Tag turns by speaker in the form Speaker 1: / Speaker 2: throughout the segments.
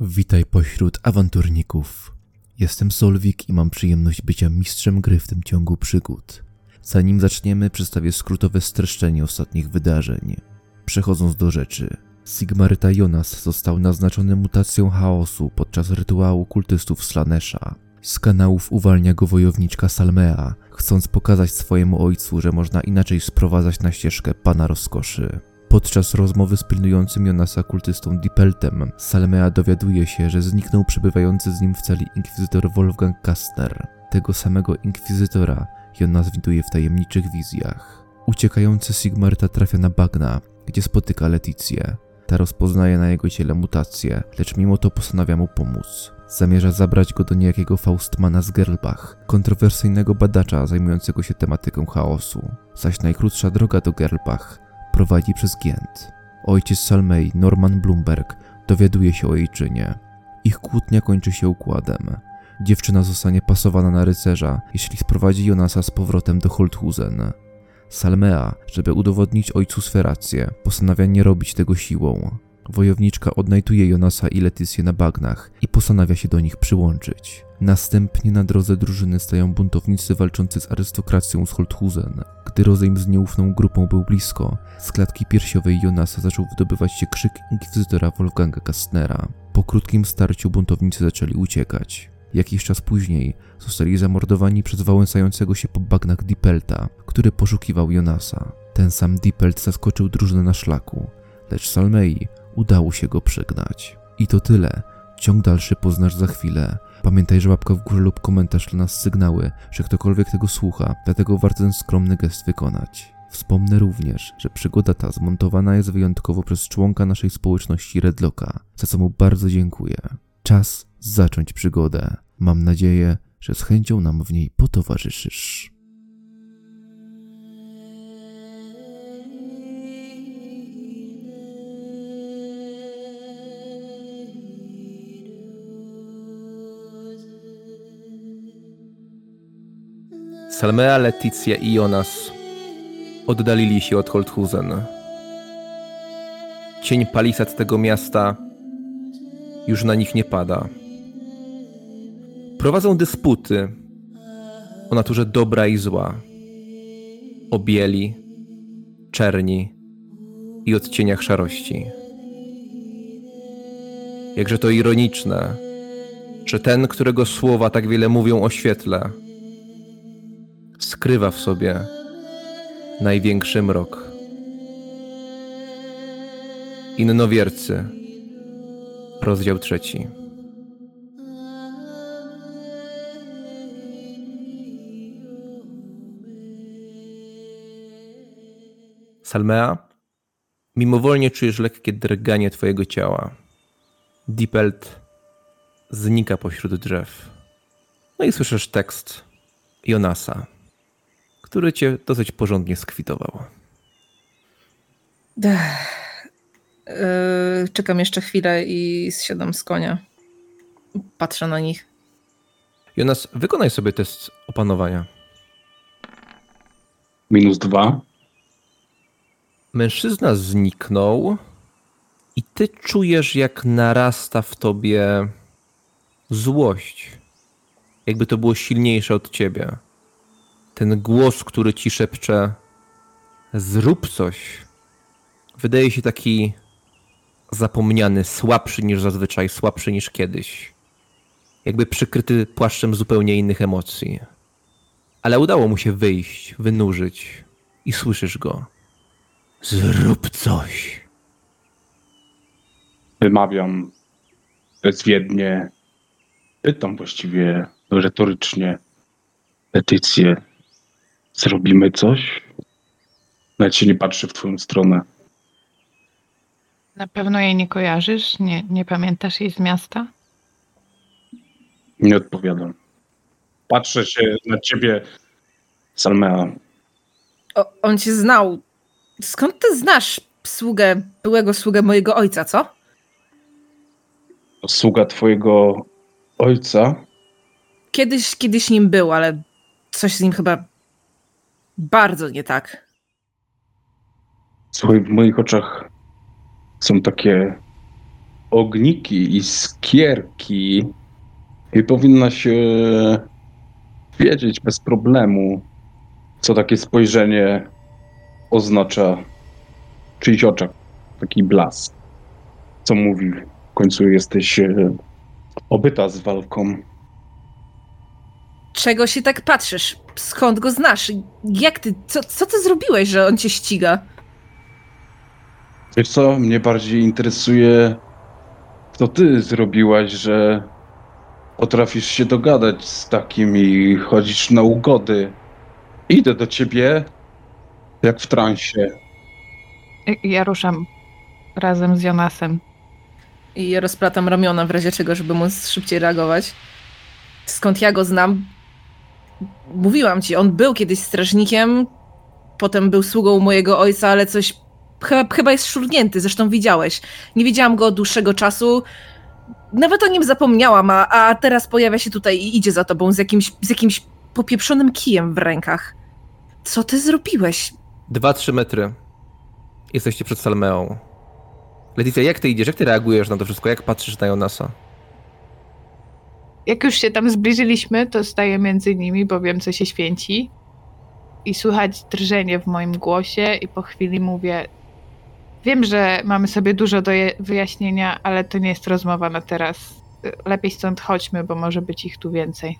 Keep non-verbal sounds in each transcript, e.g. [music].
Speaker 1: Witaj pośród awanturników. Jestem Solwik i mam przyjemność bycia mistrzem gry w tym ciągu przygód. Zanim zaczniemy, przedstawię skrótowe streszczenie ostatnich wydarzeń. Przechodząc do rzeczy. Sigmarita Jonas został naznaczony mutacją chaosu podczas rytuału kultystów Slanesha. Z kanałów uwalnia go wojowniczka Salmea, chcąc pokazać swojemu ojcu, że można inaczej sprowadzać na ścieżkę pana rozkoszy. Podczas rozmowy z pilnującym Jonasa kultystą Dipeltem, Salmea dowiaduje się, że zniknął przebywający z nim w celi inkwizytor Wolfgang Kastner. Tego samego inkwizytora Jonas widuje w tajemniczych wizjach. Uciekający Sigmarta trafia na bagna, gdzie spotyka Leticję. Ta rozpoznaje na jego ciele mutację, lecz mimo to postanawia mu pomóc. Zamierza zabrać go do niejakiego Faustmana z Gerlbach, kontrowersyjnego badacza zajmującego się tematyką chaosu. Zaś najkrótsza droga do Gerlbach prowadzi przez Gent. Ojciec Salmei, Norman Bloomberg, dowiaduje się o jej czynie. Ich kłótnia kończy się układem. Dziewczyna zostanie pasowana na rycerza, jeśli sprowadzi Jonasa z powrotem do Holthusen. Salmea, żeby udowodnić ojcu swe racje, postanawia nie robić tego siłą. Wojowniczka odnajduje Jonasa i Letycję na bagnach i postanawia się do nich przyłączyć. Następnie na drodze drużyny stają buntownicy walczący z arystokracją z Holthusen. Gdy rozejm z nieufną grupą był blisko, z klatki piersiowej Jonasa zaczął wydobywać się krzyk inkwizytora Wolfganga Kastnera. Po krótkim starciu buntownicy zaczęli uciekać. Jakiś czas później zostali zamordowani przez wałęsającego się po bagnach Dipelta, który poszukiwał Jonasa. Ten sam Dipelt zaskoczył drużynę na szlaku, lecz Salmei udało się go przegnać. I to tyle. Ciąg dalszy poznasz za chwilę. Pamiętaj, że łapka w górze lub komentarz dla nas sygnały, że ktokolwiek tego słucha, dlatego warto ten skromny gest wykonać. Wspomnę również, że przygoda ta zmontowana jest wyjątkowo przez członka naszej społeczności Redlocka, za co mu bardzo dziękuję. Czas zacząć przygodę. Mam nadzieję, że z chęcią nam w niej potowarzyszysz.
Speaker 2: Salmea, Leticja i Jonas oddalili się od Holthusen. Cień palisad tego miasta już na nich nie pada. Prowadzą dysputy o naturze dobra i zła, o bieli, czerni i odcieniach szarości. Jakże to ironiczne, że ten, którego słowa tak wiele mówią o świetle, skrywa w sobie największy mrok. Innowiercy, rozdział trzeci. Salmea, mimowolnie czujesz lekkie drganie twojego ciała. Dipelt znika pośród drzew. No i słyszysz tekst Jonasa który cię dosyć porządnie skwitował.
Speaker 3: Yy, czekam jeszcze chwilę i zsiadam z konia. Patrzę na nich.
Speaker 2: Jonas, wykonaj sobie test opanowania.
Speaker 4: Minus dwa.
Speaker 2: Mężczyzna zniknął i ty czujesz, jak narasta w tobie złość. Jakby to było silniejsze od ciebie ten głos, który ci szepcze: Zrób coś, wydaje się taki zapomniany, słabszy niż zazwyczaj, słabszy niż kiedyś. Jakby przykryty płaszczem zupełnie innych emocji. Ale udało mu się wyjść, wynurzyć i słyszysz go. Zrób coś.
Speaker 4: Wymawiam bezwiednie, pytam właściwie retorycznie petycję Zrobimy coś? Nawet się nie patrzy w twoją stronę.
Speaker 5: Na pewno jej nie kojarzysz? Nie, nie pamiętasz jej z miasta?
Speaker 4: Nie odpowiadam. Patrzę się na ciebie, Salmea.
Speaker 3: O, on cię znał. Skąd ty znasz sługę, byłego sługę mojego ojca, co?
Speaker 4: Sługa twojego ojca?
Speaker 3: Kiedyś, kiedyś nim był, ale coś z nim chyba bardzo nie tak.
Speaker 4: Słuchaj, w moich oczach są takie ogniki i skierki i powinna się wiedzieć bez problemu, co takie spojrzenie oznacza w czyichś oczach. Taki blask. Co mówi, w końcu jesteś e, obyta z walką.
Speaker 3: Czego się tak patrzysz? Skąd go znasz? Jak ty, co, co ty zrobiłeś, że on cię ściga?
Speaker 4: Wiesz co, mnie bardziej interesuje, co ty zrobiłaś, że potrafisz się dogadać z takim i chodzisz na ugody. Idę do ciebie, jak w transie.
Speaker 5: Ja ruszam razem z Jonasem.
Speaker 3: I rozplatam ramiona w razie czego, żeby móc szybciej reagować. Skąd ja go znam? Mówiłam ci, on był kiedyś strażnikiem, potem był sługą mojego ojca, ale coś chyba, chyba jest szurnięty, zresztą widziałeś. Nie widziałam go od dłuższego czasu. Nawet o nim zapomniałam, a, a teraz pojawia się tutaj i idzie za tobą z jakimś, z jakimś popieprzonym kijem w rękach. Co ty zrobiłeś?
Speaker 2: 2-3 metry. Jesteście przed Salmeą. Leticia, jak ty idziesz? Jak ty reagujesz na to wszystko? Jak patrzysz na Jonasa?
Speaker 5: Jak już się tam zbliżyliśmy, to staję między nimi, bo wiem, co się święci. I słychać drżenie w moim głosie, i po chwili mówię: Wiem, że mamy sobie dużo do wyjaśnienia, ale to nie jest rozmowa na teraz. Lepiej stąd chodźmy, bo może być ich tu więcej.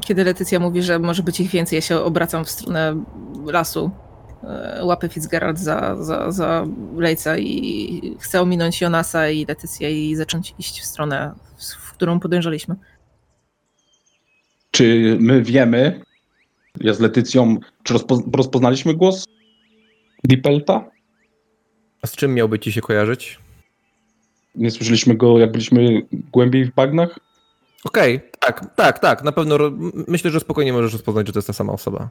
Speaker 3: Kiedy Letycja mówi, że może być ich więcej, ja się obracam w stronę lasu. E, Łapę Fitzgerald za, za, za lejca i chcę ominąć Jonasa i Letycję i zacząć iść w stronę, w- którą podążaliśmy.
Speaker 4: Czy my wiemy, ja z Letycją, czy rozpo, rozpoznaliśmy głos Dipelta?
Speaker 2: A z czym miałby ci się kojarzyć?
Speaker 4: Nie słyszeliśmy go, jak byliśmy głębiej w bagnach?
Speaker 2: Okej, tak, tak, tak. Na pewno myślę, że spokojnie możesz rozpoznać, że to jest ta sama osoba.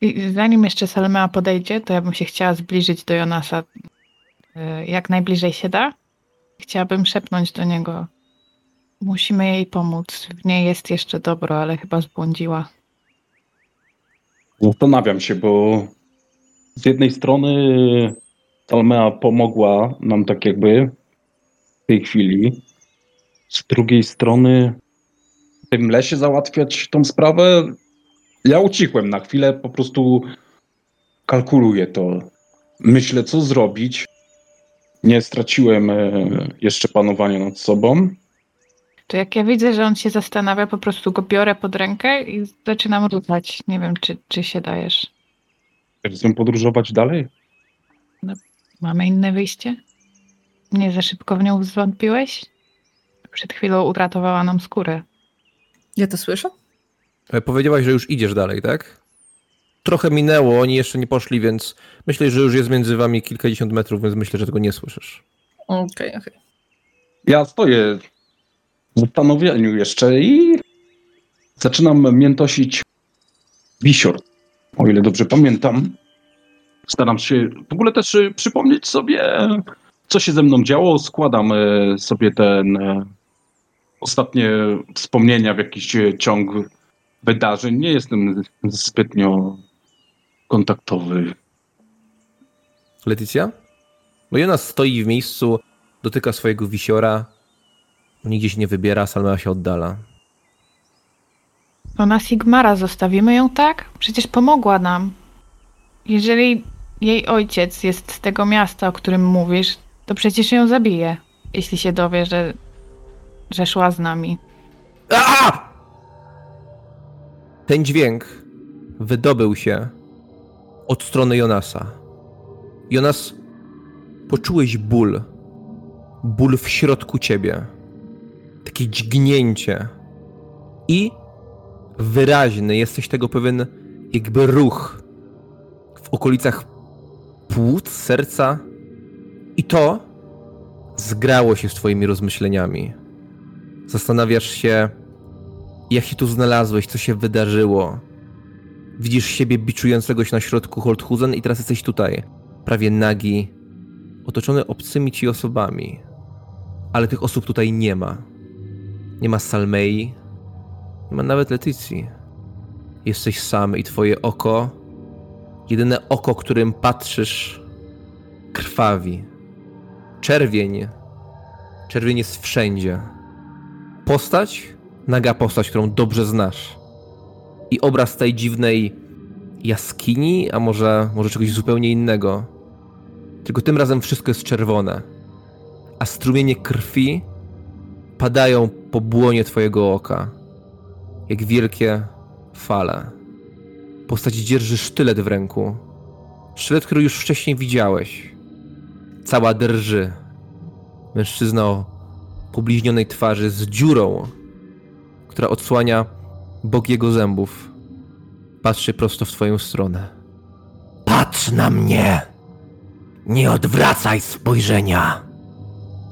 Speaker 5: I zanim jeszcze Salmea podejdzie, to ja bym się chciała zbliżyć do Jonasa y, jak najbliżej się da. Chciałabym szepnąć do niego. Musimy jej pomóc. W niej jest jeszcze dobro, ale chyba zbłądziła.
Speaker 4: Zastanawiam się, bo z jednej strony Talmea pomogła nam tak jakby w tej chwili. Z drugiej strony w tym lesie załatwiać tą sprawę. Ja ucichłem na chwilę, po prostu kalkuluję to. Myślę, co zrobić. Nie straciłem e, jeszcze panowania nad sobą.
Speaker 5: To jak ja widzę, że on się zastanawia, po prostu go biorę pod rękę i zaczynam ruszać. Nie wiem, czy, czy się dajesz.
Speaker 4: Chcę podróżować dalej?
Speaker 5: Mamy inne wyjście? Nie za szybko w nią zwątpiłeś? Przed chwilą uratowała nam skórę.
Speaker 3: Ja to słyszę?
Speaker 2: E, Powiedziałaś, że już idziesz dalej, tak? Trochę minęło, oni jeszcze nie poszli, więc myślę, że już jest między wami kilkadziesiąt metrów, więc myślę, że tego nie słyszysz.
Speaker 3: Okej, okej.
Speaker 4: Ja stoję w zastanowieniu jeszcze i zaczynam miętosić wisior, o ile dobrze pamiętam. Staram się w ogóle też y, przypomnieć sobie, co się ze mną działo. Składam y, sobie ten y, ostatnie wspomnienia w jakiś y, ciąg wydarzeń. Nie jestem zbytnio kontaktowy.
Speaker 2: Leticja? No Jonas stoi w miejscu, dotyka swojego wisiora, nigdzie się nie wybiera, Salmea się oddala.
Speaker 5: To na Sigmara zostawimy ją tak? Przecież pomogła nam. Jeżeli jej ojciec jest z tego miasta, o którym mówisz, to przecież ją zabije, jeśli się dowie, że, że szła z nami.
Speaker 2: A! Ten dźwięk wydobył się od strony Jonasa. Jonas, poczułeś ból. Ból w środku ciebie. Takie dźgnięcie. I wyraźny, jesteś tego pewien, jakby ruch w okolicach płuc, serca. I to zgrało się z twoimi rozmyśleniami. Zastanawiasz się, jak się tu znalazłeś, co się wydarzyło. Widzisz siebie biczującego się na środku Holthusen i teraz jesteś tutaj, prawie nagi, otoczony obcymi ci osobami. Ale tych osób tutaj nie ma. Nie ma Salmei, nie ma nawet Letycji. Jesteś sam i twoje oko, jedyne oko, którym patrzysz, krwawi. Czerwień. Czerwień jest wszędzie. Postać, naga postać, którą dobrze znasz. I obraz tej dziwnej jaskini, a może, może czegoś zupełnie innego. Tylko tym razem wszystko jest czerwone. A strumienie krwi padają po błonie twojego oka. Jak wielkie fale. Postać dzierży sztylet w ręku. Sztylet, który już wcześniej widziałeś. Cała drży. Mężczyzna o pobliźnionej twarzy z dziurą, która odsłania bok jego zębów. Patrzy prosto w twoją stronę.
Speaker 6: Patrz na mnie! Nie odwracaj spojrzenia!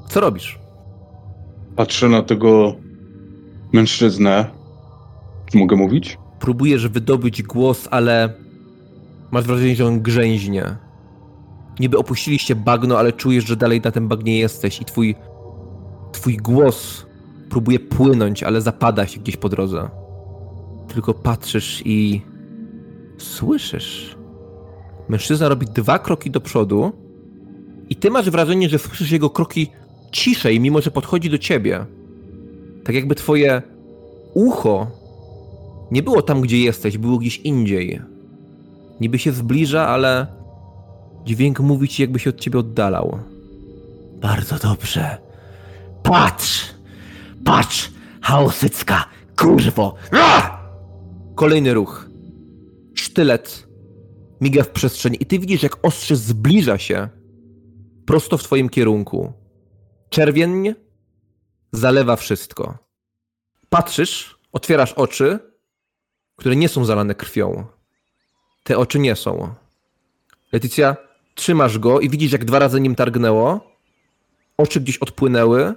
Speaker 2: Co robisz?
Speaker 4: Patrzę na tego mężczyznę. Czy mogę mówić?
Speaker 2: Próbujesz wydobyć głos, ale masz wrażenie, że on grzęźnie. Niby opuściliście bagno, ale czujesz, że dalej na tym bagnie jesteś i twój, twój głos próbuje płynąć, ale zapada się gdzieś po drodze. Tylko patrzysz i słyszysz. Mężczyzna robi dwa kroki do przodu i ty masz wrażenie, że słyszysz jego kroki ciszej, mimo że podchodzi do ciebie. Tak jakby twoje ucho nie było tam, gdzie jesteś, było gdzieś indziej. Niby się zbliża, ale dźwięk mówi ci, jakby się od ciebie oddalał.
Speaker 6: Bardzo dobrze. Patrz! Patrz! Chaosycka! Kurwo!
Speaker 2: Kolejny ruch. Sztylet miga w przestrzeni i ty widzisz, jak ostrze zbliża się prosto w twoim kierunku. Czerwień zalewa wszystko. Patrzysz, otwierasz oczy, które nie są zalane krwią. Te oczy nie są. Leticja, trzymasz go i widzisz, jak dwa razy nim targnęło. Oczy gdzieś odpłynęły.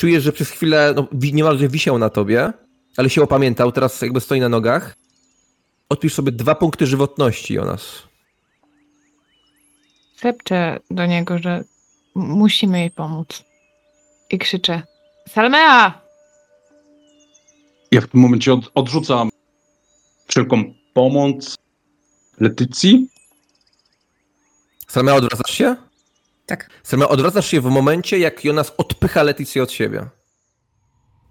Speaker 2: Czujesz, że przez chwilę no, niemalże wisiał na tobie, ale się opamiętał, teraz jakby stoi na nogach. Odpisz sobie dwa punkty żywotności, Jonas.
Speaker 5: Szepczę do niego, że musimy jej pomóc. I krzyczę: Salmea!
Speaker 4: Ja w tym momencie od, odrzucam wszelką pomoc Letycji.
Speaker 2: Salmea, odwracasz się?
Speaker 3: Tak.
Speaker 2: Salmea, odwracasz się w momencie, jak Jonas odpycha Leticję od siebie.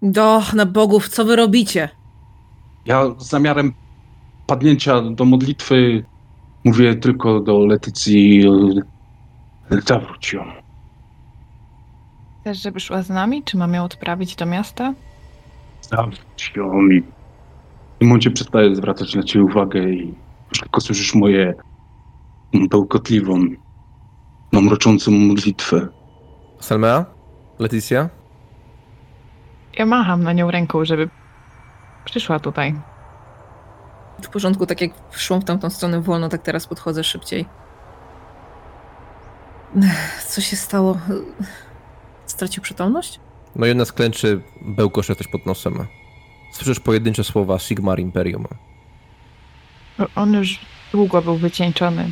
Speaker 3: Do, na bogów, co wy robicie?
Speaker 4: Ja z zamiarem padnięcia do modlitwy mówię tylko do Letycji zawróć ją.
Speaker 5: Chcesz, żeby szła z nami? Czy mam ją odprawić do miasta?
Speaker 4: Zawróć ją i w tym momencie przestaję zwracać na ciebie uwagę i już tylko słyszysz moje bełkotliwą, namroczącą modlitwę.
Speaker 2: Salmea? Leticja?
Speaker 5: Ja macham na nią ręką, żeby przyszła tutaj.
Speaker 3: W porządku, tak jak szłam w tamtą stronę wolno, tak teraz podchodzę szybciej. Co się stało? Stracił przytomność?
Speaker 2: No Jonas klęczy, bełkosze coś pod nosem. Słyszysz pojedyncze słowa Sigmar Imperium.
Speaker 5: On już długo był wycieńczony.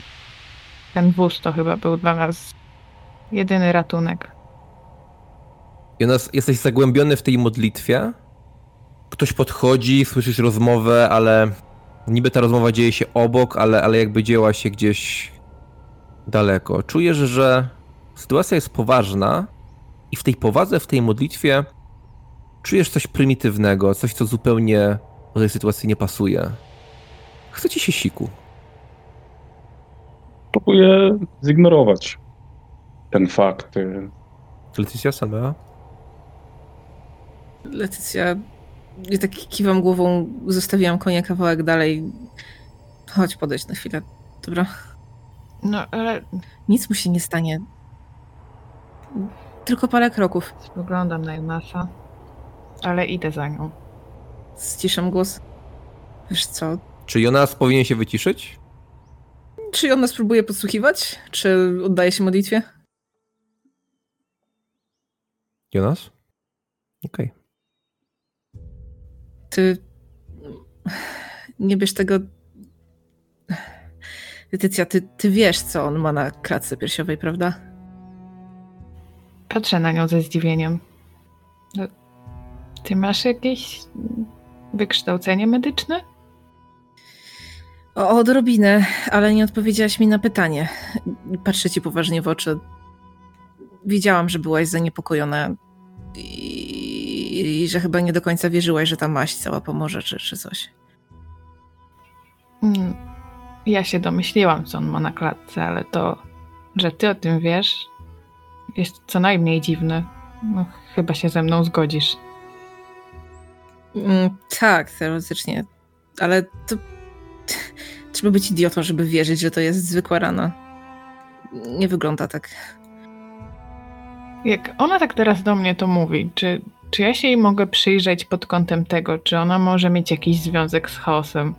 Speaker 5: Ten wóz to chyba był dla nas jedyny ratunek.
Speaker 2: Jonas, jesteś zagłębiony w tej modlitwie. Ktoś podchodzi, słyszysz rozmowę, ale niby ta rozmowa dzieje się obok, ale, ale jakby dzieła się gdzieś daleko. Czujesz, że sytuacja jest poważna i w tej powadze, w tej modlitwie czujesz coś prymitywnego, coś, co zupełnie do tej sytuacji nie pasuje. Chce ci się siku.
Speaker 4: Próbuję zignorować ten fakt.
Speaker 2: Leticia Salmea?
Speaker 3: Letycja, ja tak kiwam głową, zostawiłam konia kawałek dalej. Chodź, podejdź na chwilę, dobra?
Speaker 5: No, ale
Speaker 3: Nic mu się nie stanie. Tylko parę kroków.
Speaker 5: spoglądam na Jonasa, ale idę za nią.
Speaker 3: Ściszam głos. Wiesz co,
Speaker 2: Czy Jonas powinien się wyciszyć?
Speaker 3: Czy on nas próbuje podsłuchiwać? Czy oddaje się modlitwie?
Speaker 2: Jonas? Okej.
Speaker 3: Ty nie bierz tego. Letycja, ty, ty wiesz, co on ma na klatce piersiowej, prawda?
Speaker 5: Patrzę na nią ze zdziwieniem. No, Ty masz jakieś wykształcenie medyczne?
Speaker 3: O, odrobinę, ale nie odpowiedziałaś mi na pytanie. Patrzę ci poważnie w oczy. Widziałam, że byłaś zaniepokojona i, i że chyba nie do końca wierzyłaś, że ta maść cała pomoże, czy, czy coś.
Speaker 5: Mm, Ja się domyśliłam, co on ma na klatce, ale to, że ty o tym wiesz, jest co najmniej dziwne. No, chyba się ze mną zgodzisz.
Speaker 3: Mm, tak, teoretycznie. Ale to. Trzeba być idiotą, żeby wierzyć, że to jest zwykła rana. Nie wygląda tak.
Speaker 5: Jak ona tak teraz do mnie to mówi, czy, czy ja się jej mogę przyjrzeć pod kątem tego, czy ona może mieć jakiś związek z chaosem?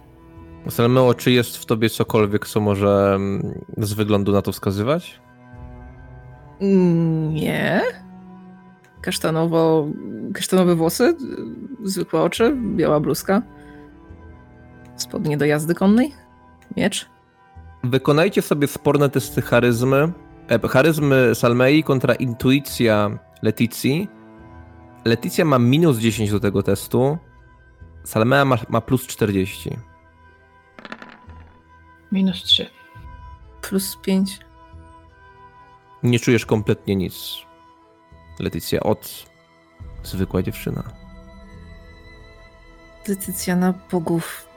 Speaker 2: Salmeo, czy jest w tobie cokolwiek, co może mm, z wyglądu na to wskazywać?
Speaker 3: Mm, Nie. Kasztanowo, kasztanowe włosy, zwykłe oczy, biała bluzka. Spodnie do jazdy konnej. Miecz.
Speaker 2: Wykonajcie sobie sporne testy charyzmy. E, charyzmy Salmei kontra intuicja Leticji. Leticja ma minus 10 do tego testu. Salmea ma, ma plus 40.
Speaker 5: Minus trzy.
Speaker 3: Plus pięć.
Speaker 2: Nie czujesz kompletnie nic. Leticja od zwykła dziewczyna.
Speaker 3: Decyzja na bogów.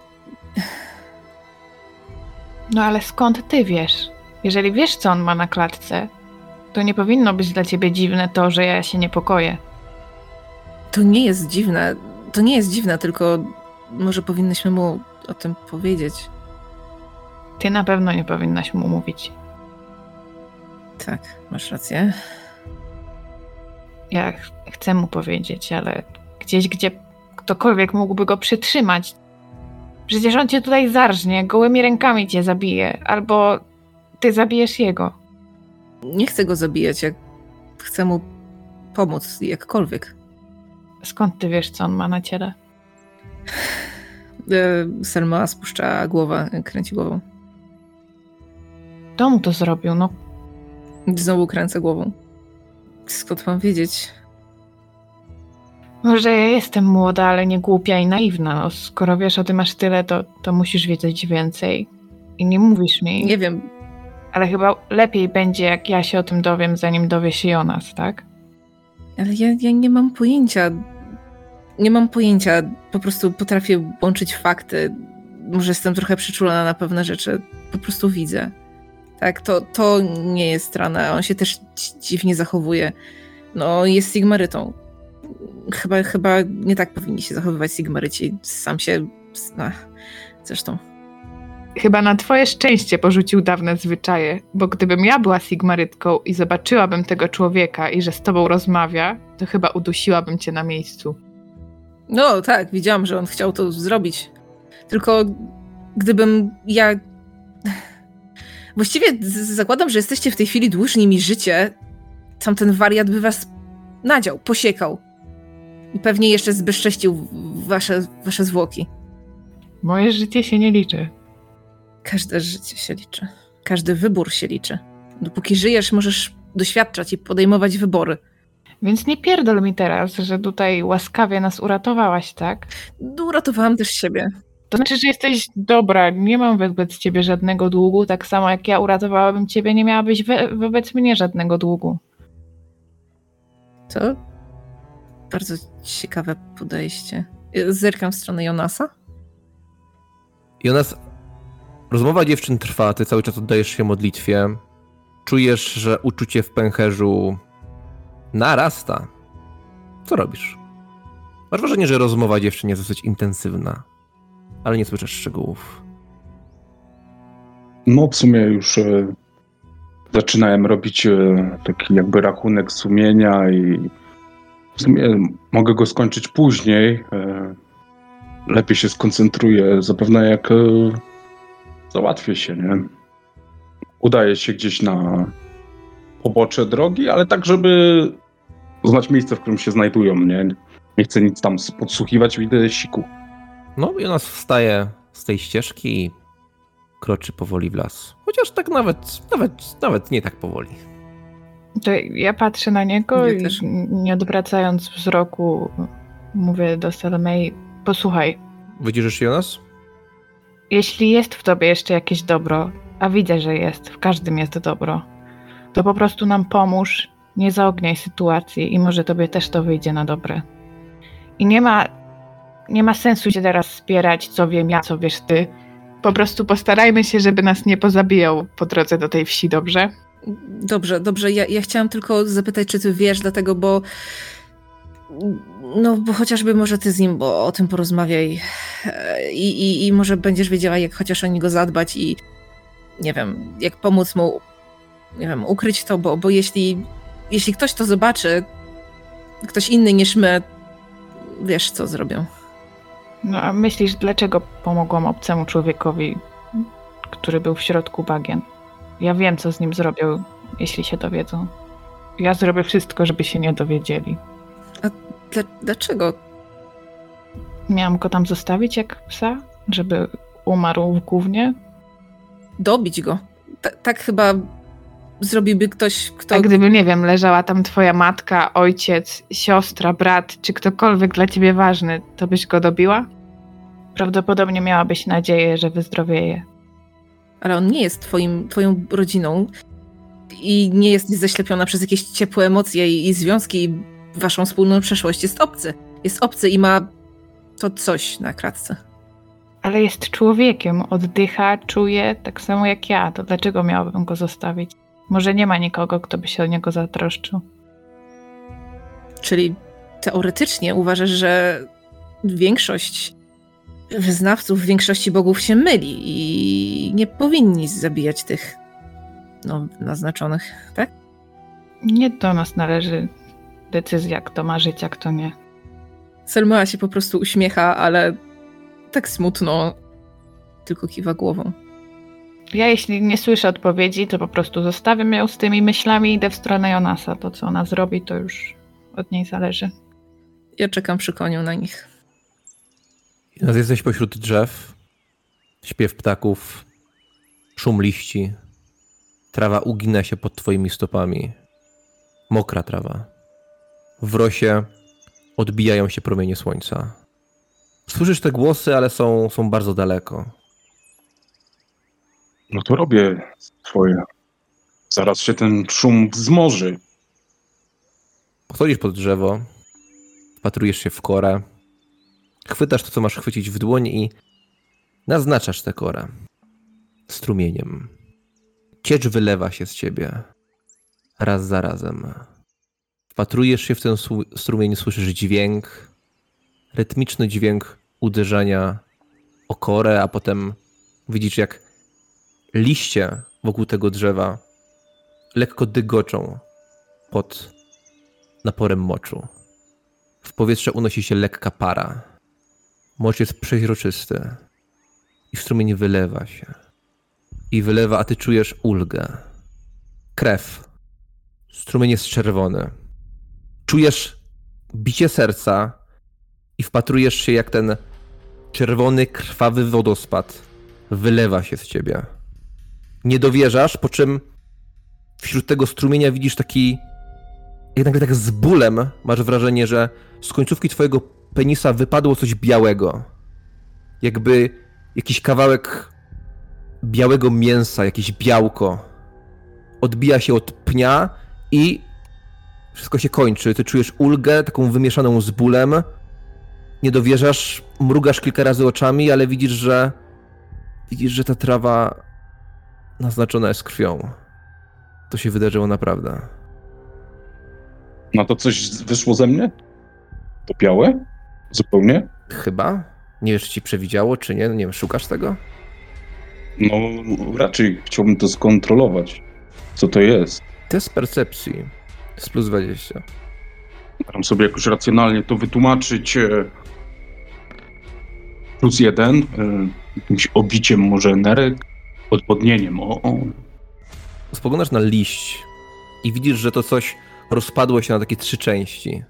Speaker 5: No ale skąd ty wiesz? Jeżeli wiesz, co on ma na klatce, to nie powinno być dla ciebie dziwne to, że ja się niepokoję.
Speaker 3: To nie jest dziwne. To nie jest dziwne, tylko może powinnyśmy mu o tym powiedzieć.
Speaker 5: Ty na pewno nie powinnaś mu mówić.
Speaker 3: Tak, masz rację.
Speaker 5: Ja ch- chcę mu powiedzieć, ale gdzieś, gdzie ktokolwiek mógłby go przytrzymać. Przecież on cię tutaj zarżnie, gołymi rękami cię zabije, albo ty zabijesz jego.
Speaker 3: Nie chcę go zabijać, jak chcę mu pomóc jakkolwiek.
Speaker 5: Skąd ty wiesz, co on ma na ciele? [sighs]
Speaker 3: E, Selma spuszcza głowę, kręci głową.
Speaker 5: Kto mu to zrobił? No,
Speaker 3: Znowu kręcę głową. Skąd mam wiedzieć?
Speaker 5: Może ja jestem młoda, ale nie głupia i naiwna. No, skoro wiesz o tym aż tyle, to, to musisz wiedzieć więcej. I nie mówisz mi.
Speaker 3: Nie wiem.
Speaker 5: Ale chyba lepiej będzie, jak ja się o tym dowiem, zanim dowie się Jonas, tak?
Speaker 3: Ale ja, ja nie mam pojęcia. Nie mam pojęcia. Po prostu potrafię łączyć fakty. Może jestem trochę przyczulona na pewne rzeczy. Po prostu widzę. Tak, to, to nie jest rana. On się też dzi- dziwnie zachowuje. No, jest Sigmarytą. Chyba, chyba nie tak powinni się zachowywać Sigmaryci. Sam się... Ach, zresztą.
Speaker 5: Chyba na twoje szczęście porzucił dawne zwyczaje, bo gdybym ja była Sigmarytką i zobaczyłabym tego człowieka i że z tobą rozmawia, to chyba udusiłabym cię na miejscu.
Speaker 3: No tak, widziałam, że on chciał to zrobić. Tylko gdybym ja. Właściwie zakładam, że jesteście w tej chwili dłużni mi życie. Tamten wariat by was nadział, posiekał. I pewnie jeszcze zbezcześcił wasze, wasze zwłoki.
Speaker 5: Moje życie się nie liczy.
Speaker 3: Każde życie się liczy. Każdy wybór się liczy. Dopóki żyjesz, możesz doświadczać i podejmować wybory.
Speaker 5: Więc nie pierdol mi teraz, że tutaj łaskawie nas uratowałaś, tak?
Speaker 3: Uratowałam też siebie.
Speaker 5: To znaczy, że jesteś dobra, nie mam wobec ciebie żadnego długu, tak samo jak ja uratowałabym ciebie, nie miałabyś we, wobec mnie żadnego długu.
Speaker 3: To bardzo ciekawe podejście. Zerkam w stronę Jonasa.
Speaker 2: Jonas, rozmowa dziewczyn trwa, ty cały czas oddajesz się modlitwie. Czujesz, że uczucie w pęcherzu narasta. Co robisz? Masz wrażenie, że rozmowa dziewczyn jest dosyć intensywna, ale nie słyszysz szczegółów.
Speaker 4: No w sumie już e, zaczynałem robić e, taki jakby rachunek sumienia i w sumie mogę go skończyć później. E, lepiej się skoncentruję, zapewne jak e, załatwię się, nie? Udaje się gdzieś na pobocze drogi, ale tak, żeby znać miejsce, w którym się znajdują, nie? Nie chcę nic tam podsłuchiwać, widzę siku.
Speaker 2: No, Jonas wstaje z tej ścieżki i kroczy powoli w las. Chociaż tak nawet, nawet, nawet nie tak powoli.
Speaker 5: To ja patrzę na niego
Speaker 3: Ja
Speaker 5: i
Speaker 3: też.
Speaker 5: nie odwracając wzroku mówię do Salomei, posłuchaj,
Speaker 2: się, Jonas?
Speaker 5: jeśli jest w tobie jeszcze jakieś dobro, a widzę, że jest, w każdym jest dobro, to po prostu nam pomóż, nie zaogniaj sytuacji i może tobie też to wyjdzie na dobre. I nie ma, nie ma sensu się teraz spierać, co wiem ja, co wiesz ty. Po prostu postarajmy się, żeby nas nie pozabijał po drodze do tej wsi, dobrze?
Speaker 3: Dobrze, dobrze. Ja, ja chciałam tylko zapytać, czy ty wiesz, dlatego, bo. No, bo chociażby może ty z nim bo o tym porozmawiaj. E, I, i, I może będziesz wiedziała, jak chociaż o niego zadbać i nie wiem, jak pomóc mu, nie wiem, ukryć to, bo, bo jeśli, jeśli ktoś to zobaczy, ktoś inny niż my, wiesz, co zrobią.
Speaker 5: No a myślisz, dlaczego pomogłam obcemu człowiekowi, który był w środku bagien? Ja wiem, co z nim zrobią, jeśli się dowiedzą. Ja zrobię wszystko, żeby się nie dowiedzieli.
Speaker 3: Dla, dlaczego?
Speaker 5: Miałam go tam zostawić jak psa, żeby umarł w gównie?
Speaker 3: Dobić go. Ta, tak chyba zrobiłby ktoś, kto.
Speaker 5: A gdyby, nie wiem, leżała tam twoja matka, ojciec, siostra, brat, czy ktokolwiek dla ciebie ważny, to byś go dobiła? Prawdopodobnie miałabyś nadzieję, że wyzdrowieje.
Speaker 3: Ale on nie jest twoim, twoją rodziną i nie jest zaślepiona przez jakieś ciepłe emocje i, i związki i waszą wspólną przeszłość. Jest obcy. Jest obcy i ma to coś na kratce.
Speaker 5: Ale jest człowiekiem, oddycha, czuje tak samo jak ja. To dlaczego miałabym go zostawić? Może nie ma nikogo, kto by się o niego zatroszczył.
Speaker 3: Czyli teoretycznie uważasz, że większość wyznawców większości bogów się myli i nie powinni zabijać tych no, naznaczonych, tak?
Speaker 5: Nie do nas należy decyzja, kto ma żyć, a kto nie.
Speaker 3: Selma się po prostu uśmiecha, ale tak smutno, tylko kiwa głową.
Speaker 5: Ja jeśli nie słyszę odpowiedzi, to po prostu zostawiam ją z tymi myślami i idę w stronę Jonasa. To, co ona zrobi, to już od niej zależy.
Speaker 3: Ja czekam przy koniu na nich.
Speaker 2: Teraz jesteś pośród drzew, śpiew ptaków, szum liści. Trawa ugina się pod twoimi stopami. Mokra trawa. W rosie odbijają się promienie słońca. Słyszysz te głosy, ale są, są bardzo daleko.
Speaker 4: No to robię swoje. Zaraz się ten szum wzmoży.
Speaker 2: Podchodzisz pod drzewo, wpatrujesz się w korę, chwytasz to, co masz chwycić w dłoń i naznaczasz tę korę strumieniem. Ciecz wylewa się z ciebie raz za razem. Wpatrujesz się w ten strumień, słyszysz dźwięk, rytmiczny dźwięk uderzania o korę, a potem widzisz, jak liście wokół tego drzewa lekko dygoczą pod naporem moczu. W powietrze unosi się lekka para. Mocz jest przeźroczysty i strumień wylewa się. I wylewa, a ty czujesz ulgę. Krew. Strumień jest czerwony. Czujesz bicie serca i wpatrujesz się, jak ten czerwony, krwawy wodospad wylewa się z ciebie. Nie dowierzasz, po czym wśród tego strumienia widzisz taki. Nagle tak z bólem masz wrażenie, że z końcówki twojego penisa wypadło coś białego. Jakby jakiś kawałek białego mięsa, jakieś białko odbija się od pnia i wszystko się kończy. Ty czujesz ulgę, taką wymieszaną z bólem. Nie dowierzasz, mrugasz kilka razy oczami, ale widzisz, że widzisz, że ta trawa naznaczona jest krwią. To się wydarzyło naprawdę.
Speaker 4: No to coś wyszło ze mnie? To białe? Zupełnie?
Speaker 2: Chyba? Nie wiesz, czy ci przewidziało, czy nie? No nie wiem, szukasz tego?
Speaker 4: No raczej chciałbym to skontrolować. Co to jest?
Speaker 2: Test percepcji. Z plus 20.
Speaker 4: Staram sobie jakoś racjonalnie to wytłumaczyć. e, Plus jeden, e, jakimś obiciem może nerek, odwodnieniem. O, o.
Speaker 2: Spoglądasz na liść i widzisz, że to coś rozpadło się na takie trzy części.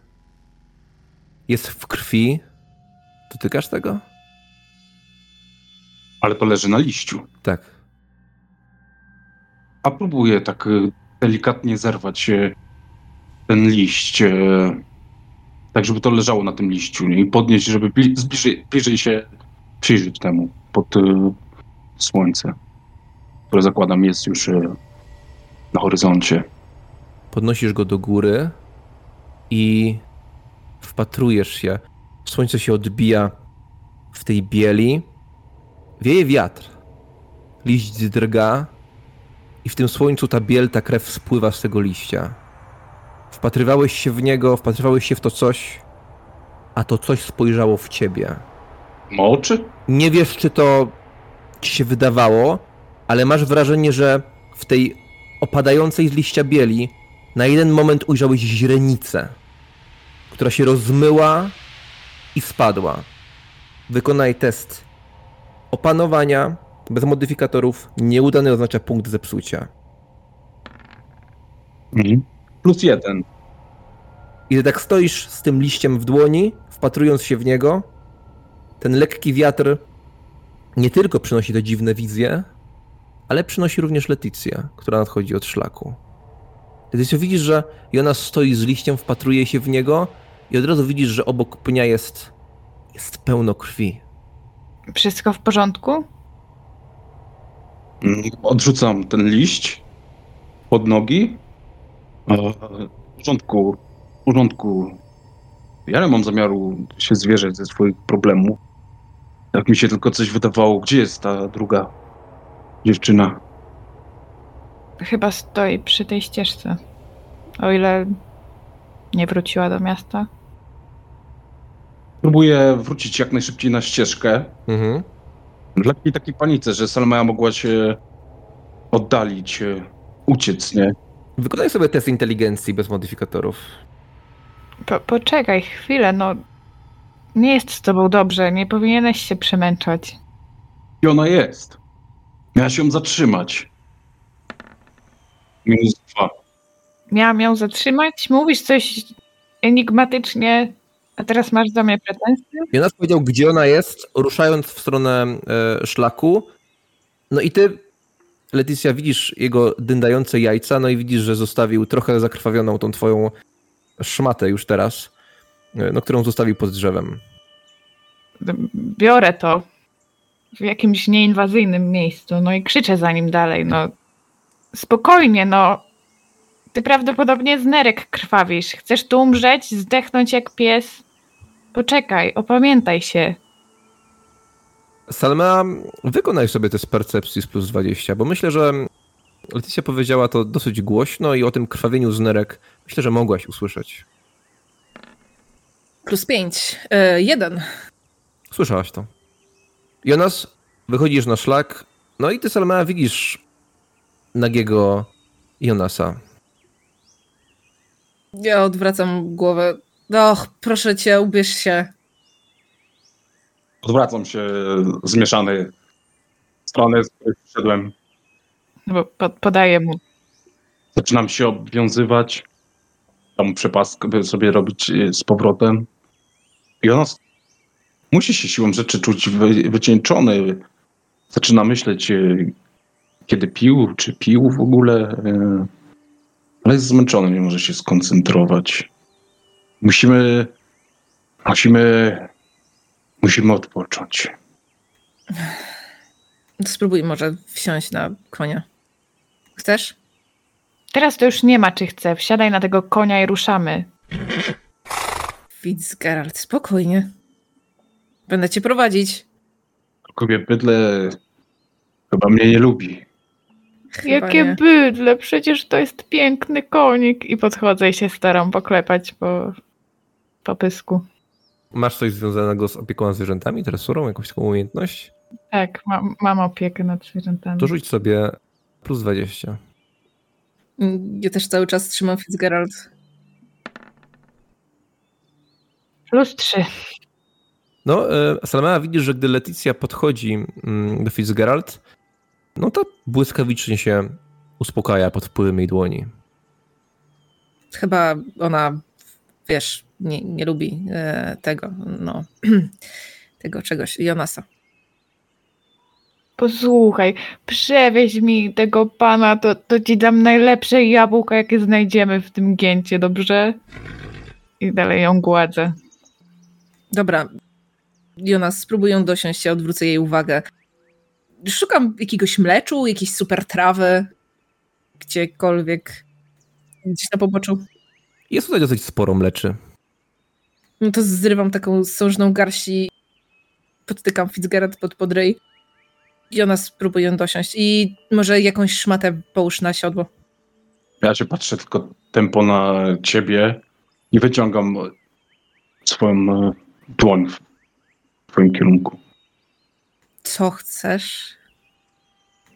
Speaker 2: Jest w krwi. Dotykasz tego?
Speaker 4: Ale to leży na liściu.
Speaker 2: Tak.
Speaker 4: A próbuję tak e, delikatnie zerwać e, ten liść, e, tak żeby to leżało na tym liściu i podnieść, żeby bli- bliżej, bliżej się przyjrzeć temu pod, słońce, które zakładam jest już na horyzoncie.
Speaker 2: Podnosisz go do góry i wpatrujesz się. Słońce się odbija w tej bieli. Wieje wiatr. Liść drga i w tym słońcu ta biel, ta krew spływa z tego liścia. Wpatrywałeś się w niego, wpatrywałeś się w to coś, a to coś spojrzało w ciebie.
Speaker 4: Ma oczy?
Speaker 2: Nie wiesz, czy to ci się wydawało, ale masz wrażenie, że w tej opadającej z liścia bieli na jeden moment ujrzałeś źrenicę, która się rozmyła i spadła. Wykonaj test opanowania bez modyfikatorów. Nieudany oznacza punkt zepsucia.
Speaker 4: Mhm. Plus jeden.
Speaker 2: I ty tak stoisz z tym liściem w dłoni, wpatrując się w niego. Ten lekki wiatr nie tylko przynosi te dziwne wizje, ale przynosi również Letycję, która nadchodzi od szlaku. Letycjo, widzisz, że Jonas stoi z liściem, wpatruje się w niego i od razu widzisz, że obok pnia jest, jest pełno krwi.
Speaker 5: Wszystko w porządku?
Speaker 4: Odrzucam ten liść pod nogi. E, W porządku, w porządku. Ja nie mam zamiaru się zwierzać ze swoich problemów. Jak mi się tylko coś wydawało, gdzie jest ta druga dziewczyna?
Speaker 5: Chyba stoi przy tej ścieżce. O ile nie wróciła do miasta.
Speaker 4: Próbuję wrócić jak najszybciej na ścieżkę.
Speaker 2: Mhm.
Speaker 4: W lekkiej takiej panice, że Salmaja mogła się oddalić, e, uciec, nie?
Speaker 2: Wykonaj sobie test inteligencji bez modyfikatorów.
Speaker 5: Po, poczekaj chwilę, no. Nie jest z tobą dobrze, nie powinieneś się przemęczać.
Speaker 4: I ona jest. Miałaś ją zatrzymać. Minus dwa.
Speaker 5: Miałam ją zatrzymać? Mówisz coś enigmatycznie, a teraz masz do mnie pretensje?
Speaker 2: Jonas powiedział, gdzie ona jest, ruszając w stronę e, szlaku. No i ty, Leticia, widzisz jego dyndające jajca, no i widzisz, że zostawił trochę zakrwawioną tą twoją szmatę już teraz, e, no, którą zostawił pod drzewem.
Speaker 5: Biorę to w jakimś nieinwazyjnym miejscu, no i krzyczę za nim dalej, no. Spokojnie, no. Ty prawdopodobnie z nerek krwawisz. Chcesz tu umrzeć, zdechnąć jak pies? Poczekaj, opamiętaj się.
Speaker 2: Salma, wykonaj sobie test percepcji z plus 20, bo myślę, że Leticia powiedziała to dosyć głośno i o tym krwawieniu z nerek myślę, że mogłaś usłyszeć.
Speaker 3: Plus pięć. E, jeden.
Speaker 2: Słyszałaś to. Jonas, wychodzisz na szlak, no i ty, Salma, widzisz nagiego Jonasa.
Speaker 3: Ja odwracam głowę. Och, proszę cię, ubierz się.
Speaker 4: Odwracam się zmieszany w stronę, z której przyszedłem.
Speaker 5: No Bo po, podaję mu.
Speaker 4: Zaczynam się obwiązywać. Tam przepaskę by sobie robić e, z powrotem. I ona musi się siłą rzeczy czuć wy, wycieńczony. Zaczyna myśleć, e, kiedy pił, czy pił w ogóle. e, Ale jest zmęczony, nie może się skoncentrować. Musimy. Musimy. Musimy odpocząć.
Speaker 3: Spróbuj może wsiąść na konia. Chcesz?
Speaker 5: Teraz to już nie ma, czy chcę. Wsiadaj na tego konia i ruszamy.
Speaker 3: Fitzgerald, spokojnie. Będę cię prowadzić.
Speaker 4: Tylko bydle chyba mnie nie lubi.
Speaker 3: Chyba
Speaker 5: Jakie
Speaker 3: nie.
Speaker 5: bydle, przecież to jest piękny konik. I podchodzę i się staram poklepać po, po pysku.
Speaker 2: Masz coś związanego z opieką nad zwierzętami, tresurą, jakąś taką umiejętność?
Speaker 5: Tak, mam, mam opiekę nad zwierzętami.
Speaker 2: To rzuć sobie plus 20.
Speaker 3: Ja też cały czas trzymam Fitzgerald.
Speaker 5: Plus trzy.
Speaker 2: No, e, Salmea widzisz, że gdy Leticia podchodzi mm, do Fitzgerald, no to błyskawicznie się uspokaja pod wpływem jej dłoni.
Speaker 3: Chyba ona, wiesz, nie, nie lubi e, tego, no, [clears throat] tego czegoś, Jonasa.
Speaker 5: Posłuchaj, przewieź mi tego pana, to, to ci dam najlepsze jabłka, jakie znajdziemy w tym gięcie, dobrze? I dalej ją gładzę.
Speaker 3: Dobra, Jonas, spróbuj ją dosiąść, ja odwrócę jej uwagę. Szukam jakiegoś mleczu, jakiejś super trawy, gdziekolwiek, gdzieś na poboczu.
Speaker 2: Jest tutaj dosyć sporo mleczy.
Speaker 3: No to zrywam taką sążną garści, podtykam Fitzgerald pod podryj i ona spróbuje ją dosiąść. I może jakąś szmatę połóż na siodło.
Speaker 4: Ja się patrzę tylko tempo na ciebie i wyciągam swoją e, dłoń w twoim kierunku.
Speaker 3: Co chcesz?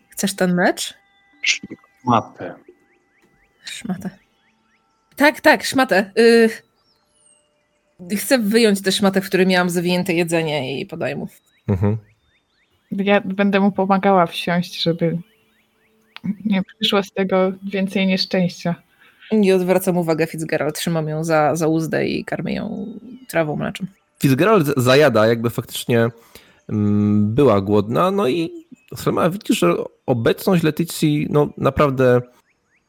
Speaker 3: Chcesz ten mecz?
Speaker 4: Matę.
Speaker 3: Szmatę. Tak, tak, szmatę. Y... Chcę wyjąć tę szmatę, w której miałam zawinięte jedzenie i podaję mu.
Speaker 2: Mhm.
Speaker 5: Ja będę mu pomagała wsiąść, żeby nie przyszło z tego więcej nieszczęścia.
Speaker 3: I odwracam uwagę Fitzgerald. Trzymam ją za, za uzdę i karmię ją trawą mleczem.
Speaker 2: Fitzgerald zajada, jakby faktycznie była głodna, no i sama widzisz, że obecność Letycji no, naprawdę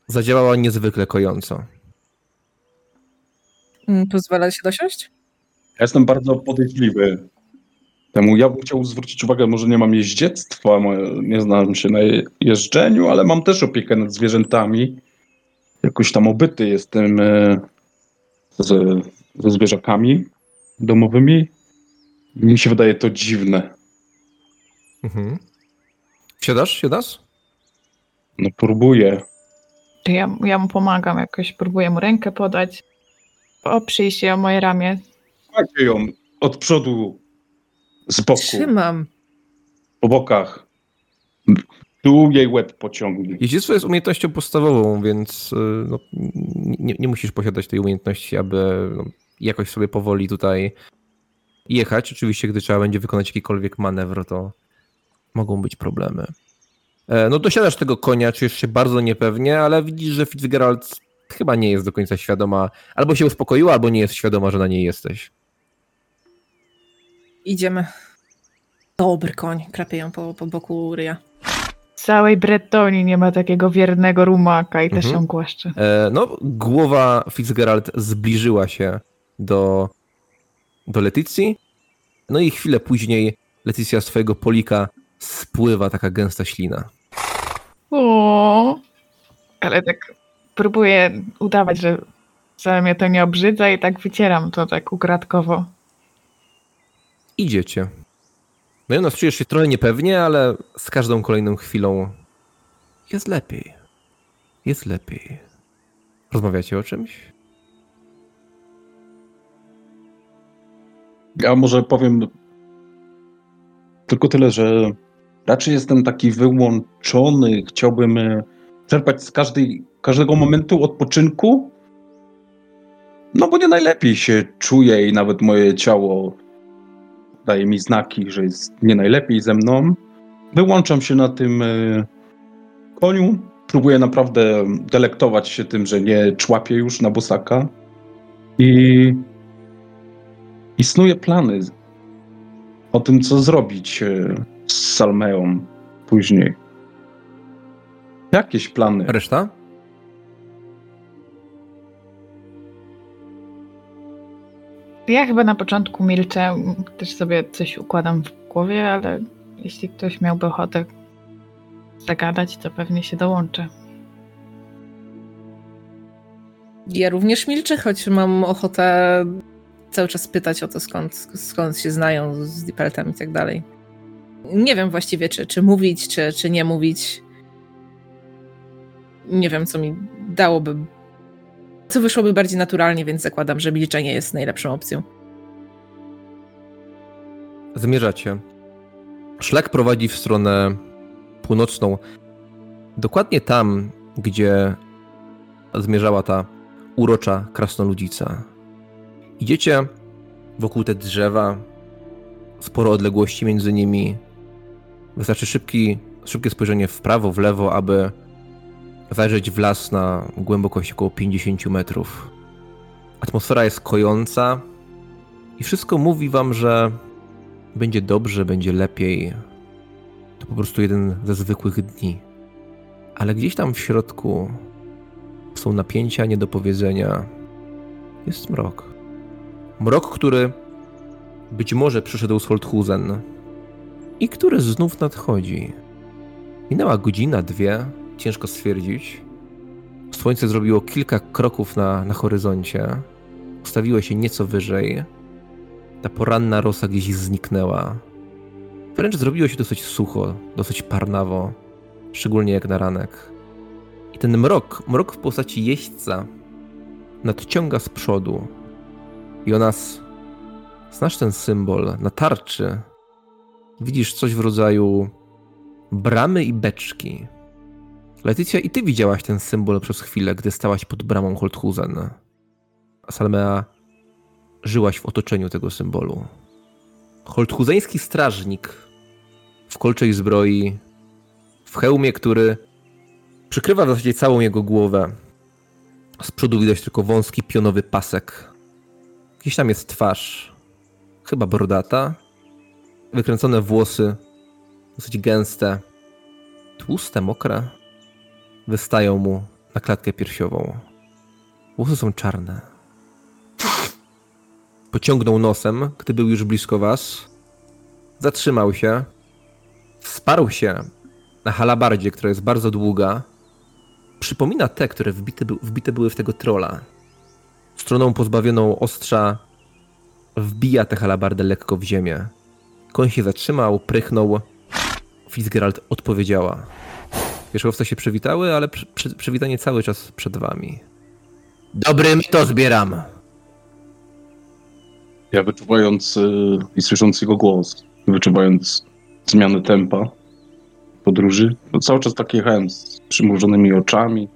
Speaker 2: zadziałała niezwykle kojąco.
Speaker 3: Mm, Pozwala się dosiąść?
Speaker 4: Ja jestem bardzo podejrzliwy temu. Ja bym chciał zwrócić uwagę, może nie mam jeździectwa, nie znam się na je- jeżdżeniu, ale mam też opiekę nad zwierzętami. Jakoś tam obyty jestem e, ze, ze zwierzakami domowymi. Mi się wydaje to dziwne.
Speaker 2: Mhm. Siadasz? Siadasz?
Speaker 4: No próbuję.
Speaker 5: To ja, ja mu pomagam jakoś, próbuję mu rękę podać. Oprzyj się o moje ramię.
Speaker 4: Trzymajcie ją od przodu, z boku,
Speaker 3: Trzymam.
Speaker 4: po bokach. Tu jej łeb pociągnie.
Speaker 2: Jeździectwo jest umiejętnością podstawową, więc y, no, nie, nie musisz posiadać tej umiejętności, aby no, jakoś sobie powoli tutaj jechać. Oczywiście, gdy trzeba będzie wykonać jakikolwiek manewr, to mogą być problemy. E, No dosiadasz tego konia, czujesz się bardzo niepewnie, ale widzisz, że Fitzgerald chyba nie jest do końca świadoma. Albo się uspokoiła, albo nie jest świadoma, że na niej jesteś.
Speaker 3: Idziemy. Dobry koń. Krapię ją po, po boku ryja.
Speaker 5: W całej Bretonii nie ma takiego wiernego rumaka i też
Speaker 2: Mhm.
Speaker 5: ją głaszczę.
Speaker 2: E, No, głowa Fitzgerald zbliżyła się do, do Letycji. No i chwilę później Letycja z twojego polika spływa taka gęsta ślina.
Speaker 5: O, ale tak próbuję udawać, że wcale mnie to nie obrzydza i tak wycieram to tak ukradkowo.
Speaker 2: Idziecie. No i ona czujesz się trochę niepewnie, ale z każdą kolejną chwilą jest lepiej. Jest lepiej. Rozmawiacie o czymś?
Speaker 4: Ja może powiem tylko tyle, że raczej jestem taki wyłączony. Chciałbym e, czerpać z każdej, każdego momentu odpoczynku. No bo nie najlepiej się czuję i nawet moje ciało daje mi znaki, że jest nie najlepiej ze mną. Wyłączam się na tym e, koniu. Próbuję naprawdę delektować się tym, że nie człapię już na bosaka. I i snuję plany o tym, co zrobić e, z Salmeą później. Jakieś plany.
Speaker 2: Reszta?
Speaker 5: Ja chyba na początku milczę, też sobie coś układam w głowie, ale jeśli ktoś miałby ochotę zagadać, to pewnie się dołączę.
Speaker 3: Ja również milczę, choć mam ochotę cały czas pytać o to, skąd, skąd się znają z Dipeltem i tak dalej. Nie wiem właściwie, czy, czy mówić, czy, czy nie mówić. Nie wiem, co mi dałoby. Co wyszłoby bardziej naturalnie, więc zakładam, że milczenie jest najlepszą opcją.
Speaker 2: Zmierzacie. Szlak prowadzi w stronę północną. Dokładnie tam, gdzie zmierzała ta urocza krasnoludzica. Idziecie wokół te drzewa, sporo odległości między nimi. Wystarczy szybki, szybkie spojrzenie w prawo, w lewo, aby zajrzeć w las na głębokość około 50 metrów. Atmosfera jest kojąca i wszystko mówi wam, że będzie dobrze, będzie lepiej. To po prostu jeden ze zwykłych dni. Ale gdzieś tam w środku są napięcia, niedopowiedzenia. Jest mrok. Mrok, który być może przyszedł z Holthusen i który znów nadchodzi. Minęła godzina, dwie, ciężko stwierdzić. Słońce zrobiło kilka kroków na, na horyzoncie. Ustawiło się nieco wyżej. Ta poranna rosa gdzieś zniknęła. Wręcz zrobiło się dosyć sucho, dosyć parnawo, szczególnie jak na ranek. I ten mrok, mrok w postaci jeźdźca, nadciąga z przodu. Jonas, znasz ten symbol na tarczy? Widzisz coś w rodzaju bramy i beczki. Letycja, i ty widziałaś ten symbol przez chwilę, gdy stałaś pod bramą Holthusen. A Salmea, żyłaś w otoczeniu tego symbolu. Holthuzeński strażnik w kolczej zbroi, w hełmie, który przykrywa w zasadzie całą jego głowę. Z przodu widać tylko wąski pionowy pasek. Gdzieś tam jest twarz, chyba brodata, wykręcone włosy, dosyć gęste, tłuste, mokre, wystają mu na klatkę piersiową. Włosy są czarne. Pociągnął nosem, gdy był już blisko was. Zatrzymał się. Wsparł się na halabardzie, która jest bardzo długa. Przypomina te, które wbite, wbite były w tego trola. Stroną pozbawioną ostrza wbija tę halabardę lekko w ziemię. Koń się zatrzymał, prychnął. Fitzgerald odpowiedziała. Wierzchowce się przywitały, ale przy, przy, przywitanie cały czas przed wami.
Speaker 6: Dobrym to zbieram.
Speaker 4: Ja wyczuwając y, i słysząc jego głos, wyczuwając zmiany tempa podróży, to cały czas tak jechałem z przymrużonymi oczami,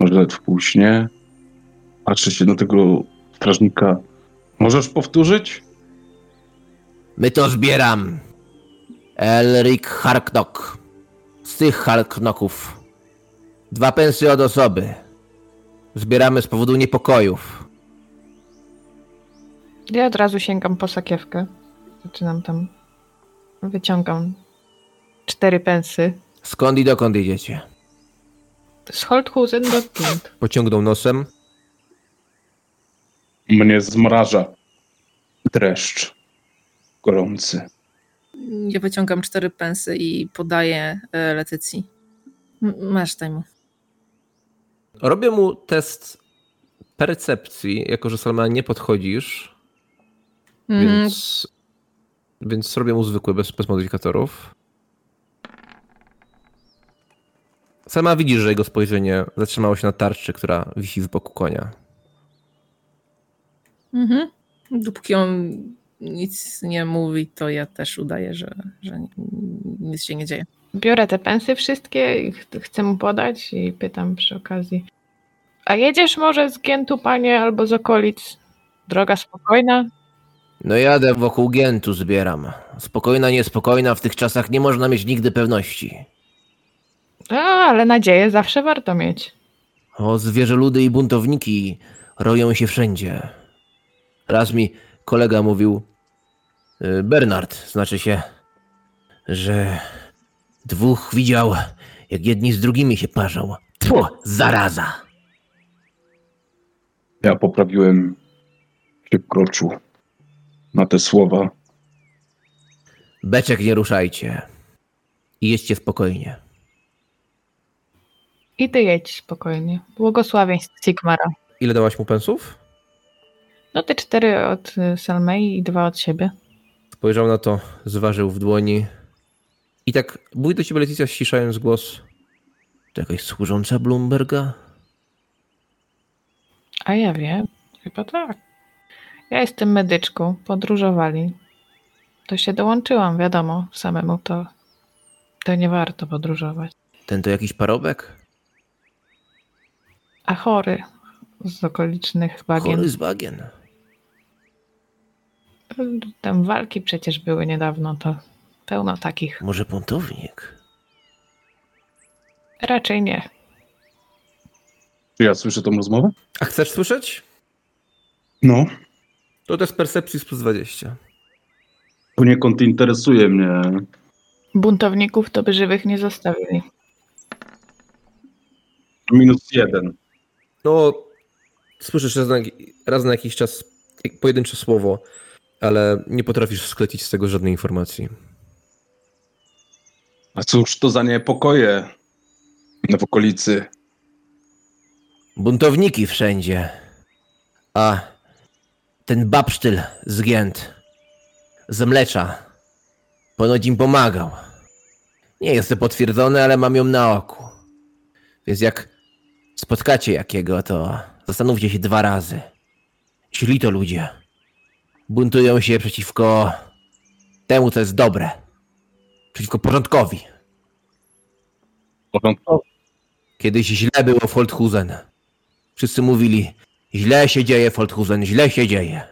Speaker 4: może nawet w półśnie. Patrzę się na tego strażnika. Możesz powtórzyć?
Speaker 6: My to zbieram. Elric Harknok. Z tych Harknoków. Dwa pensy od osoby. Zbieramy z powodu niepokojów.
Speaker 5: Ja od razu sięgam po sakiewkę. Zaczynam tam. Wyciągam cztery pensy.
Speaker 6: Skąd i dokąd idziecie?
Speaker 5: Z Holthusen do Kind.
Speaker 2: Pociągnął nosem.
Speaker 4: Mnie zmraża dreszcz gorący.
Speaker 3: Ja wyciągam cztery pensy i podaję e, Letycji. Masz, daj mu.
Speaker 2: Robię mu test percepcji, jako że Salma nie podchodzisz,
Speaker 3: Mhm.
Speaker 2: więc, więc robię mu zwykły, bez, bez modyfikatorów. Sama widzisz, że jego spojrzenie zatrzymało się na tarczy, która wisi z boku konia.
Speaker 3: Mhm. Dopóki on nic nie mówi, to ja też udaję, że, że ni- nic się nie dzieje.
Speaker 5: Biorę te pensy wszystkie i ch- chcę mu podać i pytam przy okazji. A jedziesz może z Gientu, panie, albo z okolic? Droga spokojna?
Speaker 6: No jadę wokół Gientu zbieram. Spokojna, niespokojna, w tych czasach nie można mieć nigdy pewności.
Speaker 5: A, ale nadzieję zawsze warto mieć.
Speaker 6: O, zwierzę ludy i buntowniki roją się wszędzie. Raz mi kolega mówił, y, Bernard, znaczy się, że dwóch widział, jak jedni z drugimi się parzą. Tfu, zaraza!
Speaker 4: Ja poprawiłem się w kroczu na te słowa.
Speaker 6: Beczek nie ruszajcie. I jedźcie spokojnie.
Speaker 5: I ty jedź spokojnie. Błogosławieństw Sigmara.
Speaker 2: Ile dałaś mu pensów?
Speaker 5: No te cztery od y, Salmei i dwa od siebie.
Speaker 2: Spojrzał na to, zważył w dłoni. I tak mówi do ciebie Leticia, ściszając głos.
Speaker 6: To jakaś służąca Bloomberga?
Speaker 5: A ja wiem. Chyba tak. Ja jestem medyczką. Podróżowali. To się dołączyłam, wiadomo. Samemu to, to nie warto podróżować.
Speaker 6: Ten to jakiś parobek?
Speaker 5: A chory z okolicznych bagien.
Speaker 6: Chory z bagien.
Speaker 5: Tam walki przecież były niedawno, to pełno takich.
Speaker 6: Może pontownik?
Speaker 5: Raczej nie.
Speaker 4: Czy ja słyszę tą rozmowę?
Speaker 2: A chcesz słyszeć?
Speaker 4: No.
Speaker 2: To test percepcji z plus 20.
Speaker 4: Poniekąd interesuje mnie.
Speaker 5: Buntowników to by żywych nie zostawili.
Speaker 4: Minus jeden.
Speaker 2: No, słyszysz raz na, raz na jakiś czas pojedyncze słowo, ale nie potrafisz sklecić z tego żadnej informacji.
Speaker 4: A cóż to za niepokoje w okolicy?
Speaker 6: Buntowniki wszędzie. A ten babsztyl z Gięt, z mlecza, ponoć im pomagał. Nie jest to potwierdzone, ale mam ją na oku. Więc jak spotkacie jakiego, to zastanówcie się dwa razy. Źli to ludzie. Buntują się przeciwko temu, co jest dobre. Przeciwko porządkowi.
Speaker 4: Porządkowo.
Speaker 6: Kiedyś źle było w Folthusen. Wszyscy mówili, źle się dzieje Folthusen, źle się dzieje.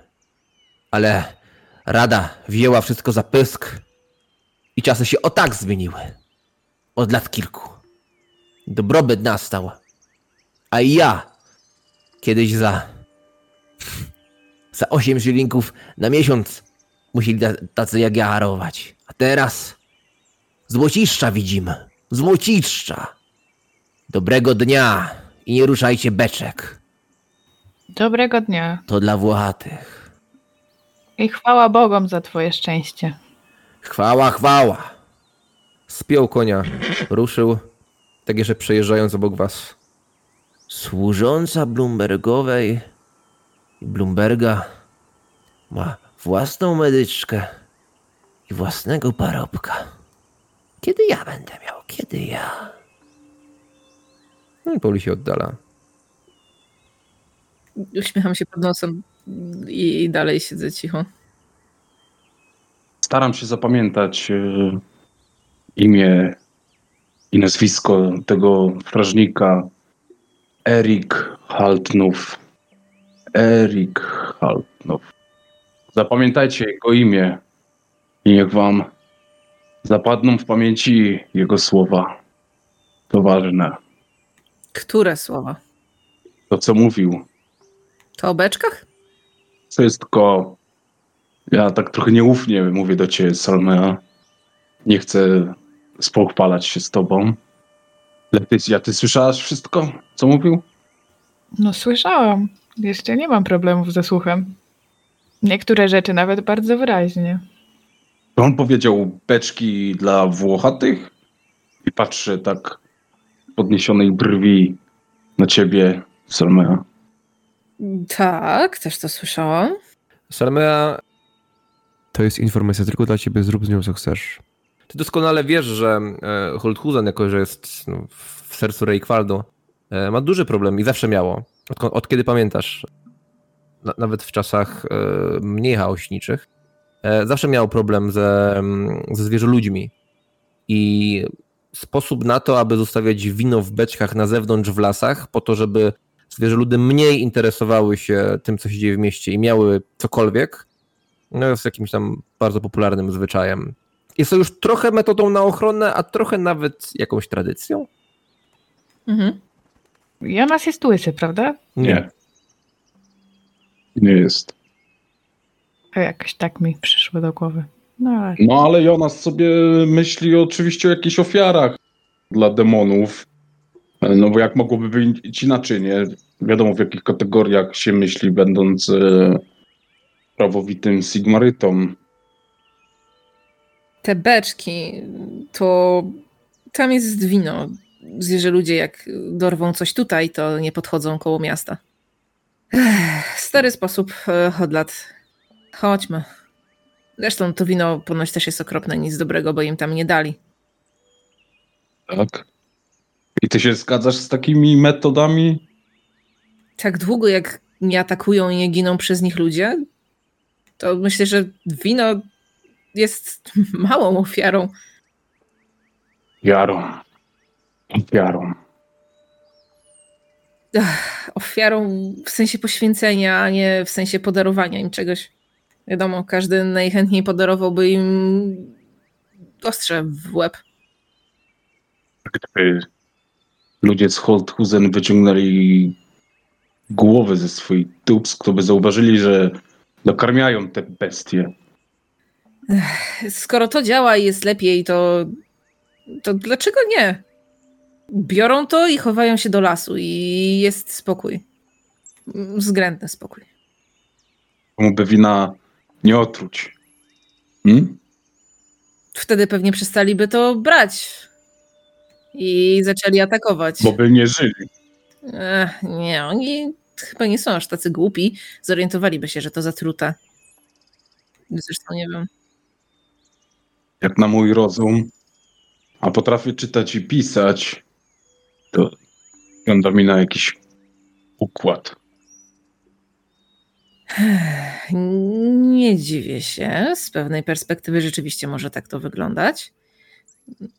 Speaker 6: Ale Rada wzięła wszystko za pysk i czasy się o tak zmieniły. Od lat kilku. Dobrobyt nastał. A i ja kiedyś za za osiem żylinków na miesiąc musieli ta- tacy jak ja harować. A teraz złociszcza widzimy. Złociszcza. Dobrego dnia i nie ruszajcie beczek.
Speaker 5: Dobrego dnia
Speaker 6: To dla Włochatych.
Speaker 5: i chwała Bogom za twoje szczęście.
Speaker 6: Chwała, chwała.
Speaker 2: Spiął konia, ruszył, tak jeszcze przejeżdżając obok was.
Speaker 6: Służąca Bloombergowej i Bloomberga ma własną medyczkę i własnego parobka. Kiedy ja będę miał? Kiedy ja?
Speaker 2: No i powoli się oddala.
Speaker 3: Uśmiecham się pod nosem i, i dalej siedzę cicho.
Speaker 4: Staram się zapamiętać e, imię i nazwisko tego strażnika. Erik Haltnów. Erik Haltnów. Zapamiętajcie jego imię i niech wam zapadną w pamięci jego słowa. To ważne.
Speaker 3: Które słowa?
Speaker 4: To, co mówił.
Speaker 3: To o beczkach?
Speaker 4: To jest tylko. Ja tak trochę nieufnie mówię do ciebie, Salmea. Nie chcę spochwalać się z tobą. Letycja, ty słyszałaś wszystko, co mówił?
Speaker 5: No słyszałam. Jeszcze nie mam problemów ze słuchem. Niektóre rzeczy nawet bardzo wyraźnie.
Speaker 4: To on powiedział beczki dla Włochatych? I patrzę tak podniesionej brwi na ciebie, Salmea.
Speaker 3: Tak, też to słyszałam.
Speaker 2: Salmea, to jest informacja tylko dla ciebie, zrób z nią co chcesz. Ty doskonale wiesz, że e, Holthusen, jako że jest no, w sercu Reykwardu, e, ma duży problem i zawsze miało. Od, od kiedy pamiętasz, na, nawet w czasach e, mniej chaośniczych, e, zawsze miał problem ze, mm, ze zwierzoludźmi. I sposób na to, aby zostawiać wino w beczkach na zewnątrz w lasach, po to, żeby zwierzoludy mniej interesowały się tym, co się dzieje w mieście i miały cokolwiek, no jest jakimś tam bardzo popularnym zwyczajem. Jest to już trochę metodą na ochronę, a trochę nawet jakąś tradycją?
Speaker 3: Mhm.
Speaker 5: Jonas jest łysy, prawda?
Speaker 4: Nie. Nie jest.
Speaker 5: To jakoś tak mi przyszło do głowy. No ale
Speaker 4: No ale Jonas sobie myśli oczywiście o jakichś ofiarach dla demonów. No bo jak mogłoby być inaczej, nie? Wiadomo w jakich kategoriach się myśli, będąc e, prawowitym Sigmarytą.
Speaker 3: Te beczki, to tam jest wino. Że ludzie jak dorwą coś tutaj, to nie podchodzą koło miasta. Ech, stary sposób e, od lat. Chodźmy. Zresztą to wino ponoć też jest okropne, nic dobrego, bo im tam nie dali.
Speaker 4: Tak? I ty się zgadzasz z takimi metodami?
Speaker 3: Tak długo jak nie atakują i nie giną przez nich ludzie, to myślę, że wino jest [laughs] małą ofiarą.
Speaker 4: Jarą. Ofiarą.
Speaker 3: Ofiarą w sensie poświęcenia, a nie w sensie podarowania im czegoś. Wiadomo, każdy najchętniej podarowałby im ostrze w łeb.
Speaker 4: Gdyby ludzie z Holthusen wyciągnęli głowy ze swoich dupsk, to by zauważyli, że dokarmiają te bestie.
Speaker 3: Skoro to działa i jest lepiej, to, to dlaczego nie? Biorą to i chowają się do lasu i jest spokój. Względny spokój.
Speaker 4: Komu by wina nie otruć. Hmm?
Speaker 3: wtedy pewnie przestaliby to brać i zaczęli atakować.
Speaker 4: Bo by nie żyli.
Speaker 3: Ech, nie, oni chyba nie są aż tacy głupi. Zorientowaliby się, że to zatruta. Zresztą nie wiem.
Speaker 4: Jak na mój rozum. A potrafię czytać i pisać. To wygląda mi na jakiś układ.
Speaker 3: Nie dziwię się. Z pewnej perspektywy rzeczywiście może tak to wyglądać.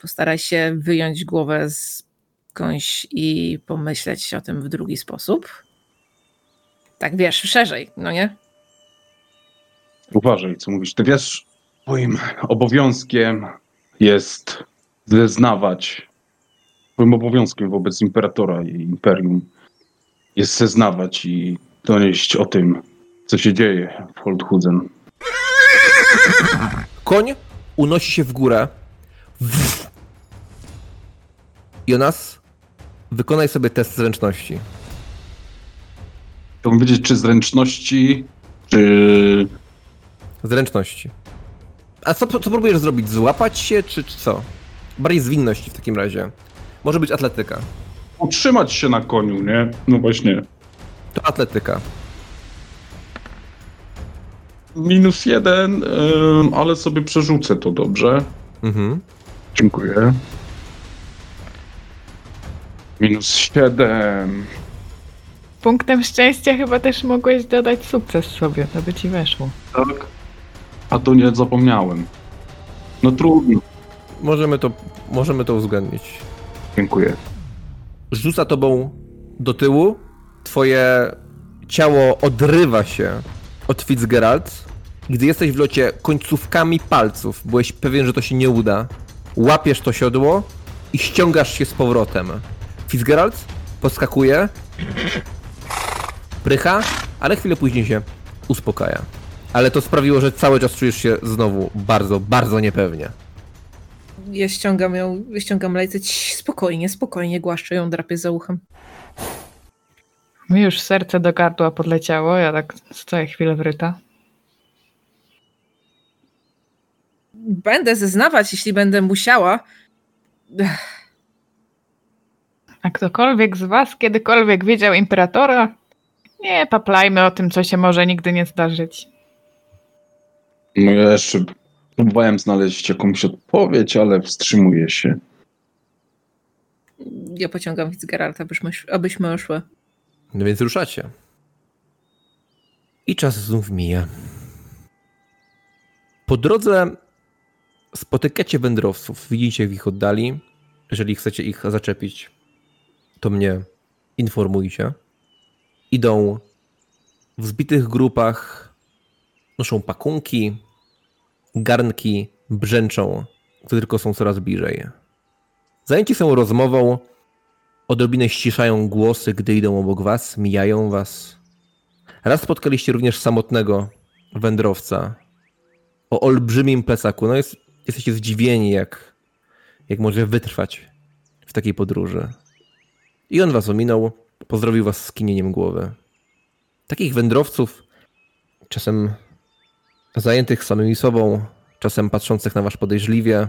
Speaker 3: Postaraj się wyjąć głowę skądś i pomyśleć o tym w drugi sposób. Tak wiesz, szerzej, no nie?
Speaker 4: Uważaj, co mówisz. Ty wiesz, twoim obowiązkiem jest zeznawać. Twoim obowiązkiem wobec imperatora i imperium jest zeznawać i donieść o tym, co się dzieje w Holdhudzen.
Speaker 2: Koń unosi się w górę. Jonas, wykonaj sobie test zręczności.
Speaker 4: Chciałbym wiedzieć, czy zręczności, czy
Speaker 2: Zręczności. A co, co próbujesz zrobić? Złapać się, czy, czy co? Bardziej zwinności w takim razie. Może być atletyka.
Speaker 4: utrzymać się na koniu, nie? No właśnie.
Speaker 2: To atletyka.
Speaker 4: Minus jeden, ym, ale sobie przerzucę to dobrze.
Speaker 2: Mhm.
Speaker 4: Dziękuję. Minus siedem.
Speaker 5: Punktem szczęścia chyba też mogłeś dodać sukces sobie, to by ci weszło.
Speaker 4: Tak? A to nie zapomniałem. No trudno.
Speaker 2: Możemy to, możemy to uwzględnić.
Speaker 4: Dziękuję.
Speaker 2: Rzuca tobą do tyłu. Twoje ciało odrywa się od Fitzgerald. Gdy jesteś w locie końcówkami palców, byłeś pewien, że to się nie uda. Łapiesz to siodło i ściągasz się z powrotem. Fitzgerald podskakuje, prycha, ale chwilę później się uspokaja. Ale to sprawiło, że cały czas czujesz się znowu bardzo, bardzo niepewnie.
Speaker 3: Ja ściągam ją, ściągam lejce. Cii, Spokojnie, spokojnie, głaszczę ją, drapię za uchem.
Speaker 5: Mi już serce do gardła podleciało, ja tak stoję chwilę wryta.
Speaker 3: Będę zeznawać, jeśli będę musiała.
Speaker 5: A ktokolwiek z was kiedykolwiek widział imperatora? Nie paplajmy o tym, co się może nigdy nie zdarzyć.
Speaker 4: No ja jeszcze próbowałem znaleźć jakąś odpowiedź, ale wstrzymuję się.
Speaker 3: Ja pociągam Fitzgeralda, abyśmy, abyśmy szły.
Speaker 2: No więc ruszacie. I czas znów mija. Po drodze spotykacie wędrowców. Widzicie w ich oddali. Jeżeli chcecie ich zaczepić, to mnie informujcie. Idą w zbitych grupach, noszą pakunki, garnki, brzęczą, które tylko są coraz bliżej. Zajęci są rozmową, Odrobinę ściszają głosy, gdy idą obok was, mijają was. Raz spotkaliście również samotnego wędrowca o olbrzymim plecaku. No jest, jesteście zdziwieni, jak, jak może wytrwać w takiej podróży. I on was ominął, pozdrowił was skinieniem głowy. Takich wędrowców, czasem zajętych samymi sobą, czasem patrzących na was podejrzliwie,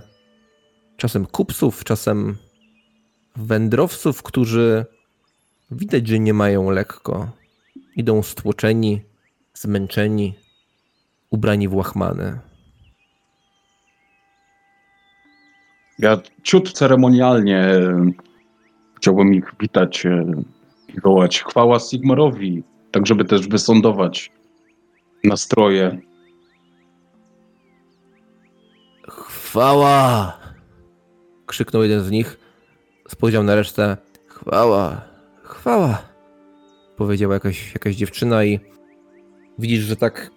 Speaker 2: czasem kupców, czasem wędrowców, którzy widać, że nie mają lekko. Idą stłoczeni, zmęczeni, ubrani w łachmany.
Speaker 4: Ja ciut ceremonialnie e, chciałbym ich witać e, i wołać chwała Sigmarowi, tak żeby też wysądować nastroje.
Speaker 2: Chwała! Krzyknął jeden z nich. Spojrzał na resztę. Chwała, chwała! Powiedziała jakaś, jakaś dziewczyna i widzisz, że tak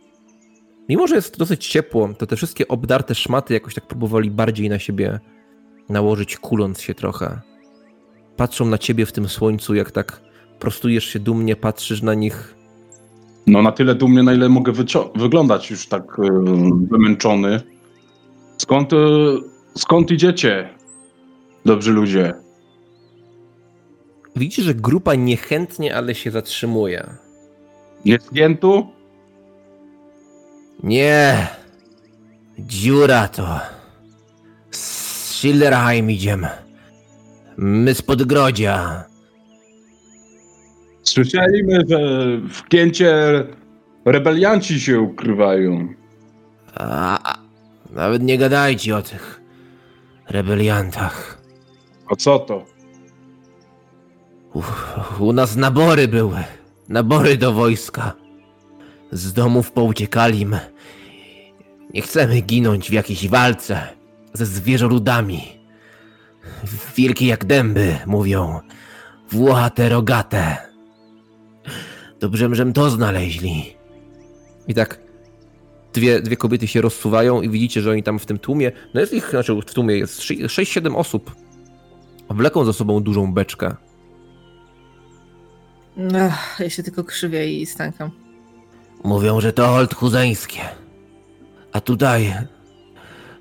Speaker 2: mimo, że jest dosyć ciepło, to te wszystkie obdarte szmaty jakoś tak próbowali bardziej na siebie nałożyć, kuląc się trochę. Patrzą na ciebie w tym słońcu, jak tak prostujesz się dumnie, patrzysz na nich.
Speaker 4: No na tyle dumnie, na ile mogę wyglądać już tak e, wymęczony. Skąd, e, skąd idziecie, dobrzy ludzie?
Speaker 2: Widzisz, że grupa niechętnie, ale się zatrzymuje.
Speaker 4: Nie z Gientu?
Speaker 6: Nie. Dziura to.
Speaker 2: Schilderheim idziemy. My z Podgrodzia.
Speaker 4: Słyszeliśmy, że w Kięcie rebelianci się ukrywają.
Speaker 2: A, nawet nie gadajcie o tych rebeliantach.
Speaker 4: A co to?
Speaker 2: U, u nas nabory były. Nabory do wojska. Z domów pouciekali. Nie chcemy ginąć w jakiejś walce ze zwierzoludami. Wilki jak dęby, mówią. Włochate rogate. Dobrze, żem to znaleźli.
Speaker 7: I tak dwie, dwie kobiety się rozsuwają i widzicie, że oni tam w tym tłumie, no jest ich, znaczy w tłumie jest 6-7 osób. Wleką za sobą dużą beczkę.
Speaker 3: Ach, ja się tylko krzywię i stękam.
Speaker 2: Mówią, że to huzeńskie. A tutaj...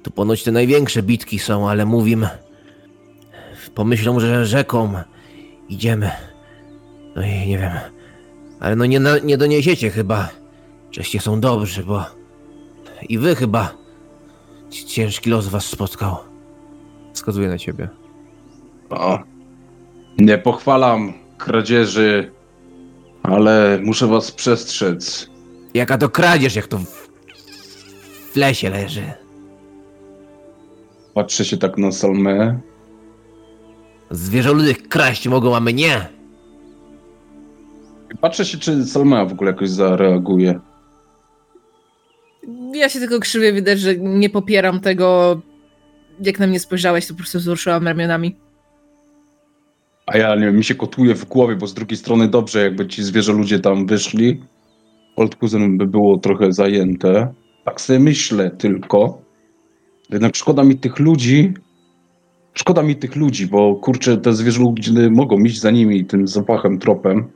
Speaker 2: Tu ponoć te największe bitki są, ale mówim... Pomyślą, że rzeką idziemy. No i nie wiem. Ale no nie, na, nie doniesiecie chyba. Czeście są dobrzy, bo... I wy chyba... ci- Ciężki los was spotkał.
Speaker 7: Wskazuje na ciebie.
Speaker 4: O, nie pochwalam kradzieży, ale muszę was przestrzec.
Speaker 2: Jaka to kradzież, jak to w, w lesie leży.
Speaker 4: Patrzę się tak na Salmę.
Speaker 2: Zwierzoludy kraść mogą, a my nie.
Speaker 4: Patrzę się, czy Salma w ogóle jakoś zareaguje.
Speaker 3: Ja się tylko krzywię, widać, że nie popieram tego. Jak na mnie spojrzałeś, to po prostu wzruszyłam ramionami.
Speaker 4: A ja nie wiem, mi się kotuje w głowie, bo z drugiej strony dobrze, jakby ci zwierzę ludzie tam wyszli. Old Cousin by było trochę zajęte. Tak sobie myślę tylko. Jednak szkoda mi tych ludzi. Szkoda mi tych ludzi, bo kurczę, te zwierzę ludzie mogą iść za nimi tym zapachem, tropem.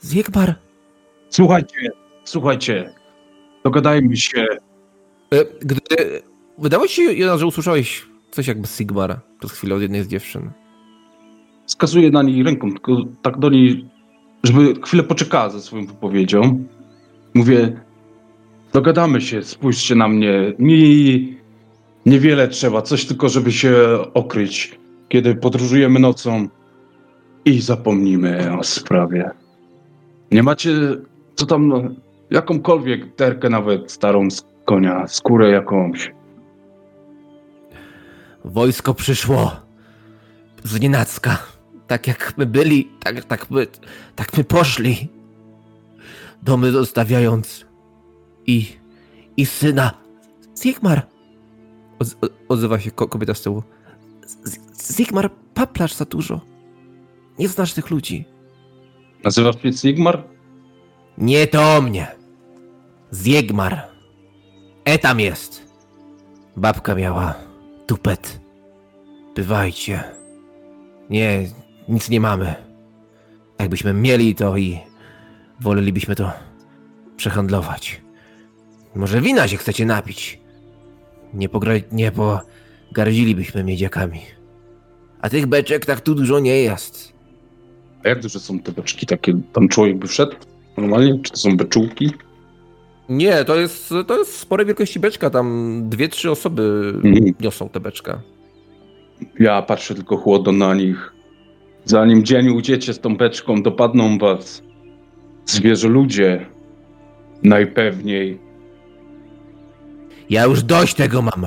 Speaker 2: Zjegbar,
Speaker 4: Słuchajcie, słuchajcie. Dogadajmy się.
Speaker 7: E, Gdy, wydało ci się, że usłyszałeś coś jakby Sigmara przez chwilę od jednej z dziewczyn.
Speaker 4: Wskazuję na niej ręką, tylko tak do niej, żeby chwilę poczekała ze swoją wypowiedzią. Mówię, dogadamy się, spójrzcie na mnie. Mi niewiele trzeba, coś tylko, żeby się okryć, kiedy podróżujemy nocą i zapomnimy o sprawie. Nie macie, co tam, jakąkolwiek terkę, nawet starą z konia, skórę jakąś.
Speaker 2: wojsko przyszło. Z nienacka. Tak jak my byli, tak, tak, my, tak my poszli. Domy zostawiając. I, i syna. Zjegmar,
Speaker 7: Odz- o- odzywa się ko- kobieta z tyłu.
Speaker 2: Zjegmar, paplasz za dużo. Nie znasz tych ludzi.
Speaker 4: Nazywasz się Sigmar?
Speaker 2: Nie to mnie. Zjegmar. E tam jest. Babka miała tupet. Bywajcie. Nie, nic nie mamy. Jakbyśmy mieli to i wolelibyśmy to przehandlować. Może wina się chcecie napić? Nie pogra... nie pogardzilibyśmy miedziakami. A tych beczek tak tu dużo nie jest.
Speaker 4: A jak duże są te beczki takie? Tam człowiek by wszedł normalnie? Czy to są beczułki?
Speaker 7: Nie, to jest, to jest sporej wielkości beczka, tam dwie, trzy osoby
Speaker 4: Mhm.
Speaker 7: niosą tę beczkę.
Speaker 4: Ja patrzę tylko chłodno na nich. Zanim dzień ujdziecie z tą beczką, dopadną was zwierzę ludzie. Najpewniej.
Speaker 2: Ja już dość tego mam.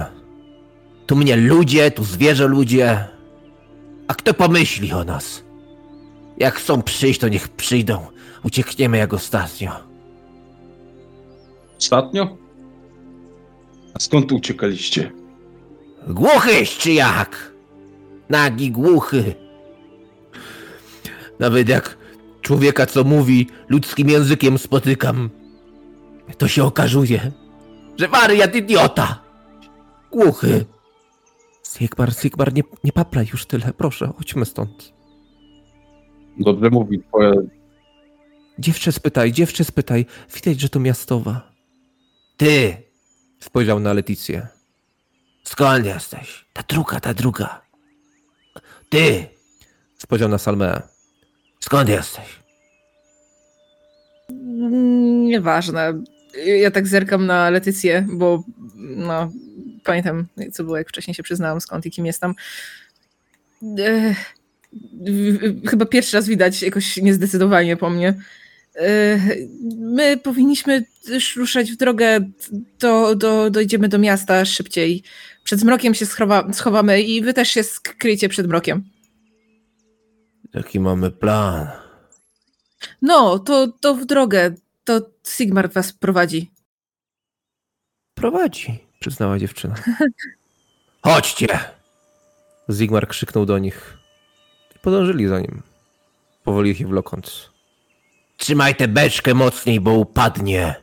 Speaker 2: Tu mnie ludzie, tu zwierzę ludzie. A kto pomyśli o nas? Jak chcą przyjść, to niech przyjdą. Uciekniemy jak ostatnio.
Speaker 4: Ostatnio? A skąd uciekaliście?
Speaker 2: Głuchyś czy jak? Nagi głuchy. Nawet jak człowieka, co mówi ludzkim językiem spotykam, to się okazuje, że wariat idiota. Głuchy.
Speaker 7: Sigmar, Sigmar, nie, nie paplaj już tyle, proszę, chodźmy stąd.
Speaker 4: Dobrze mówi twoja...
Speaker 7: Dziewczę spytaj, dziewczę spytaj, widać, że to miastowa.
Speaker 2: Ty,
Speaker 7: Spojrzał na Leticję.
Speaker 2: skąd jesteś? Ta druga, ta druga. Ty,
Speaker 7: Spojrzał na Salmea.
Speaker 2: skąd jesteś?
Speaker 3: Nieważne. Ja tak zerkam na Letycję, bo no, pamiętam, co było, jak wcześniej się przyznałam, skąd i kim jestem. E, w- chyba pierwszy raz widać jakoś niezdecydowanie po mnie. E, my powinniśmy ruszać w drogę, do, do, dojdziemy do miasta szybciej. Przed zmrokiem się schowa, schowamy i wy też się skryjcie przed mrokiem.
Speaker 6: Jaki mamy plan?
Speaker 3: No, to, to w drogę. To Sigmar was prowadzi.
Speaker 2: Prowadzi, przyznała dziewczyna. [laughs]
Speaker 6: Chodźcie!
Speaker 2: Zigmar krzyknął do nich. Podążyli za nim. Powoli ich wlokąc.
Speaker 6: Trzymaj tę beczkę mocniej, bo upadnie.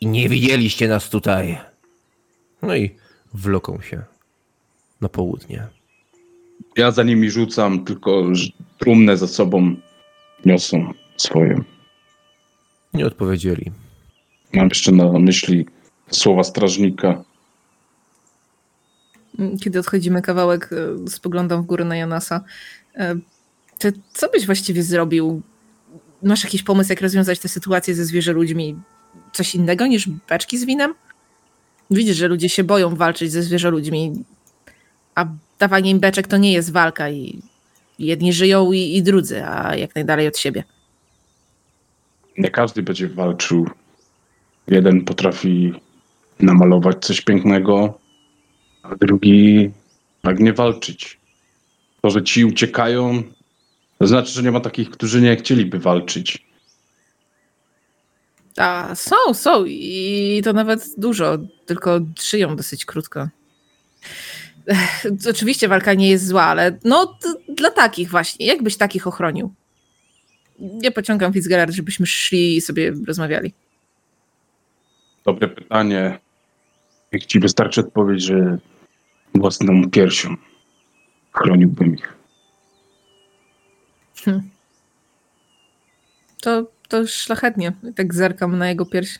Speaker 6: I nie widzieliście nas tutaj.
Speaker 2: No i wloką się na południe.
Speaker 4: Ja za nimi rzucam, tylko trumnę za sobą niosą swoje.
Speaker 2: Nie odpowiedzieli.
Speaker 4: Mam jeszcze na myśli słowa strażnika.
Speaker 3: Kiedy odchodzimy kawałek, e, spoglądam w górę na Janasa. E, Ty, co byś właściwie zrobił? Masz jakiś pomysł, jak rozwiązać tę sytuację ze zwierzę ludźmi? Coś innego niż beczki z winem? Widzisz, że ludzie się boją walczyć ze zwierzę ludźmi, a dawanie im beczek to nie jest walka i jedni żyją i, i drudzy, a jak najdalej od siebie.
Speaker 4: Nie każdy będzie walczył. Jeden potrafi namalować coś pięknego, a drugi pragnie walczyć. To, że ci uciekają, to znaczy, że nie ma takich, którzy nie chcieliby walczyć.
Speaker 3: A są, są i to nawet dużo, tylko żyją dosyć krótko. Oczywiście walka nie jest zła, ale no dla takich właśnie. Jakbyś takich ochronił? Nie pociągam Fitzgerald, żebyśmy szli i sobie rozmawiali.
Speaker 4: Dobre pytanie. Jak ci wystarczy odpowiedź, że własną piersią chroniłbym ich.
Speaker 3: To, to szlachetnie. Tak zerkam na jego pierś.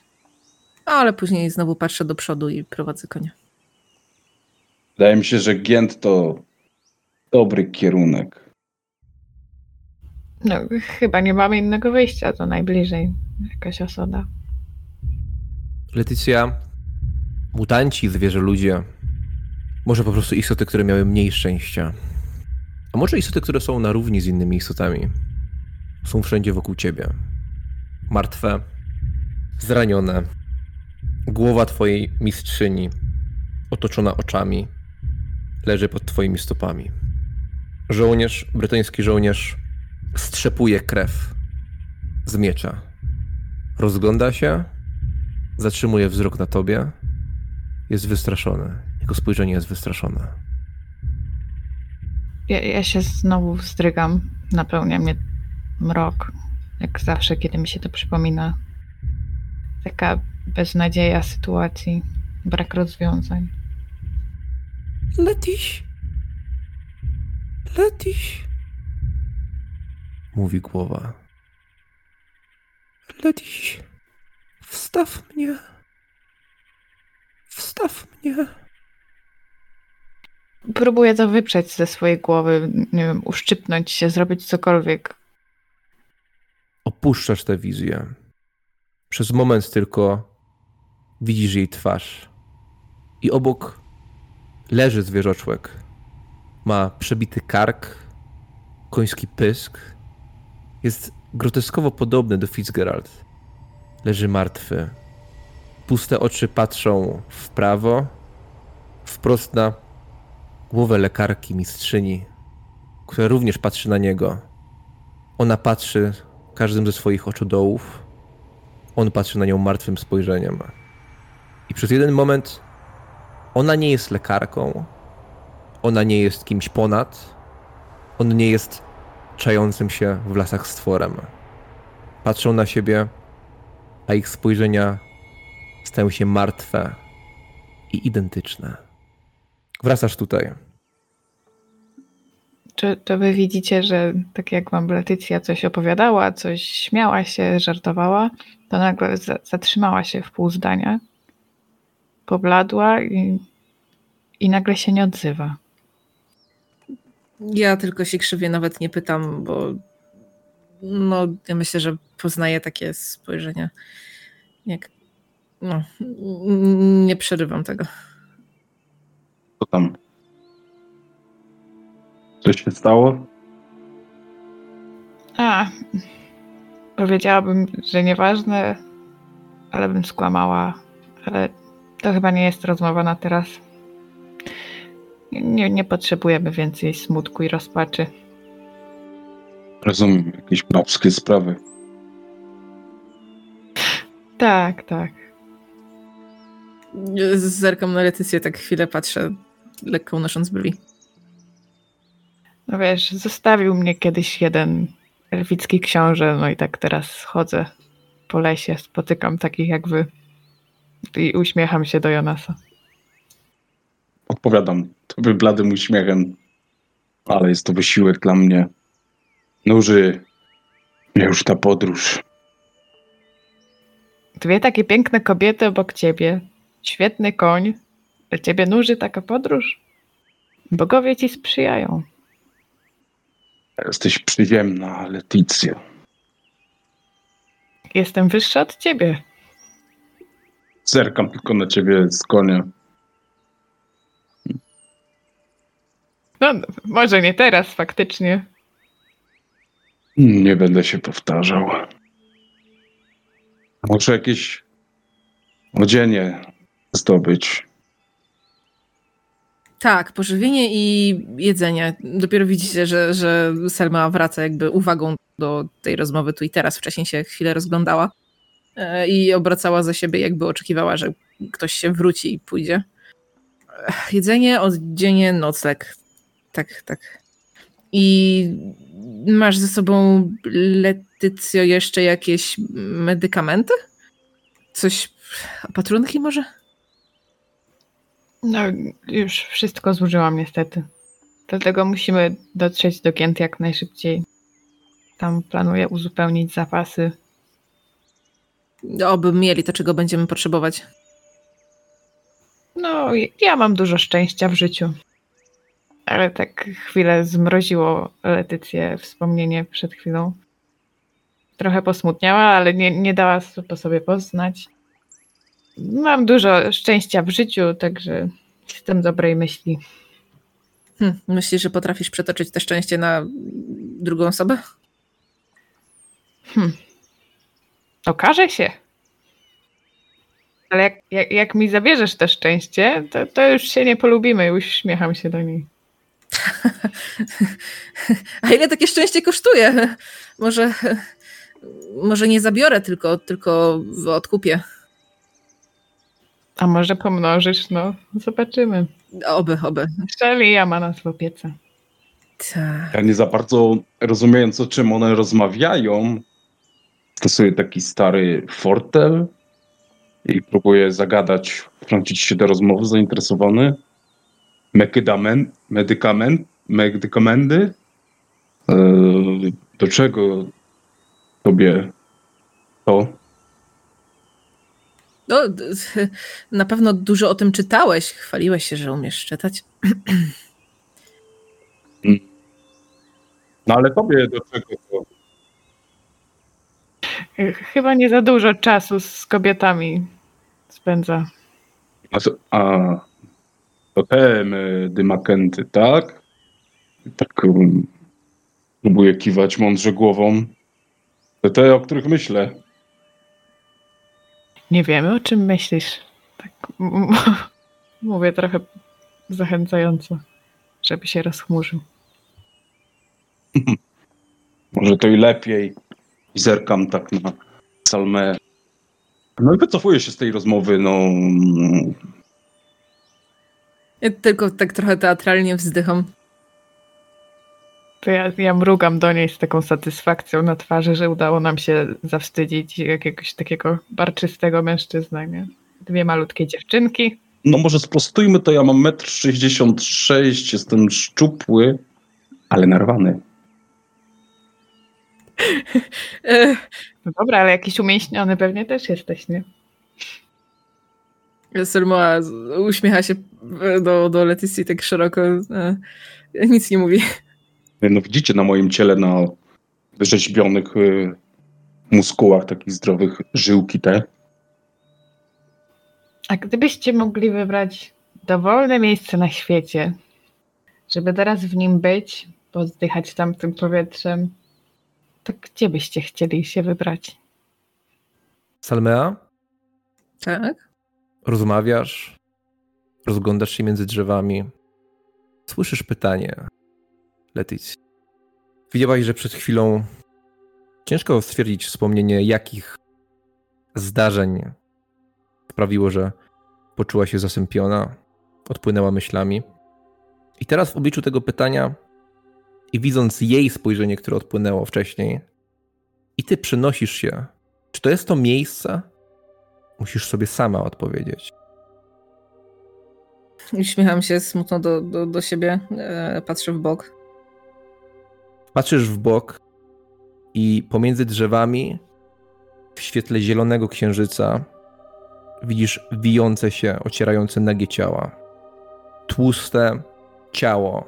Speaker 3: Ale później znowu patrzę do przodu i prowadzę konia.
Speaker 4: Wydaje mi się, że Gięt to dobry kierunek.
Speaker 5: No, chyba nie mamy innego wyjścia, to najbliżej jakaś osada.
Speaker 2: Letycja, mutanci, zwierzę ludzie, może po prostu istoty, które miały mniej szczęścia. A może istoty, które są na równi z innymi istotami. Są wszędzie wokół ciebie. Martwe, zranione. Głowa twojej mistrzyni, otoczona oczami, leży pod twoimi stopami. Żołnierz, brytyjski żołnierz, strzepuje krew z miecza. Rozgląda się, zatrzymuje wzrok na tobie. Jest wystraszony. Jego spojrzenie jest wystraszone.
Speaker 5: Ja, ja się znowu wzdrygam, napełnia mnie mrok, jak zawsze, kiedy mi się to przypomina. Taka beznadzieja sytuacji, brak rozwiązań.
Speaker 2: Letiś. Letiś. Mówi głowa. Letiś. Wstaw mnie. Wstaw mnie.
Speaker 5: Próbuję to wyprzeć ze swojej głowy, nie wiem, uszczypnąć się, zrobić cokolwiek.
Speaker 2: Opuszczasz tę wizję. Przez moment tylko widzisz jej twarz. I obok leży zwierzoczłek. Ma przebity kark, koński pysk. Jest groteskowo podobny do Fitzgerald. Leży martwy. Puste oczy patrzą w prawo, wprost na głowę lekarki, mistrzyni, która również patrzy na niego. Ona patrzy każdym ze swoich oczodołów. On patrzy na nią martwym spojrzeniem. I przez jeden moment ona nie jest lekarką. Ona nie jest kimś ponad. On nie jest czającym się w lasach stworem. Patrzą na siebie, a ich spojrzenia stają się martwe i identyczne. Wracasz tutaj.
Speaker 5: Czy to wy widzicie, że tak jak wam Letycja coś opowiadała, coś śmiała się, żartowała, to nagle za- zatrzymała się w pół zdania, pobladła i, i nagle się nie odzywa.
Speaker 3: Ja tylko się krzywię, nawet nie pytam, bo no, ja myślę, że poznaję takie spojrzenia. Jak, no, nie przerywam tego.
Speaker 4: Tam? Coś się stało?
Speaker 5: A, powiedziałabym, że nieważne, ale bym skłamała. Ale to chyba nie jest rozmowa na teraz. Nie, nie potrzebujemy więcej smutku i rozpaczy.
Speaker 4: Rozumiem, jakieś babskie sprawy.
Speaker 5: Tak, tak.
Speaker 3: Zerkam na Letycję, tak chwilę patrzę, lekko unosząc brwi.
Speaker 5: No wiesz, zostawił mnie kiedyś jeden elficki książę, no i tak teraz chodzę po lesie, spotykam takich jak wy i uśmiecham się do Jonasa.
Speaker 4: Odpowiadam tobie bladym uśmiechem, ale jest to wysiłek dla mnie. Nuży mnie już ta podróż.
Speaker 5: Dwie takie piękne kobiety obok ciebie, świetny koń, ciebie nuży taka podróż? Bogowie ci sprzyjają.
Speaker 4: Jesteś przyziemna, Leticja.
Speaker 5: Jestem wyższa od ciebie.
Speaker 4: Zerkam tylko na ciebie z konia.
Speaker 5: No, może nie teraz faktycznie.
Speaker 4: Nie będę się powtarzał. Muszę jakieś odzienie zdobyć.
Speaker 3: Tak, pożywienie i jedzenie. Dopiero widzicie, że, że Selma wraca jakby uwagą do tej rozmowy tu i teraz. Wcześniej się chwilę rozglądała e, i obracała za siebie, jakby oczekiwała, że ktoś się wróci i pójdzie. Ech, Jedzenie, odzienie, nocleg. Tak, tak. I masz ze sobą, Letycjo, jeszcze jakieś medykamenty? Coś, opatrunki może?
Speaker 5: No, już wszystko zużyłam niestety. Dlatego musimy dotrzeć do Gent jak najszybciej. Tam planuję uzupełnić zapasy.
Speaker 3: Oby mieli to, czego będziemy potrzebować.
Speaker 5: No, ja mam dużo szczęścia w życiu. Ale tak chwilę zmroziło Letycję wspomnienie przed chwilą. Trochę posmutniała, ale nie, nie dała po sobie poznać. Mam dużo szczęścia w życiu, także jestem dobrej myśli.
Speaker 3: Hm, myślisz, że potrafisz przetoczyć te szczęście na drugą osobę?
Speaker 5: Hm. Okaże się. Ale jak, jak, jak mi zabierzesz to szczęście, to, to już się nie polubimy. Uśmiecham się do niej. [laughs]
Speaker 3: A ile takie szczęście kosztuje? Może, może nie zabiorę, tylko, tylko odkupię.
Speaker 5: A może pomnożysz? No, zobaczymy.
Speaker 3: Oby, oby.
Speaker 5: Szeli ja ma nas w opiece.
Speaker 3: Tak.
Speaker 4: Ja nie za bardzo rozumiejąc, o czym one rozmawiają, stosuję taki stary fortel i próbuję zagadać, wtrącić się do rozmowy zainteresowany. Medykament, medykament, medykamenty? Eee, do czego tobie to?
Speaker 3: No, [laughs] na pewno dużo o tym czytałeś. Chwaliłeś się, że umiesz czytać. [clears throat]
Speaker 4: No ale tobie do czego to?
Speaker 5: Chyba nie za dużo czasu z kobietami spędza.
Speaker 4: A, a to te medymakenty, tak? Tak um, próbuję kiwać mądrze głową. To te, o których myślę.
Speaker 5: Nie wiemy, o czym myślisz. Tak [laughs] mówię trochę zachęcająco, żeby się rozchmurzył. [laughs]
Speaker 4: Może to i lepiej. I zerkam tak na Salmę. No i wycofuję się z tej rozmowy, no. mm,
Speaker 3: Ja tylko tak trochę teatralnie wzdycham.
Speaker 5: To ja, ja mrugam do niej z taką satysfakcją na twarzy, że udało nam się zawstydzić jakiegoś takiego barczystego mężczyzny, nie? Dwie malutkie dziewczynki.
Speaker 4: No może sprostujmy to, ja mam 1,66 m, jestem szczupły, ale narwany.
Speaker 3: E, [laughs]
Speaker 5: No dobra, ale jakiś umięśniony pewnie też jesteś, nie?
Speaker 3: Selma z- uśmiecha się do, do Leticji tak szeroko. E, nic nie mówi.
Speaker 4: No widzicie na moim ciele na wyrzeźbionych y, muskułach, takich zdrowych żyłki te.
Speaker 5: A gdybyście mogli wybrać dowolne miejsce na świecie, żeby teraz w nim być, pozdychać tamtym powietrzem, to gdzie byście chcieli się wybrać?
Speaker 2: Salmea,
Speaker 3: Tak?
Speaker 2: rozmawiasz, rozglądasz się między drzewami. Słyszysz pytanie. Leticja. Widziałaś, że przed chwilą ciężko stwierdzić wspomnienie, jakich zdarzeń sprawiło, że poczuła się zasępiona, odpłynęła myślami. I teraz w obliczu tego pytania i widząc jej spojrzenie, które odpłynęło wcześniej, i ty przenosisz się. Czy to jest to miejsce? Musisz sobie sama odpowiedzieć.
Speaker 3: Uśmiecham się smutno do, do, do siebie, e, patrzę w bok.
Speaker 2: Patrzysz w bok i pomiędzy drzewami, w świetle zielonego księżyca, widzisz wijące się, ocierające nagie ciała. Tłuste ciało,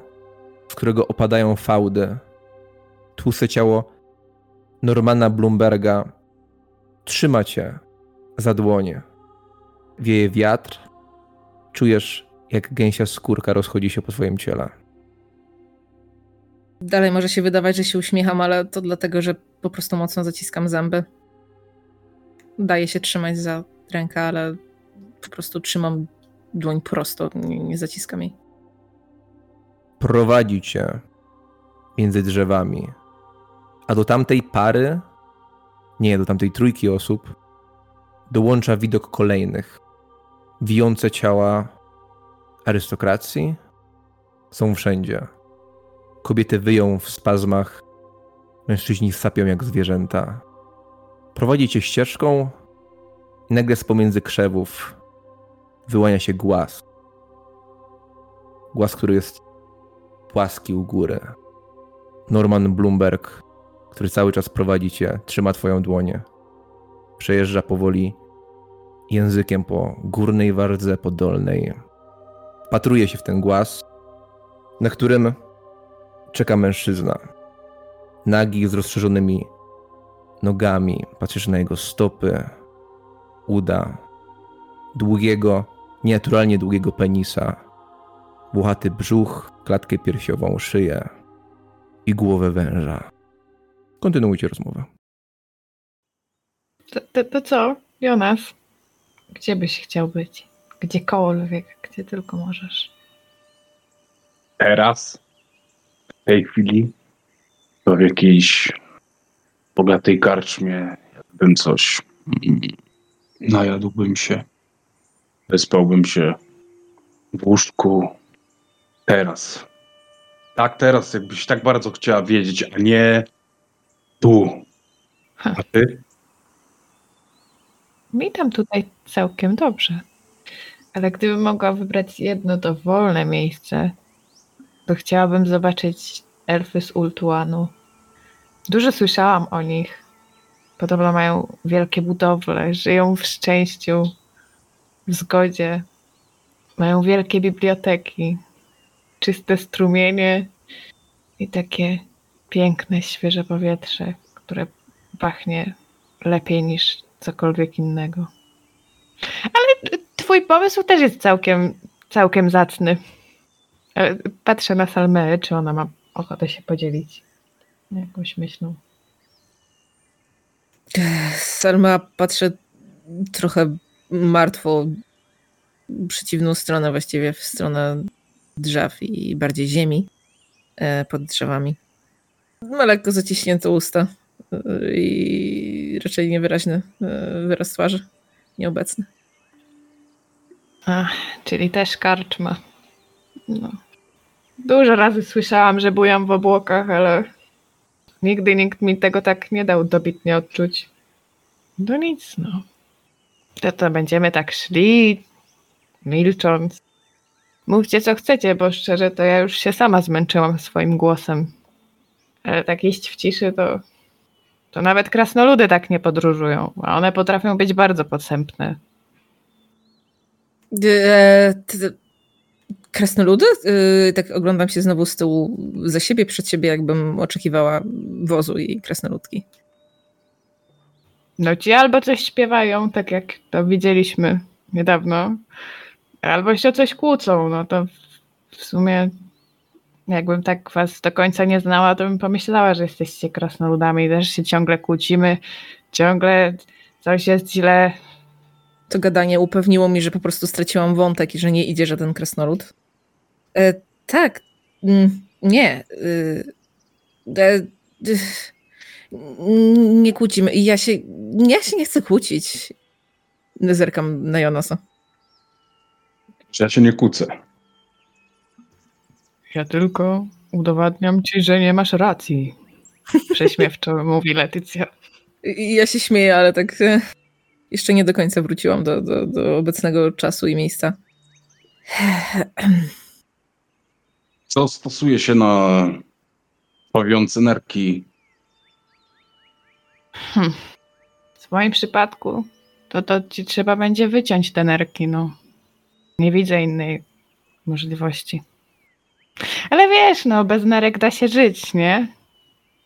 Speaker 2: z którego opadają fałdy. Tłuste ciało Normana Bloomberga trzyma cię za dłonie. Wieje wiatr, czujesz, jak gęsia skórka rozchodzi się po twoim ciele.
Speaker 3: Dalej może się wydawać, że się uśmiecham, ale to dlatego, że po prostu mocno zaciskam zęby. Daję się trzymać za rękę, ale po prostu trzymam dłoń prosto, nie, nie zaciskam jej.
Speaker 2: prowadzi cię między drzewami, a do tamtej pary, nie, do tamtej trójki osób, dołącza widok kolejnych. Wijące ciała arystokracji są wszędzie. Kobiety wyją w spazmach, mężczyźni sapią jak zwierzęta. Prowadzi cię ścieżką i nagle z pomiędzy krzewów wyłania się głaz. Głaz, który jest płaski u góry. Norman Bloomberg, który cały czas prowadzi cię, trzyma twoją dłonię. Przejeżdża powoli językiem po górnej wardze, po dolnej. Patruje się w ten głaz, na którym czeka mężczyzna. Nagi z rozszerzonymi nogami. Patrzysz na jego stopy, uda, długiego, nienaturalnie długiego penisa, włochaty brzuch, klatkę piersiową, szyję i głowę węża. Kontynuujcie rozmowę.
Speaker 5: To, to, to co, Jonas? Gdzie byś chciał być? Gdziekolwiek, gdzie tylko możesz.
Speaker 4: Teraz, tej chwili, to w jakiejś bogatej karczmie, jakbym coś najadłbym się, wyspałbym się w łóżku. Teraz. Tak, teraz, jakbyś tak bardzo chciała wiedzieć, a nie tu. A ty?
Speaker 5: Mi tam tutaj całkiem dobrze. Ale gdybym mogła wybrać jedno dowolne miejsce, to chciałabym zobaczyć elfy z Ultuanu. Dużo słyszałam o nich. Podobno mają wielkie budowle, żyją w szczęściu, w zgodzie. Mają wielkie biblioteki, czyste strumienie i takie piękne, świeże powietrze, które pachnie lepiej niż cokolwiek innego. Ale twój pomysł też jest całkiem, całkiem zacny. E, Patrzę na Salmeę, czy ona ma ochotę się podzielić jakąś myślą.
Speaker 3: Salma patrzy trochę martwo w przeciwną stronę, właściwie w stronę drzew i bardziej ziemi e, pod drzewami. Ma lekko zaciśnięte usta e, i raczej niewyraźny wyraz twarzy, nieobecny.
Speaker 5: Ach, czyli też karczma. No. Dużo razy słyszałam, że bujam w obłokach, ale nigdy nikt mi tego tak nie dał dobitnie odczuć. No nic, no. To to będziemy tak szli, milcząc. Mówcie co chcecie, bo szczerze to ja już się sama zmęczyłam swoim głosem. Ale tak iść w ciszy to... To nawet krasnoludy tak nie podróżują, a one potrafią być bardzo podstępne.
Speaker 3: Krasnoludy? E, Tak oglądam się znowu z tyłu za siebie, przed siebie, jakbym oczekiwała wozu i krasnoludki.
Speaker 5: No ci albo coś śpiewają, tak jak to widzieliśmy niedawno, Albo się o coś kłócą, no to w sumie jakbym tak was do końca nie znała, to bym pomyślała, że jesteście krasnoludami, też się ciągle kłócimy, ciągle coś jest źle.
Speaker 3: To gadanie upewniło mi, że po prostu straciłam wątek i że nie idzie żaden krasnolud. E, tak. Mm, nie. Y, e, y, nie kłócimy. Ja się, ja się nie chcę kłócić. Zerkam na Jonasa.
Speaker 4: Ja się nie kłócę.
Speaker 5: Ja tylko udowadniam ci, że nie masz racji. Prześmiewczo [laughs] mówi Letycja.
Speaker 3: Ja się śmieję, ale tak e, jeszcze nie do końca wróciłam do, do, do obecnego czasu i miejsca.
Speaker 4: Co stosuje się na bawiące nerki?
Speaker 5: Hmm. W moim przypadku to, to ci trzeba będzie wyciąć te nerki, no. Nie widzę innej możliwości. Ale wiesz, no, bez nerek da się żyć, nie?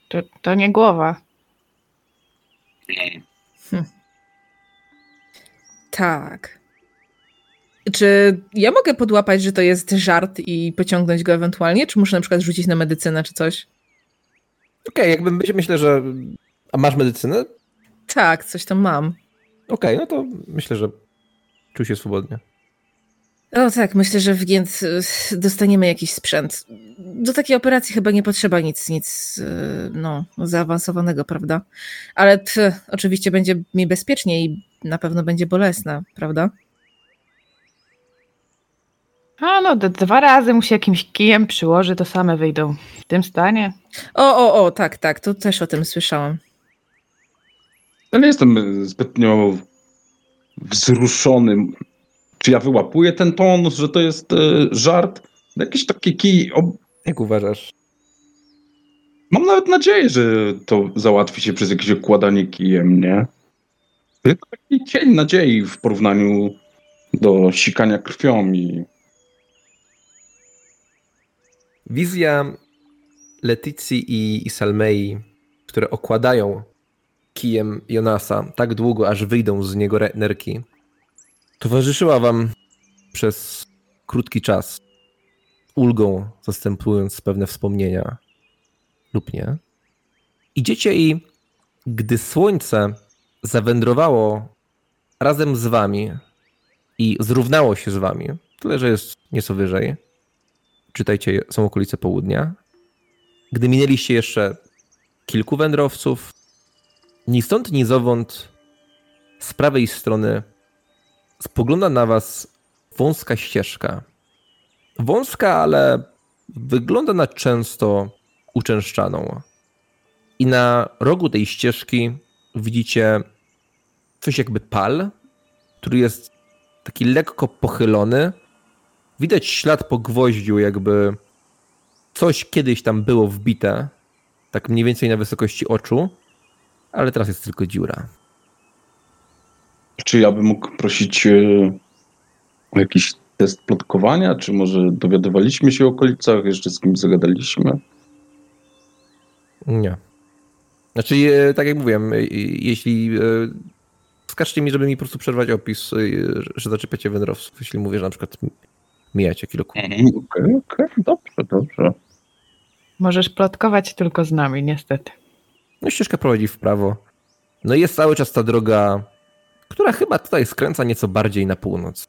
Speaker 5: To, to nie głowa.
Speaker 3: Tak. Czy ja mogę podłapać, że to jest żart i pociągnąć go ewentualnie? Czy muszę na przykład rzucić na medycynę czy coś?
Speaker 2: Okej, jakbym myślę, myślę, że. A masz medycynę?
Speaker 3: Tak, coś tam mam.
Speaker 2: Okej, no to myślę, że czuł się swobodnie.
Speaker 3: O tak, myślę, że w Gięt y, dostaniemy jakiś sprzęt. Do takiej operacji chyba nie potrzeba nic, nic y, no, zaawansowanego, prawda? Ale oczywiście będzie mi bezpiecznie i na pewno będzie bolesna, prawda?
Speaker 5: A no, dwa razy mu się jakimś kijem przyłoży, to same wyjdą. W tym stanie.
Speaker 3: O, o, o, tak, tak, to też o tym słyszałam.
Speaker 4: Ja nie jestem zbytnio wzruszony. Czy ja wyłapuję ten ton, że to jest e, żart? Jakiś taki kij. Ob...
Speaker 2: Jak uważasz?
Speaker 4: Mam nawet nadzieję, że to załatwi się przez jakieś okładanie kijem, nie? Tylko taki cień nadziei w porównaniu do sikania krwią i
Speaker 2: Wizja Leticji i, i Salmei, które okładają kijem Jonasa tak długo, aż wyjdą z niego nerki, towarzyszyła wam przez krótki czas, ulgą zastępując pewne wspomnienia lub nie. Idziecie i gdy słońce zawędrowało razem z wami i zrównało się z wami, tyle że jest nieco wyżej, czytajcie, są okolice południa. Gdy minęliście jeszcze kilku wędrowców, ni stąd, ni zowąd z prawej strony spogląda na was wąska ścieżka. Wąska, ale wygląda na często uczęszczaną. I na rogu tej ścieżki widzicie coś jakby pal, który jest taki lekko pochylony, Widać ślad po gwoździu, jakby coś kiedyś tam było wbite, tak mniej więcej na wysokości oczu, ale teraz jest tylko dziura.
Speaker 4: Czy ja bym mógł prosić e, o jakiś test plotkowania? Czy może dowiadywaliśmy się o okolicach, jeszcze z kimś zagadaliśmy?
Speaker 2: Nie. Znaczy, e, tak jak mówiłem, e, jeśli wskażcie mi, żeby mi po prostu przerwać opis, że zaczepiacie wędrowców, jeśli mówię, że na przykład mijacie kilku.
Speaker 4: Okej, okej, dobrze, dobrze.
Speaker 5: Możesz plotkować tylko z nami, niestety.
Speaker 2: No ścieżka prowadzi w prawo. No i jest cały czas ta droga, która chyba tutaj skręca nieco bardziej na północ.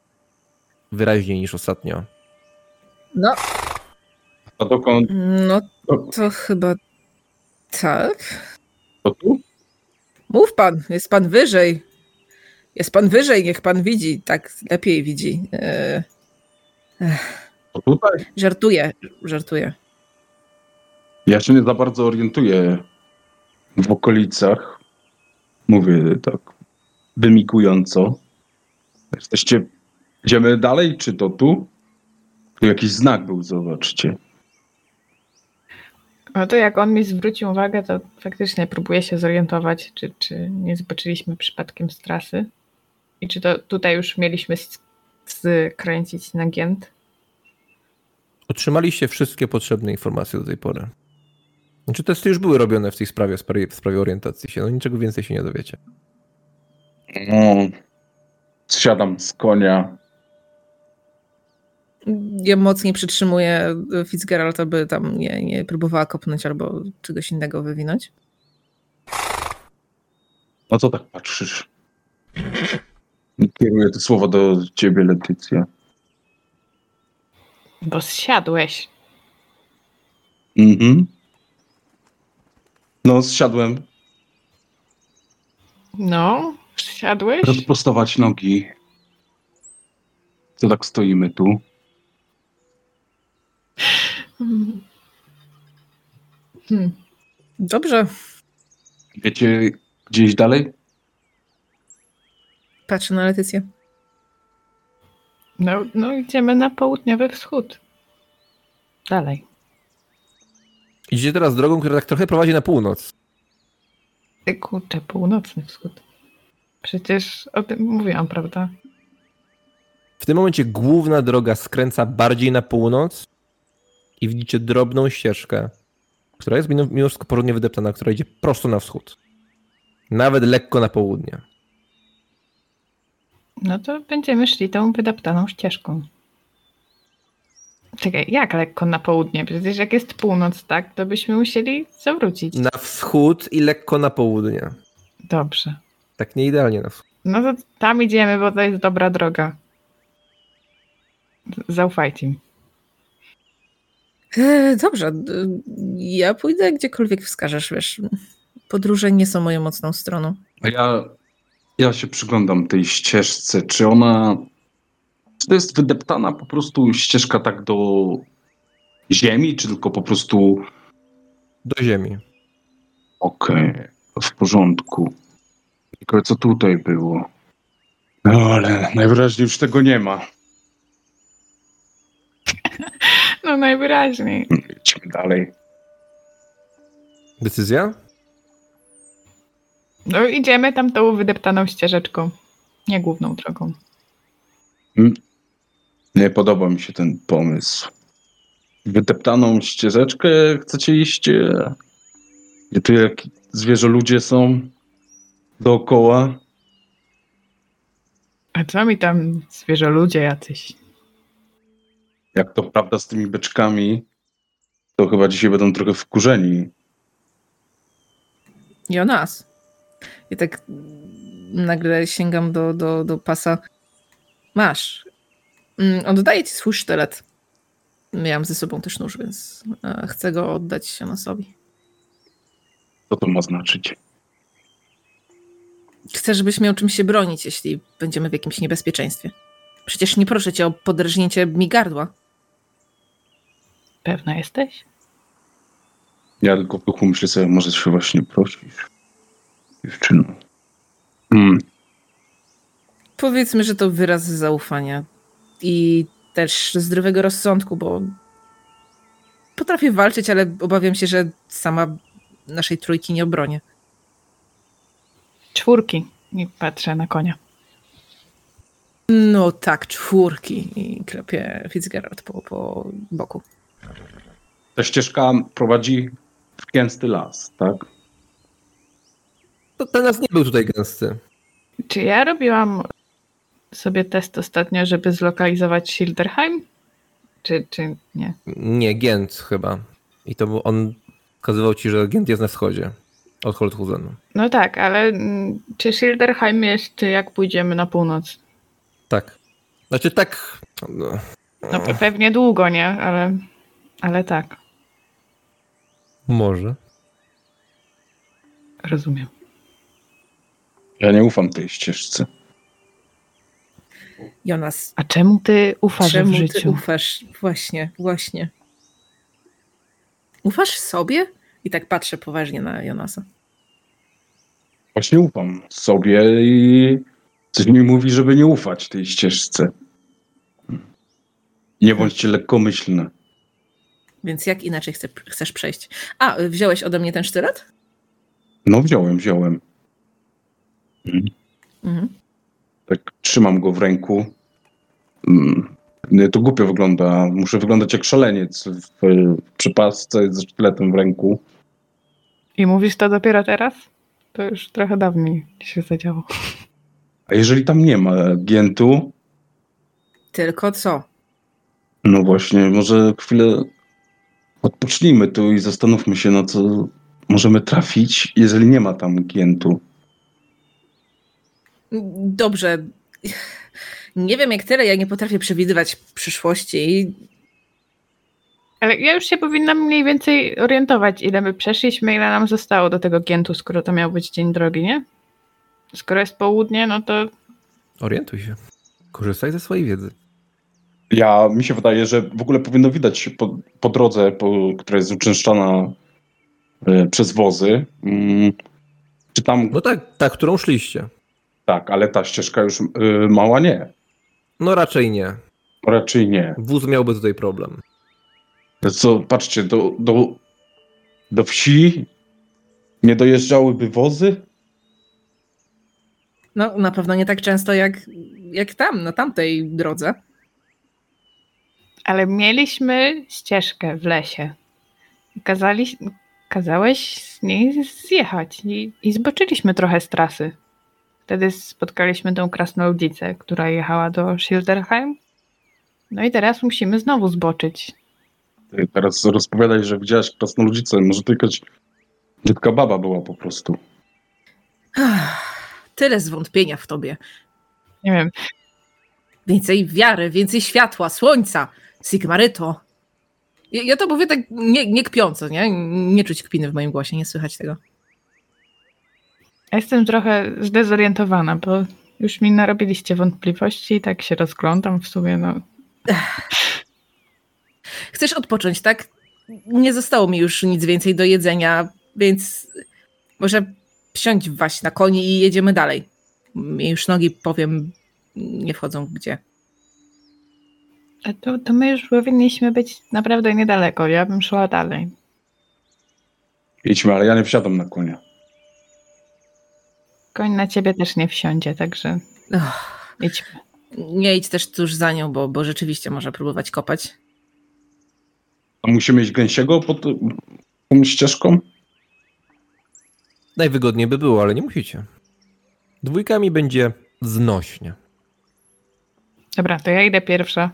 Speaker 2: Wyraźniej niż ostatnio.
Speaker 3: No,
Speaker 4: A dokąd?
Speaker 3: no
Speaker 4: To,
Speaker 3: chyba tak.
Speaker 4: to tu?
Speaker 3: Mów pan, jest pan wyżej. Jest pan wyżej, niech pan widzi. Tak lepiej widzi. E,
Speaker 4: To tutaj?
Speaker 3: żartuję, żartuję.
Speaker 4: Ja się nie za bardzo orientuję w okolicach. Mówię tak wymigująco. Jesteście... Idziemy dalej, czy to tu? Tu jakiś znak był, zobaczcie.
Speaker 5: No to jak on mi zwrócił uwagę, to faktycznie próbuję się zorientować, czy, czy nie zboczyliśmy przypadkiem z trasy i czy to tutaj już mieliśmy sk- skręcić na Gięt.
Speaker 2: Otrzymaliście wszystkie potrzebne informacje do tej pory. Znaczy testy już były robione w tej sprawie, w sprawie, orientacji się. No niczego więcej się nie dowiecie.
Speaker 4: No, zsiadam z konia.
Speaker 3: Ja mocniej przytrzymuję Fitzgeralda, by tam nie, nie próbowała kopnąć albo czegoś innego wywinąć.
Speaker 4: No co tak patrzysz? Kieruję te słowa do ciebie, Letycja.
Speaker 5: Bo zsiadłeś.
Speaker 4: Mhm. No, zsiadłem.
Speaker 5: No, zsiadłeś?
Speaker 4: Rozprostować nogi. Co tak stoimy tu?
Speaker 5: Hmm. Hmm.
Speaker 3: Dobrze,
Speaker 4: Wiecie gdzieś dalej?
Speaker 3: Patrzę na Letycję.
Speaker 5: No, no, idziemy na południowy wschód. Dalej.
Speaker 2: Idziecie teraz drogą, która tak trochę prowadzi na północ.
Speaker 5: Kurczę, północny wschód. Przecież o tym mówiłam, prawda?
Speaker 2: W tym momencie główna droga skręca bardziej na północ i widzicie drobną ścieżkę, która jest mimo wszystko porządnie wydeptana, która idzie prosto na wschód. Nawet lekko na południe.
Speaker 5: No to będziemy szli tą wydeptaną ścieżką. Czekaj, jak lekko na południe? Przecież jak jest północ, tak, to byśmy musieli zawrócić.
Speaker 2: Na wschód i lekko na południe.
Speaker 5: Dobrze.
Speaker 2: Tak nie idealnie na wschód.
Speaker 5: No to tam idziemy, bo to jest dobra droga. Zaufajcie mi.
Speaker 3: E, dobrze, ja pójdę gdziekolwiek wskażesz, wiesz. Podróże nie są moją mocną stroną.
Speaker 4: A ja, ja się przyglądam tej ścieżce. Czy ona. Czy to jest wydeptana po prostu ścieżka tak do ziemi, czy tylko po prostu.
Speaker 2: Do ziemi.
Speaker 4: Okej, w porządku. Tylko co tutaj było? No ale najwyraźniej już tego nie ma. [laughs]
Speaker 5: No najwyraźniej.
Speaker 4: Idźmy dalej.
Speaker 2: Decyzja?
Speaker 5: No idziemy tam tą wydeptaną ścieżeczką. Nie główną drogą.
Speaker 4: Nie podoba mi się ten pomysł. Wydeptaną ścieżeczkę chcecie iść? e, Gdzie tu jak zwierzę ludzie są dookoła?
Speaker 5: A co mi tam zwierzę ludzie jacyś?
Speaker 4: Jak to prawda z tymi beczkami, to chyba dzisiaj będą trochę wkurzeni.
Speaker 3: I o nas. I tak nagle sięgam do, do, do pasa. Masz. Mm, Oddaję ci swój sztylet. Miałam ze sobą też nóż, więc e, chcę go oddać Jonasowi.
Speaker 4: Co to ma znaczyć?
Speaker 3: Chcę, żebyś miał czym się bronić, jeśli będziemy w jakimś niebezpieczeństwie. Przecież nie proszę cię o podrażnięcie mi gardła.
Speaker 5: Pewna jesteś?
Speaker 4: Ja tylko w duchu myślę sobie, może się właśnie prosisz. Dziewczyno. Hmm.
Speaker 3: Powiedzmy, że to wyraz zaufania i też zdrowego rozsądku, bo potrafię walczyć, ale obawiam się, że sama naszej trójki nie obronię.
Speaker 5: Czwórki. I patrzę na konia.
Speaker 3: No tak, czwórki. I klepie Fitzgerald po, po boku.
Speaker 4: Ta ścieżka prowadzi w gęsty las, tak?
Speaker 2: To ten nas nie był tutaj gęsty.
Speaker 5: Czy ja robiłam sobie test ostatnio, żeby zlokalizować Schilderheim? Czy, czy nie?
Speaker 2: Nie, Gent chyba. I to był on wskazywał ci, że Gent jest na wschodzie. Od Holthusenu.
Speaker 5: No tak, ale mm, czy Schilderheim jest jak pójdziemy na północ?
Speaker 2: Tak. Znaczy tak. No,
Speaker 5: No pe- pewnie długo, nie? Ale, ale tak,
Speaker 2: może.
Speaker 5: rozumiem.
Speaker 4: Ja nie ufam tej ścieżce.
Speaker 3: Jonas,
Speaker 5: A czemu ty ufasz w
Speaker 3: czemu ty
Speaker 5: życiu?
Speaker 3: ufasz? Właśnie, właśnie. Ufasz sobie? I tak patrzę poważnie na Jonasa.
Speaker 4: Właśnie ufam sobie i coś mi mówi, żeby nie ufać tej ścieżce. Nie bądźcie lekkomyślne.
Speaker 3: Więc jak inaczej chcesz przejść? A, wziąłeś ode mnie ten sztylet?
Speaker 4: No wziąłem, wziąłem.
Speaker 3: Mhm.
Speaker 4: Tak trzymam go w ręku. Mm, to głupio wygląda. Muszę wyglądać jak szaleniec w, w przepasce ze sztyletem w ręku.
Speaker 5: I mówisz to dopiero teraz? To już trochę dawniej się zadziało.
Speaker 4: A jeżeli tam nie ma giętu,
Speaker 3: Tylko co?
Speaker 4: No właśnie, może chwilę odpocznijmy tu i zastanówmy się, na co możemy trafić, jeżeli nie ma tam giętu.
Speaker 3: Dobrze. Nie wiem jak tyle, ja nie potrafię przewidywać przyszłości.
Speaker 5: Ale ja już się powinnam mniej więcej orientować, ile my przeszliśmy, ile nam zostało do tego giętu, skoro to miał być dzień drogi, nie? Skoro jest południe, no to
Speaker 2: Orientuj się. Korzystaj ze swojej wiedzy.
Speaker 4: Ja, mi się wydaje, że w ogóle powinno widać po, po drodze, po, która jest uczęszczana e, przez wozy, mm, czy tam,
Speaker 2: No tak, ta, którą szliście.
Speaker 4: Tak, ale ta ścieżka już e, mała nie.
Speaker 2: No raczej nie.
Speaker 4: Raczej nie.
Speaker 2: Wóz miałby tutaj problem.
Speaker 4: To co, patrzcie, do, do, do wsi nie dojeżdżałyby wozy?
Speaker 3: No na pewno nie tak często jak, jak tam, na tamtej drodze.
Speaker 5: Ale mieliśmy ścieżkę w lesie. Kazali, kazałeś z niej zjechać i, i zboczyliśmy trochę z trasy. Wtedy spotkaliśmy tą krasnoludzicę, która jechała do Schilderheim. No i teraz musimy znowu zboczyć.
Speaker 4: Ty teraz rozpowiadaj, że widziałaś krasnoludzicę, może jakaś brzydka baba była po prostu.
Speaker 3: Tyle zwątpienia w tobie.
Speaker 5: Nie wiem,
Speaker 3: Więcej wiary, więcej światła, słońca, Sigmaryto. Ja, ja to mówię tak nie, nie kpiąco, nie? Nie czuć kpiny w moim głosie, nie słychać tego.
Speaker 5: Ja jestem trochę zdezorientowana, bo już mi narobiliście wątpliwości i tak się rozglądam w sumie, no. [sighs]
Speaker 3: Chcesz odpocząć, tak? Nie zostało mi już nic więcej do jedzenia, więc może wsiądź waś na koni i jedziemy dalej. Mnie już nogi, powiem, nie wchodzą gdzie.
Speaker 5: A to, to my już powinniśmy być naprawdę niedaleko. Ja bym szła dalej.
Speaker 4: Idźmy, ale ja nie wsiadam na konia.
Speaker 5: Koń na ciebie też nie wsiądzie, także
Speaker 3: Ach,
Speaker 5: idźmy.
Speaker 3: nie idź też tuż za nią, bo, bo rzeczywiście może próbować kopać.
Speaker 4: A musimy iść gęsiego pod tą ścieżką?
Speaker 2: Najwygodniej by było, ale nie musicie. Dwójkami będzie znośnie.
Speaker 5: Dobra, to ja idę pierwsza.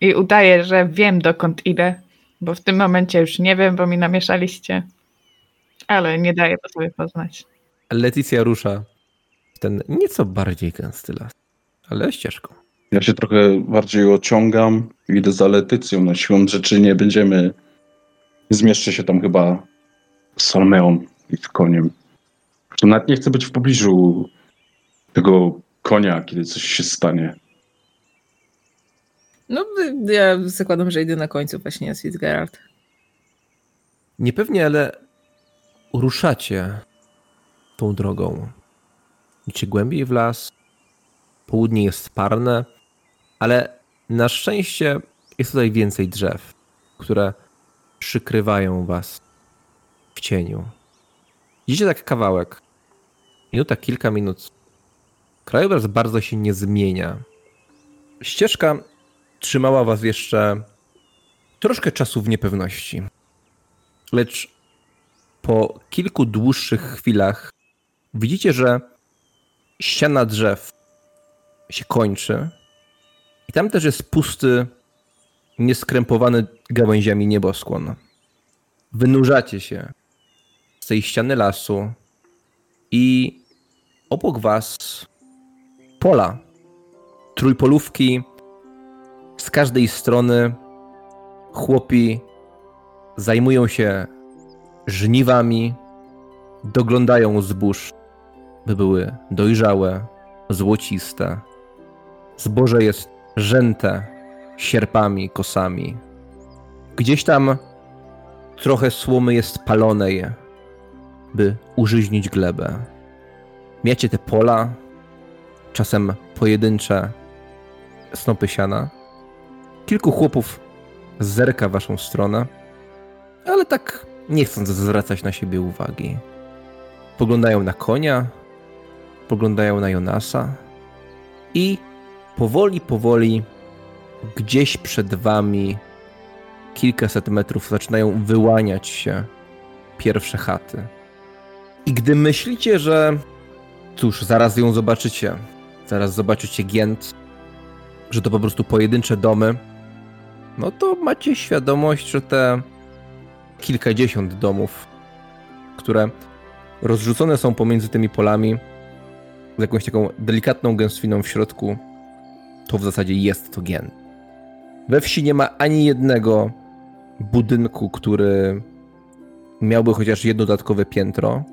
Speaker 5: I udaję, że wiem dokąd idę, bo w tym momencie już nie wiem, bo mi namieszaliście. Ale nie daję to sobie poznać.
Speaker 2: Leticja rusza w ten nieco bardziej gęsty las, ale ścieżką.
Speaker 4: Ja się trochę bardziej ociągam, idę za Letycją. Na siłą rzeczy nie będziemy. Zmieszczę się tam chyba z Salmeą i z koniem. To nawet nie chcę być w pobliżu tego konia, kiedy coś się stanie.
Speaker 3: No, ja zakładam, że idę na końcu właśnie z Fitzgerald.
Speaker 2: Niepewnie, ale ruszacie tą drogą. Idziecie głębiej w las. Południe jest parne, ale na szczęście jest tutaj więcej drzew, które przykrywają was w cieniu. Idziecie tak kawałek. Minuta, kilka minut. Krajobraz bardzo się nie zmienia. Ścieżka trzymała was jeszcze troszkę czasu w niepewności. Lecz po kilku dłuższych chwilach widzicie, że ściana drzew się kończy i tam też jest pusty, nieskrępowany gałęziami nieboskłon. Wynurzacie się z tej ściany lasu i obok was pola, trójpolówki z każdej strony chłopi zajmują się żniwami, doglądają zbóż, by były dojrzałe, złociste. Zboże jest rzęte sierpami, kosami. Gdzieś tam trochę słomy jest palonej, by użyźnić glebę. Miacie te pola, czasem pojedyncze snopy siana. Kilku chłopów zerka waszą stronę, ale tak nie chcąc zwracać na siebie uwagi. Poglądają na konia, poglądają na Jonasa i powoli, powoli gdzieś przed wami kilkaset metrów zaczynają wyłaniać się pierwsze chaty. I gdy myślicie, że cóż, zaraz ją zobaczycie, zaraz zobaczycie Gięt, że to po prostu pojedyncze domy, no to macie świadomość, że te kilkadziesiąt domów, które rozrzucone są pomiędzy tymi polami z jakąś taką delikatną gęstwiną w środku, to w zasadzie jest to gen. We wsi nie ma ani jednego budynku, który miałby chociaż jedno dodatkowe piętro.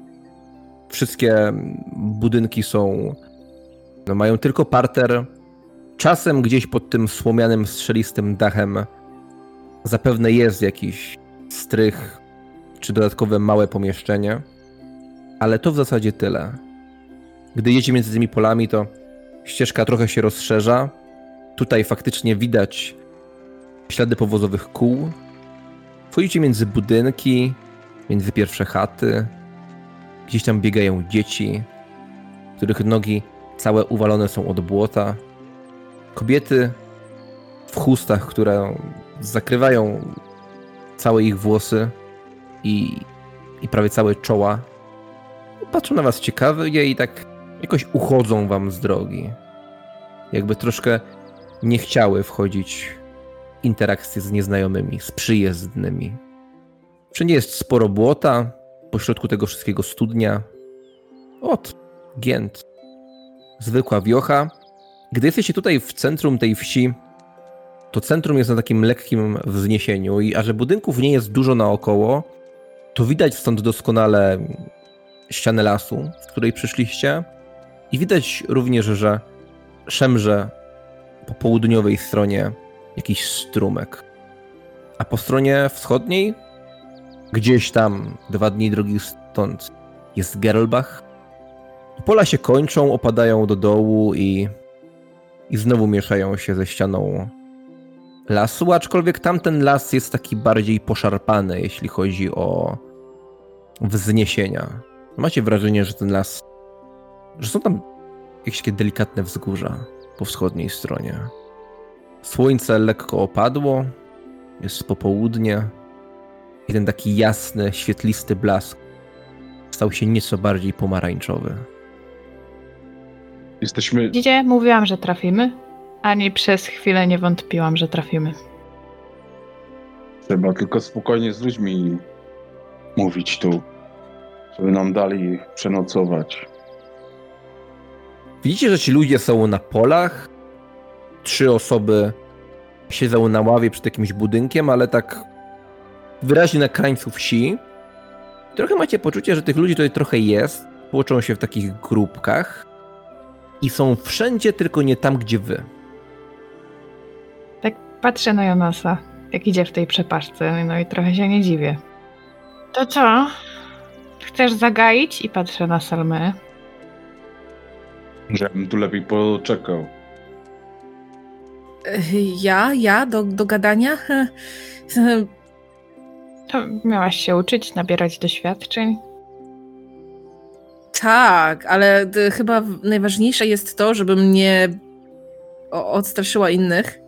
Speaker 2: Wszystkie budynki są, no mają tylko parter. Czasem gdzieś pod tym słomianym, strzelistym dachem zapewne jest jakiś strych czy dodatkowe małe pomieszczenie, ale to w zasadzie tyle. Gdy jedziecie między tymi polami, to ścieżka trochę się rozszerza. Tutaj faktycznie widać ślady powozowych kół. Wchodzicie między budynki, między pierwsze chaty. Gdzieś tam biegają dzieci, których nogi całe uwalone są od błota. Kobiety w chustach, które zakrywają całe ich włosy i, i prawie całe czoła. Patrzą na was ciekawie i tak jakoś uchodzą wam z drogi. Jakby troszkę nie chciały wchodzić w interakcje z nieznajomymi, z przyjezdnymi. Wszędzie jest sporo błota, pośrodku tego wszystkiego studnia. Ot, Gięt. Zwykła wiocha. Gdy jesteście tutaj w centrum tej wsi, to centrum jest na takim lekkim wzniesieniu i a że budynków nie jest dużo naokoło, to widać stąd doskonale ścianę lasu, z której przyszliście i widać również, że szemrze po południowej stronie jakiś strumek. A po stronie wschodniej, gdzieś tam dwa dni drogi stąd, jest Gerlbach. Pola się kończą, opadają do dołu i, i znowu mieszają się ze ścianą lasu, aczkolwiek tamten las jest taki bardziej poszarpany, jeśli chodzi o wzniesienia. Macie wrażenie, że ten las, że są tam jakieś takie delikatne wzgórza po wschodniej stronie. Słońce lekko opadło, jest popołudnie i ten taki jasny, świetlisty blask stał się nieco bardziej pomarańczowy.
Speaker 4: Jesteśmy.
Speaker 5: Widzicie, mówiłam, że trafimy. Ani przez chwilę nie wątpiłam, że trafimy.
Speaker 4: Trzeba tylko spokojnie z ludźmi mówić tu, żeby nam dali przenocować.
Speaker 2: Widzicie, że ci ludzie są na polach. Trzy osoby siedzą na ławie przed jakimś budynkiem, ale tak wyraźnie na krańcu wsi. Trochę macie poczucie, że tych ludzi tutaj trochę jest. Tłoczą się w takich grupkach i są wszędzie, tylko nie tam, gdzie wy.
Speaker 5: Tak patrzę na Jonasa, jak idzie w tej przepaszce, no i trochę się nie dziwię. To co? Chcesz zagaić? I patrzę na Salmę.
Speaker 4: Żebym tu lepiej poczekał.
Speaker 3: E, Ja, ja, do, do gadania? E, [laughs]
Speaker 5: To miałaś się uczyć, nabierać doświadczeń.
Speaker 3: Tak, ale d- chyba najważniejsze jest to, żebym nie o- odstraszyła innych.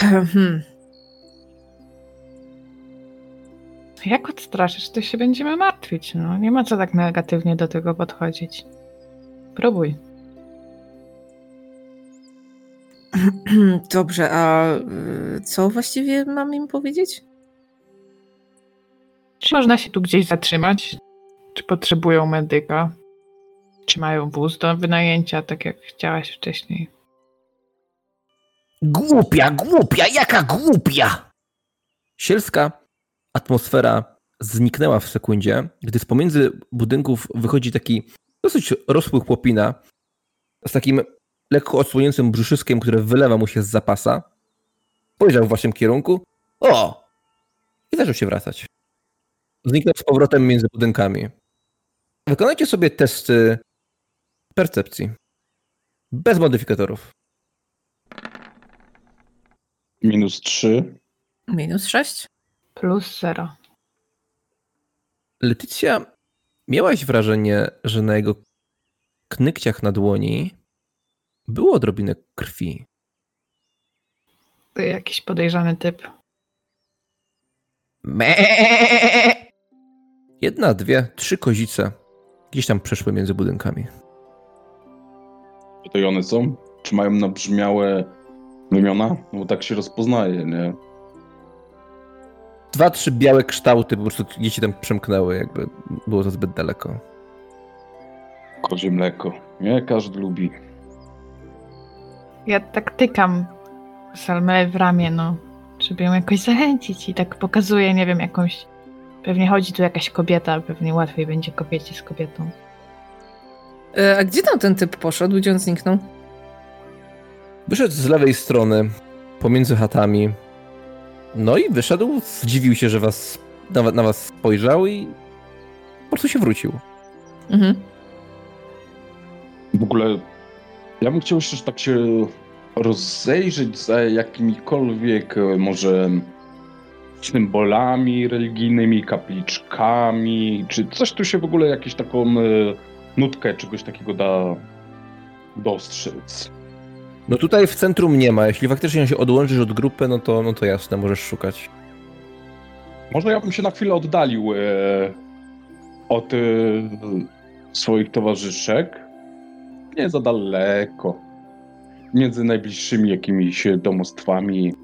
Speaker 3: [clears throat] Hmm.
Speaker 5: Jak odstraszysz, to się będziemy martwić. No, nie ma co tak negatywnie do tego podchodzić. Próbuj. [clears throat]
Speaker 3: Dobrze, a y, co właściwie mam im powiedzieć?
Speaker 5: Czy można się tu gdzieś zatrzymać? Czy potrzebują medyka? Czy mają wóz do wynajęcia, tak jak chciałaś wcześniej?
Speaker 6: Głupia, głupia, jaka głupia!
Speaker 2: Sielska atmosfera zniknęła w sekundzie, gdy z pomiędzy budynków wychodzi taki dosyć rosły chłopina z takim lekko odsłoniętym brzuszyskiem, które wylewa mu się z zapasa. Spojrzał w waszym kierunku. O! I zaczął się wracać. Zniknął z powrotem między budynkami. Wykonajcie sobie testy percepcji. Bez modyfikatorów.
Speaker 4: Minus 3.
Speaker 3: Minus sześć?
Speaker 5: Plus zero.
Speaker 2: Letycja, miałaś wrażenie, że na jego knykciach na dłoni było odrobinę krwi.
Speaker 5: To jakiś podejrzany typ.
Speaker 6: Me.
Speaker 2: Jedna, dwie, trzy kozice gdzieś tam przeszły między budynkami.
Speaker 4: Tutaj one są? Czy mają nabrzmiałe wymiona? No bo tak się rozpoznaje, nie?
Speaker 2: dwa, trzy białe kształty po prostu gdzieś się tam przemknęły, jakby było to zbyt daleko.
Speaker 4: Kozie mleko. Nie każdy lubi.
Speaker 5: Ja tak tykam Salmę w ramię, no, żeby ją jakoś zachęcić i tak pokazuję, nie wiem, jakąś... Pewnie chodzi tu jakaś kobieta, pewnie łatwiej będzie kobiecie z kobietą.
Speaker 3: E, A gdzie tam ten typ poszedł? Gdzie on zniknął?
Speaker 2: Wyszedł z lewej strony, pomiędzy chatami. No i wyszedł, zdziwił się, że was, na, na was spojrzał i po prostu się wrócił.
Speaker 3: Mhm.
Speaker 4: W ogóle ja bym chciał jeszcze tak się rozejrzeć za jakimikolwiek e, może symbolami religijnymi, kapliczkami, czy coś tu się w ogóle jakąś taką e, nutkę czegoś takiego da dostrzec.
Speaker 2: No tutaj w centrum nie ma. Jeśli faktycznie się odłączysz od grupy, no to, no to jasne, możesz szukać.
Speaker 4: Może ja bym się na chwilę oddalił e, od e, swoich towarzyszek. Nie za daleko. Między najbliższymi jakimiś domostwami.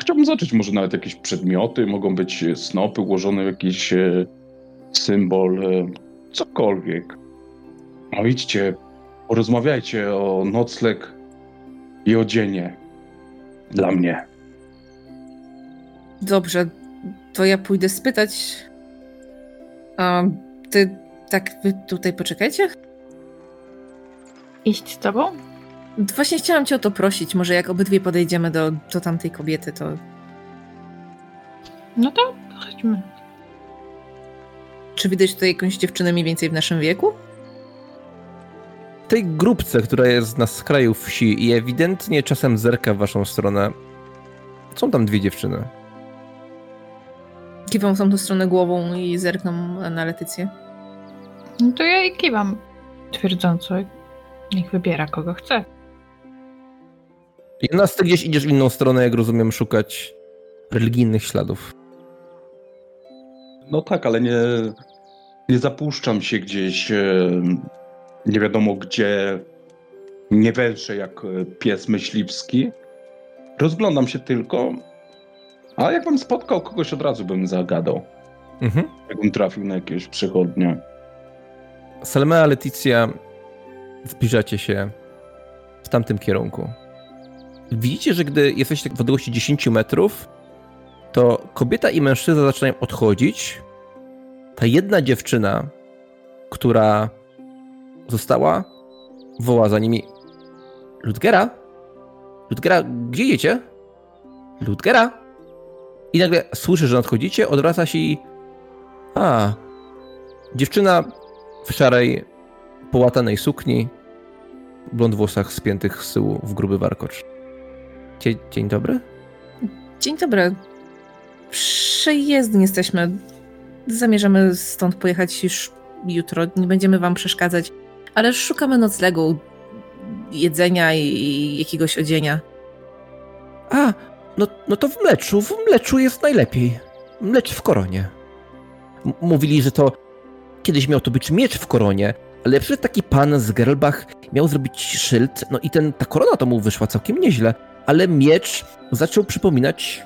Speaker 4: Chciałbym zacząć może nawet jakieś przedmioty. Mogą być snopy ułożone w jakiś e, symbol. E, cokolwiek. No idźcie, porozmawiajcie o nocleg i o dzienie. Dla mnie.
Speaker 3: Dobrze, to ja pójdę spytać. A ty tak wy tutaj poczekajcie?
Speaker 5: Iść z tobą?
Speaker 3: Właśnie chciałam cię o to prosić. Może jak obydwie podejdziemy do, do tamtej kobiety, to
Speaker 5: No to chodźmy.
Speaker 3: czy widać tutaj jakąś dziewczynę mniej więcej w naszym wieku?
Speaker 2: W tej grupce, która jest na skraju wsi i ewidentnie czasem zerka w waszą stronę, są tam dwie dziewczyny.
Speaker 3: Kiwam w tamtą stronę głową i zerkną na Letycję.
Speaker 5: No to ja jej kiwam twierdząco. Niech wybiera kogo chce.
Speaker 2: Jedna z ty gdzieś idziesz w inną stronę, jak rozumiem, szukać religijnych śladów.
Speaker 4: No tak, ale nie, nie zapuszczam się gdzieś e, nie wiadomo gdzie, nie węszę jak e, pies myśliwski. Rozglądam się tylko, a jakbym spotkał kogoś, od razu bym zagadał.
Speaker 2: Mhm.
Speaker 4: Jakbym trafił na jakieś przechodnie.
Speaker 2: Salmea, Leticia, zbliżacie się w tamtym kierunku. Widzicie, że gdy jesteście w odległości 10 metrów, to kobieta i mężczyzna zaczynają odchodzić. Ta jedna dziewczyna, która została, woła za nimi Ludgera? Ludgera, gdzie idziecie? Ludgera? I nagle słyszy, że nadchodzicie, odwraca się i... A, dziewczyna w szarej, połatanej sukni, blond włosach spiętych z tyłu w gruby warkocz. Dzie- dzień dobry?
Speaker 3: Dzień dobry. Przejezdni jesteśmy. Zamierzamy stąd pojechać już jutro. Nie będziemy wam przeszkadzać, ale szukamy noclegu, jedzenia i jakiegoś odzienia.
Speaker 2: A, no, no to w mleczu, w mleczu jest najlepiej. Mlecz w koronie. M- mówili, że to kiedyś miał to być miecz w koronie, ale przyszedł taki pan z Gerlbach, miał zrobić szyld, no i ten, ta korona to mu wyszła całkiem nieźle, ale miecz zaczął przypominać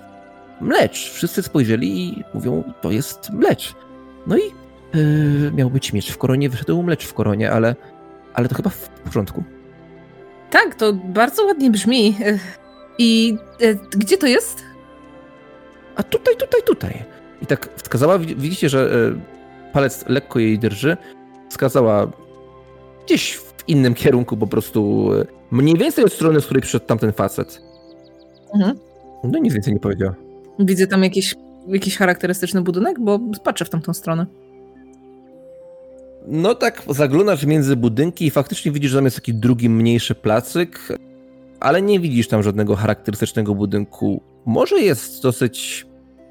Speaker 2: mlecz. Wszyscy spojrzeli i mówią, to jest mlecz. No i yy, miał być miecz w koronie, wyszedł mlecz w koronie, ale, ale to chyba w porządku.
Speaker 3: Tak, to bardzo ładnie brzmi. I e, gdzie to jest?
Speaker 2: a tutaj, tutaj, tutaj. I tak wskazała, widz- widzicie, że e, palec lekko jej drży, wskazała gdzieś w innym kierunku po prostu, e, mniej więcej od strony, z której przyszedł tamten facet.
Speaker 3: Mhm.
Speaker 2: No nic więcej nie powiedziała.
Speaker 3: Widzę tam jakiś, jakiś charakterystyczny budynek, bo patrzę w tamtą stronę.
Speaker 2: No tak, zaglądasz między budynki i faktycznie widzisz, że tam jest taki drugi, mniejszy placyk, ale nie widzisz tam żadnego charakterystycznego budynku. Może jest dosyć...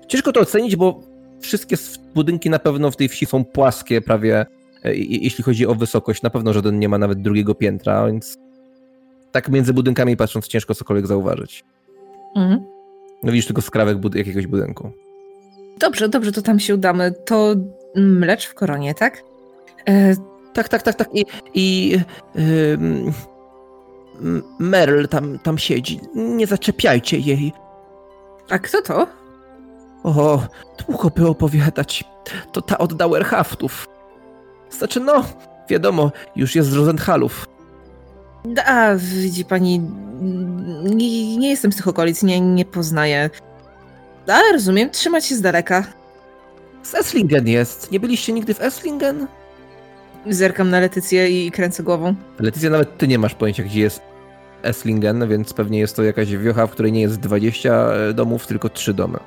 Speaker 2: Ciężko to ocenić, bo wszystkie budynki na pewno w tej wsi są płaskie prawie, jeśli chodzi o wysokość. Na pewno żaden nie ma nawet drugiego piętra, więc tak między budynkami patrząc ciężko cokolwiek zauważyć.
Speaker 3: Mhm.
Speaker 2: No widzisz tylko skrawek bud- jakiegoś budynku.
Speaker 3: Dobrze, dobrze, to tam się udamy. To mlecz w koronie, tak? E,
Speaker 2: Tak, tak, tak, tak. I, i M- Merl tam, tam siedzi. Nie zaczepiajcie jej.
Speaker 3: a kto to?
Speaker 2: O, długo by opowiadać. To ta od Dauerhaftów. Znaczy, no, wiadomo, już jest z Rosenthalów.
Speaker 3: A, widzi pani, nie, nie jestem z tych okolic, nie, nie poznaję. Ale rozumiem, trzymać się z daleka.
Speaker 2: Z Esslingen jest. Nie byliście nigdy w Esslingen?
Speaker 3: Zerkam na Letycję i kręcę głową.
Speaker 2: Letycja, nawet ty nie masz pojęcia, gdzie jest Esslingen, więc pewnie jest to jakaś wiocha, w której nie jest 20 domów, tylko 3 domy.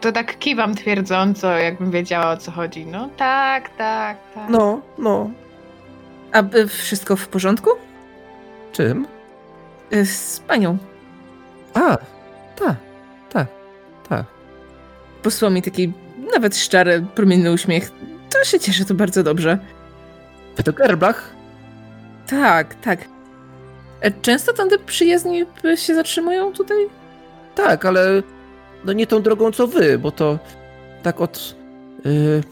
Speaker 5: To tak kiwam twierdząco, jakbym wiedziała o co chodzi. No tak, tak, tak.
Speaker 2: No, no.
Speaker 3: A y, wszystko w porządku?
Speaker 2: Czym?
Speaker 3: Y, Z panią.
Speaker 2: A, tak, tak, tak.
Speaker 3: Posłał mi taki nawet szczery, promienny uśmiech. To się cieszę, to bardzo dobrze.
Speaker 2: Wy to Gerblach?
Speaker 3: Tak, tak. E, Często tamte przyjezdni się zatrzymują tutaj?
Speaker 2: Tak, ale no nie tą drogą co wy, bo to tak od. Yy,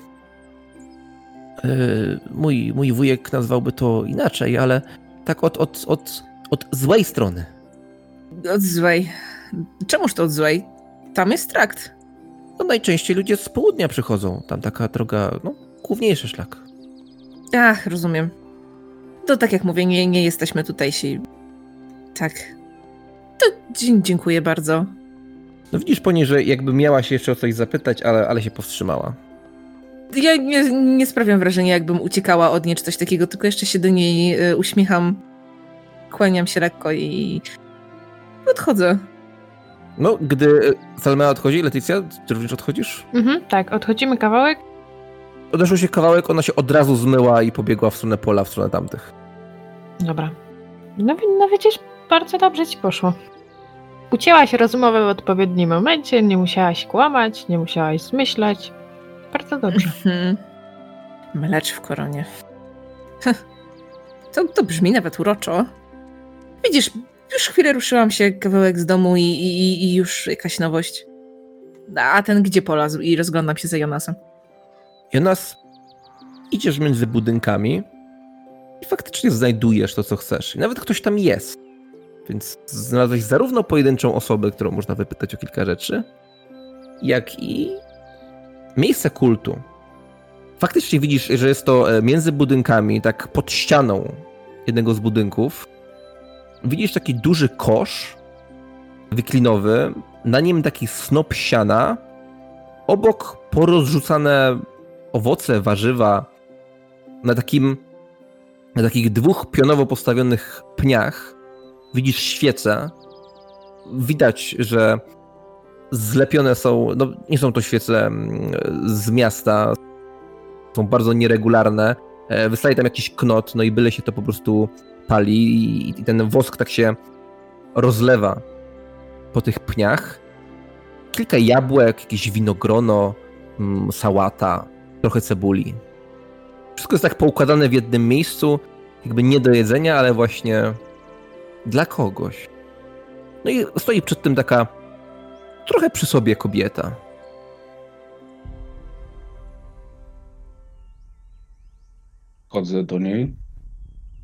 Speaker 2: yy, mój, mój wujek nazwałby to inaczej, ale tak od, od, od, od złej strony.
Speaker 3: Od złej. Czemuż to od złej? Tam jest trakt.
Speaker 2: No najczęściej ludzie z południa przychodzą. Tam taka droga, no, główniejszy szlak.
Speaker 3: Ach, rozumiem. To tak jak mówię, nie, nie jesteśmy tutejsi. Tak. To dziękuję bardzo.
Speaker 2: No widzisz po niej, że jakby miała się jeszcze o coś zapytać, ale, ale się powstrzymała.
Speaker 3: Ja nie, nie sprawiam wrażenia, jakbym uciekała od niej czy coś takiego, tylko jeszcze się do niej y, uśmiecham, kłaniam się lekko i odchodzę.
Speaker 2: No, gdy Salmea odchodzi, Leticja, ty również odchodzisz?
Speaker 5: Mhm, tak, odchodzimy kawałek.
Speaker 2: Odeszł się kawałek, ona się od razu zmyła i pobiegła w stronę pola, w stronę tamtych.
Speaker 5: Dobra. No, no widzisz, bardzo dobrze ci poszło. Ucięłaś rozmowę w odpowiednim momencie, nie musiałaś kłamać, nie musiałaś zmyślać. Bardzo dobrze.
Speaker 3: Mhm. Mlecz w koronie. To, to brzmi nawet uroczo. Widzisz, już chwilę ruszyłam się kawałek z domu i, i, i już jakaś nowość. A ten gdzie polazł? I rozglądam się za Jonasem.
Speaker 2: Jonas, idziesz między budynkami i faktycznie znajdujesz to, co chcesz. I nawet ktoś tam jest. Więc znalazłeś zarówno pojedynczą osobę, którą można wypytać o kilka rzeczy, jak i miejsce kultu. Faktycznie widzisz, że jest to e, między budynkami, tak pod ścianą jednego z budynków. Widzisz taki duży kosz wyklinowy, na nim taki snop siana, obok porozrzucane owoce, warzywa na takim na takich dwóch pionowo postawionych pniach widzisz świece. Widać, że zlepione są, no nie są to świece mm, z miasta, są bardzo nieregularne. E, Wystaje tam jakiś knot, no i byle się to po prostu pali i, ten wosk tak się rozlewa po tych pniach. Kilka jabłek, jakieś winogrono, mm, sałata, trochę cebuli. Wszystko jest tak poukładane w jednym miejscu, jakby nie do jedzenia, ale właśnie dla kogoś. No i stoi przed tym taka trochę przy sobie kobieta.
Speaker 4: Chodzę do niej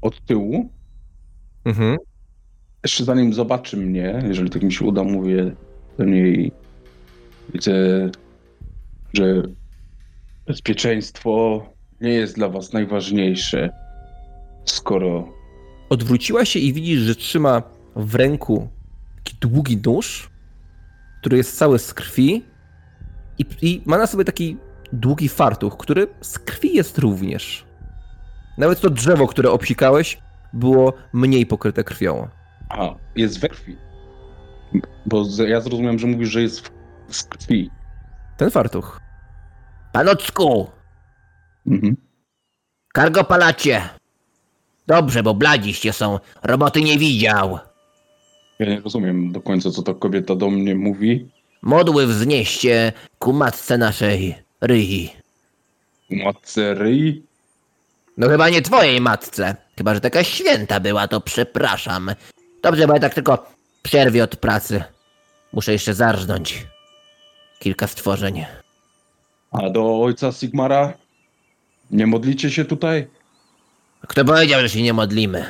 Speaker 4: od tyłu.
Speaker 2: Mhm.
Speaker 4: Jeszcze zanim zobaczy mnie, jeżeli tak mi się uda, mówię do niej, widzę, że bezpieczeństwo nie jest dla was najważniejsze, skoro
Speaker 2: Odwróciła się i widzisz, że trzyma w ręku taki długi nóż, który jest cały z krwi i, i ma na sobie taki długi fartuch, który z krwi jest również. Nawet to drzewo, które obsikałeś, było mniej pokryte krwią.
Speaker 4: a, jest we krwi. Bo ja zrozumiałem, że mówisz, że jest w, z krwi.
Speaker 2: Ten fartuch. Panocku,
Speaker 4: Mhm.
Speaker 2: kargopalacie. Dobrze, bo bladziście są. Roboty nie widział.
Speaker 4: Ja nie rozumiem do końca, co ta kobieta do mnie mówi.
Speaker 2: Modły wznieście ku matce naszej, Ryi.
Speaker 4: Matce ryj.
Speaker 2: No chyba nie twojej matce. Chyba, że taka święta była, to przepraszam. Dobrze, bo ja tak tylko przerwie od pracy. Muszę jeszcze zarżnąć kilka stworzeń.
Speaker 4: A do ojca Sigmara? Nie modlicie się tutaj?
Speaker 2: Kto powiedział, że się nie modlimy?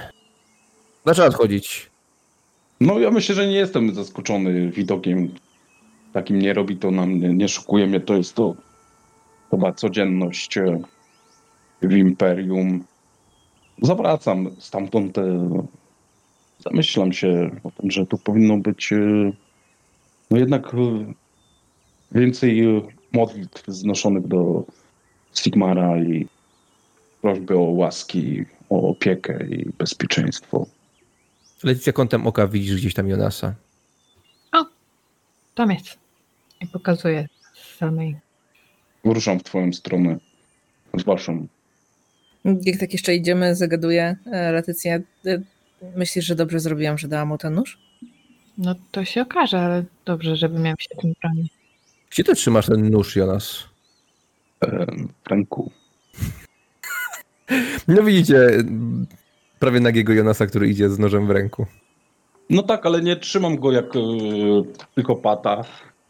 Speaker 2: Zaczęła odchodzić.
Speaker 4: No ja myślę, że nie jestem zaskoczony widokiem takim nie robi, to na mnie nie szukuje mnie, to jest to chyba codzienność e, w Imperium. Zawracam stamtąd, e, zamyślam się o tym, że tu powinno być e, no jednak e, więcej modlitw znoszonych do Sigmara i prośby o łaski, o opiekę i bezpieczeństwo.
Speaker 2: Lecicja kątem oka widzisz gdzieś tam Jonasa.
Speaker 5: Tam jest. I pokazuję samej.
Speaker 4: Ruszam w twoją stronę, w waszą.
Speaker 3: Jak tak jeszcze idziemy, zagaduje e, Letycja. e, Myślisz, że dobrze zrobiłam, że dałam mu ten nóż?
Speaker 5: No to się okaże, ale dobrze, żeby miał się tym bronić.
Speaker 2: Gdzie ty trzymasz ten nóż, Jonas?
Speaker 4: e, w ręku.
Speaker 2: No widzicie prawie nagiego Jonasa, który idzie z nożem w ręku.
Speaker 4: No tak, ale nie trzymam go jak e, psychopata,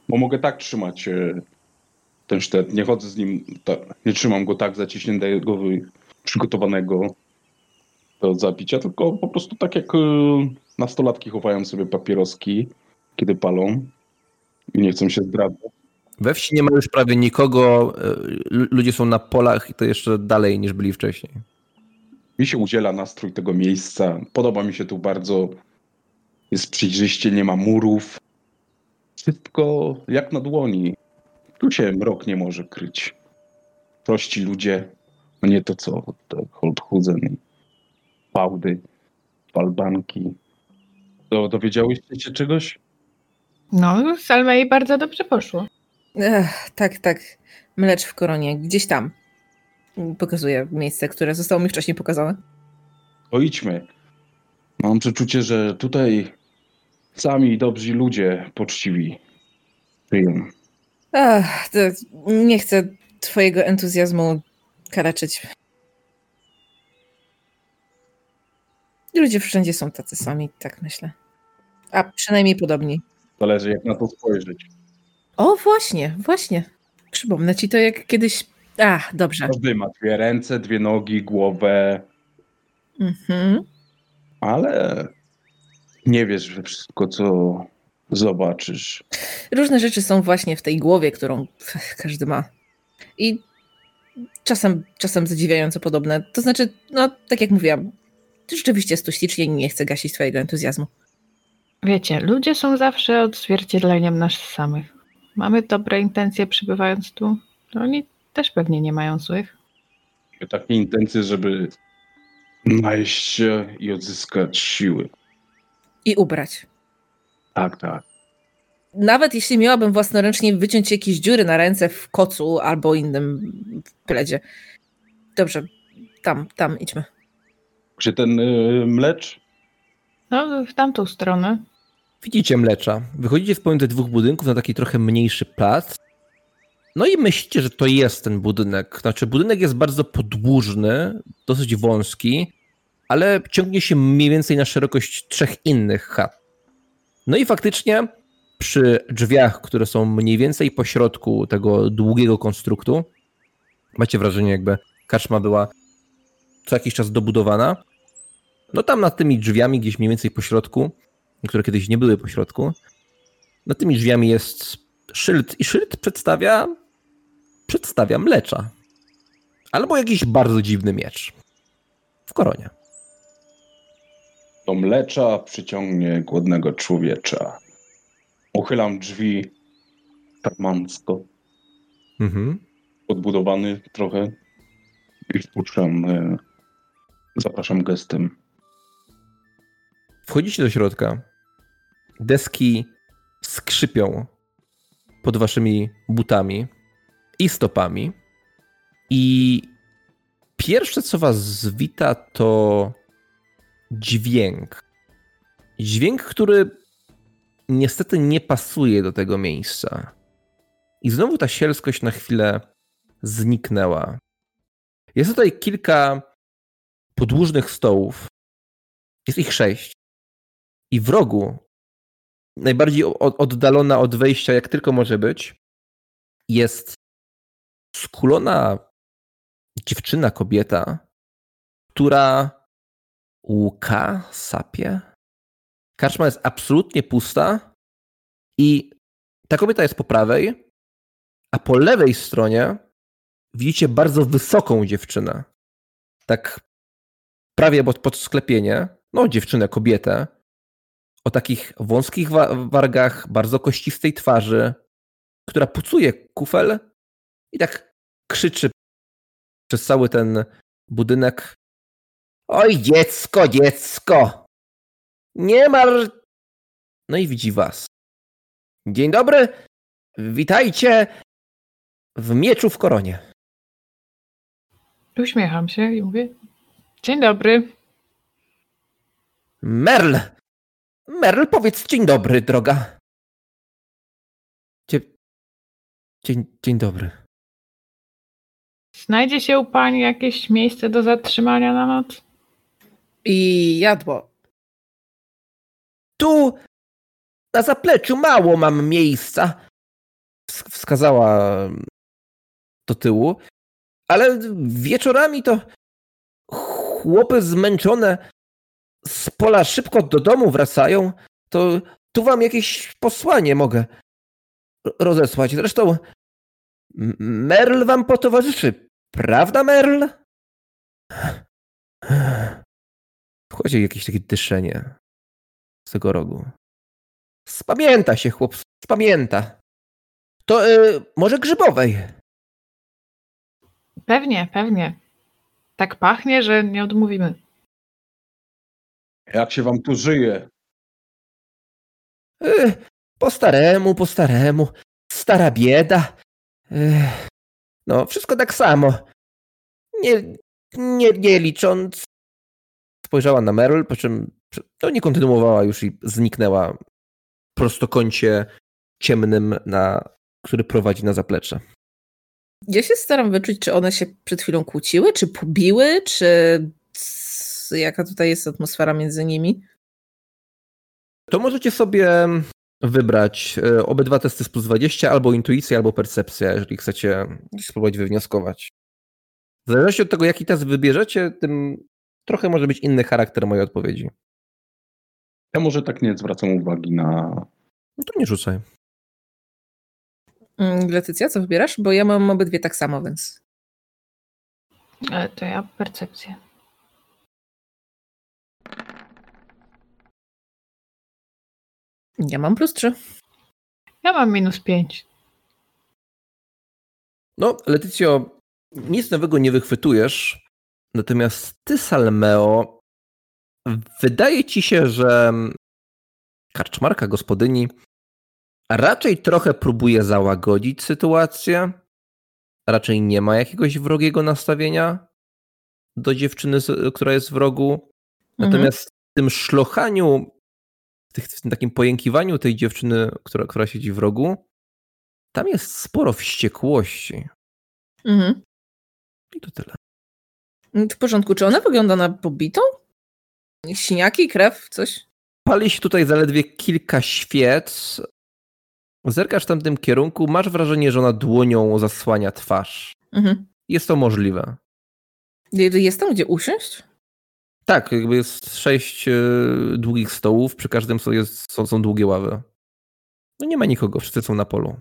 Speaker 4: bo mogę tak trzymać e, ten sztet. Nie chodzę z nim, nie trzymam go tak zaciśniętego, przygotowanego do zabicia, tylko po prostu tak jak e, nastolatki chowają sobie papieroski, kiedy palą i nie chcą się zdradzać.
Speaker 2: We wsi nie ma już prawie nikogo, e, lu- ludzie są na polach i to jeszcze dalej niż byli wcześniej.
Speaker 4: Mi się udziela nastrój tego miejsca. Podoba mi się tu bardzo. Jest przejrzyście, nie ma murów. Wszystko jak na dłoni. Tu się mrok nie może kryć. Prości ludzie, a nie to co te Holthusen i Fałdy, Falbanki. To dowiedziałyście się czegoś?
Speaker 5: No, Salmei bardzo dobrze poszło.
Speaker 3: Ech, tak, tak. Mlecz w koronie, gdzieś tam. Pokazuję miejsce, które zostało mi wcześniej pokazane.
Speaker 4: To idźmy. Mam przeczucie, że tutaj sami dobrzy ludzie, poczciwi, żyją.
Speaker 3: Ach, nie chcę twojego entuzjazmu kaleczyć. Ludzie wszędzie są tacy sami, tak myślę. A przynajmniej podobni.
Speaker 4: Zależy jak na to spojrzeć.
Speaker 3: O, właśnie, właśnie. Przypomnę ci to, jak kiedyś. Ach, dobrze.
Speaker 4: Każdy ma dwie ręce, dwie nogi, głowę,
Speaker 3: Mhm.
Speaker 4: ale nie wiesz we wszystko, co zobaczysz.
Speaker 3: Różne rzeczy są właśnie w tej głowie, którą każdy ma. I czasem, czasem zadziwiająco podobne. To znaczy, no, tak jak mówiłam, rzeczywiście jest tu ślicznie i nie chcę gasić twojego entuzjazmu.
Speaker 5: Wiecie, ludzie są zawsze odzwierciedleniem nas samych. Mamy dobre intencje przybywając tu, to oni też pewnie nie mają złych.
Speaker 4: Takie intencje, żeby najeść się i odzyskać siły.
Speaker 3: I ubrać.
Speaker 4: Tak, tak.
Speaker 3: Nawet jeśli miałabym własnoręcznie wyciąć jakieś dziury na ręce w kocu albo innym pledzie. Dobrze, tam, tam idźmy.
Speaker 4: Gdzie ten y, mlecz?
Speaker 5: No, w tamtą stronę.
Speaker 2: Widzicie mlecza. Wychodzicie z pomiędzy dwóch budynków na taki trochę mniejszy plac. No i myślicie, że to jest ten budynek. Znaczy, budynek jest bardzo podłużny, dosyć wąski, ale ciągnie się mniej więcej na szerokość trzech innych chat. No i faktycznie przy drzwiach, które są mniej więcej po środku tego długiego konstruktu, macie wrażenie, jakby karczma była co jakiś czas dobudowana. No tam nad tymi drzwiami, gdzieś mniej więcej po środku, które kiedyś nie były po środku. Nad tymi drzwiami jest szyld i szyld przedstawia przedstawia mlecza. Albo jakiś bardzo dziwny miecz. W koronie.
Speaker 4: Do mlecza przyciągnie głodnego człowiecza. Uchylam drzwi tarmansko,
Speaker 2: Mhm.
Speaker 4: podbudowany trochę i wpuszczam, y, zapraszam gestem.
Speaker 2: Wchodzicie do środka. Deski skrzypią pod waszymi butami i stopami. I pierwsze, co was zwita, to dźwięk. Dźwięk, który niestety nie pasuje do tego miejsca. I znowu ta sielskość na chwilę zniknęła. Jest tutaj kilka podłużnych stołów. Jest ich sześć. I w rogu, najbardziej oddalona od wejścia, jak tylko może być, jest skulona dziewczyna, kobieta, która łuka, sapie. Karczma jest absolutnie pusta i Ta kobieta jest po prawej, a po lewej stronie widzicie bardzo wysoką dziewczynę. Tak prawie pod, pod sklepienie. No, dziewczynę, kobietę. O takich wąskich wa- wargach, bardzo kościstej twarzy, która pucuje kufel i tak krzyczy przez cały ten budynek. Oj, dziecko, dziecko! Nie mar... No i widzi was. Dzień dobry, witajcie w mieczu w koronie.
Speaker 5: Uśmiecham się i mówię: Dzień dobry.
Speaker 2: Merl! Merl, powiedz dzień dobry, droga. Dzie... Dzień, dzień dobry.
Speaker 5: Znajdzie się u pani jakieś miejsce do zatrzymania na noc?
Speaker 3: I jadło.
Speaker 2: Tu na zapleczu mało mam miejsca. Wsk- Wskazała do tyłu, ale wieczorami to chłopy zmęczone z pola szybko do domu wracają. To tu wam jakieś posłanie mogę rozesłać. Zresztą Merl wam potowarzyszy, prawda, Merl? Wchodzi jakieś takie dyszenie z tego rogu. Spamięta się, chłop, spamięta. To y, może grzybowej.
Speaker 5: Pewnie, pewnie. Tak pachnie, że nie odmówimy.
Speaker 4: Jak się wam tu żyje?
Speaker 2: Y, po staremu, po staremu. Stara bieda. Y, no, wszystko tak samo. Nie, nie, nie licząc. Spojrzała na Meryl, po czym to nie kontynuowała już i zniknęła w prostokącie ciemnym, na, który prowadzi na zaplecze.
Speaker 3: Ja się staram wyczuć, czy one się przed chwilą kłóciły, czy pobiły, czy jaka tutaj jest atmosfera między nimi.
Speaker 2: To możecie sobie wybrać e, obydwa testy z plus 20, albo intuicja, albo percepcja, jeżeli chcecie spróbować wywnioskować. W zależności od tego, jaki test wybierzecie, tym trochę może być inny charakter mojej odpowiedzi.
Speaker 4: Ja może tak nie zwracam uwagi na...
Speaker 2: No to nie rzucaj.
Speaker 3: Mm, Letycja, co wybierasz? Bo ja mam obydwie tak samo, więc.
Speaker 5: Ale to ja percepcję.
Speaker 3: Ja mam plus trzy.
Speaker 5: Ja mam minus pięć.
Speaker 2: No, Letycjo, nic nowego nie wychwytujesz, natomiast ty, Salmeo, wydaje ci się, że karczmarka gospodyni raczej trochę próbuje załagodzić sytuację, raczej nie ma jakiegoś wrogiego nastawienia do dziewczyny, która jest w rogu, natomiast w tym szlochaniu, w, tych, w tym takim pojękiwaniu tej dziewczyny, która, która siedzi w rogu, tam jest sporo wściekłości.
Speaker 3: Mhm.
Speaker 2: I to tyle.
Speaker 3: W porządku. Czy ona wygląda na pobitą? Siniaki, krew, coś?
Speaker 2: Pali się tutaj zaledwie kilka świec. Zerkasz w tamtym kierunku, masz wrażenie, że ona dłonią zasłania twarz.
Speaker 3: Mhm.
Speaker 2: Jest to możliwe.
Speaker 3: Je- Jest tam gdzie usiąść?
Speaker 2: Tak, jakby jest sześć e, długich stołów, przy każdym są, jest, są, są długie ławy. No nie ma nikogo, wszyscy są na polu.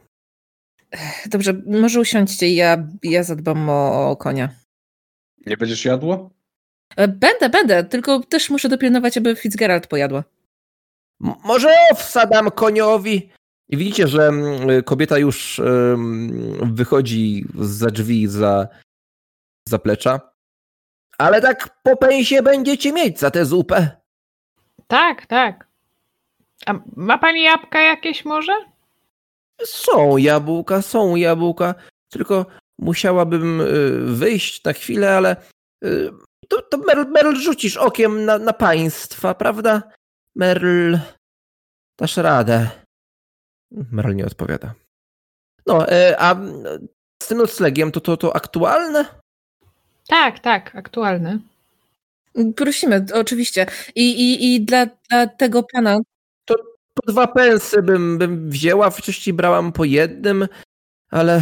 Speaker 3: Dobrze, może usiądźcie i ja, ja zadbam o, o konia.
Speaker 4: Nie będziesz jadła?
Speaker 3: E, Będę, będę, tylko też muszę dopilnować, aby Fitzgerald pojadła.
Speaker 2: M- może wsadam koniowi. I widzicie, że mm, kobieta już wychodzi za drzwi za zaplecza. Ale tak po pęsie będziecie mieć za tę zupę.
Speaker 5: Tak, tak. A ma pani jabłka jakieś może?
Speaker 2: Są jabłka, są jabłka, tylko musiałabym y, wyjść na chwilę, ale y, to, to Merl, Merl rzucisz okiem na, na państwa, prawda? Merl, dasz radę. Merl nie odpowiada. No, y, a z tym noclegiem to, to, to aktualne?
Speaker 5: Tak, tak, aktualny.
Speaker 3: Prosimy, oczywiście. I, i, i dla, dla tego pana,
Speaker 2: Po dwa pensy bym, bym wzięła, wcześniej brałam po jednym, ale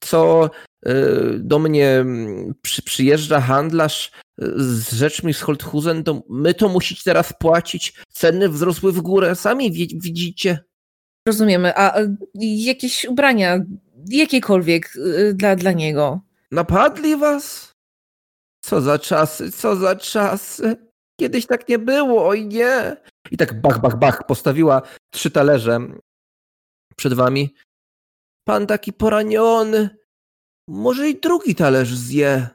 Speaker 2: co y, do mnie mm, przy, przyjeżdża handlarz y, z rzeczmi z Holthusen, to my to musicie teraz płacić. Ceny wzrosły w górę, sami wi- widzicie.
Speaker 3: Rozumiemy. A e, jakieś ubrania, jakiekolwiek e, dla, dla niego?
Speaker 2: Napadli was? Co za czasy, co za czasy. Kiedyś tak nie było, oj nie. I tak bach, bach, bach postawiła trzy talerze przed wami. Pan taki poraniony. Może i drugi talerz zje.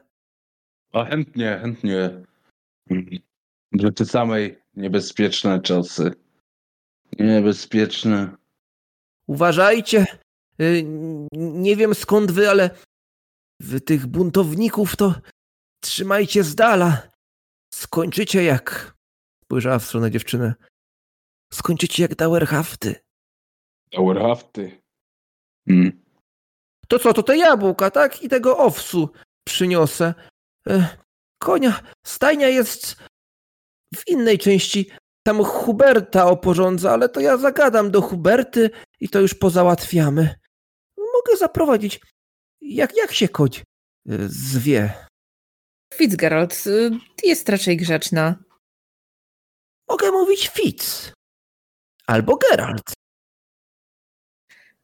Speaker 4: A chętnie, chętnie. Ty samej niebezpieczne czasy. Niebezpieczne.
Speaker 2: Uważajcie. Y, Nie wiem skąd wy, ale wy tych buntowników to trzymajcie z dala. Skończycie jak... Spojrzała w stronę dziewczyny. Skończycie jak Dauerhafty.
Speaker 4: Dauerhafty. Hmm.
Speaker 2: To co, to te jabłka, tak? I tego owsu przyniosę. E, konia, stajnia jest w innej części. Tam Huberta oporządza, ale to ja zagadam do Huberty i to już pozałatwiamy. Mogę zaprowadzić. Jak, jak się koń e, zwie?
Speaker 3: Fitzgerald, e, jest raczej grzeczna.
Speaker 2: Mogę mówić Fitz. Albo Geralt.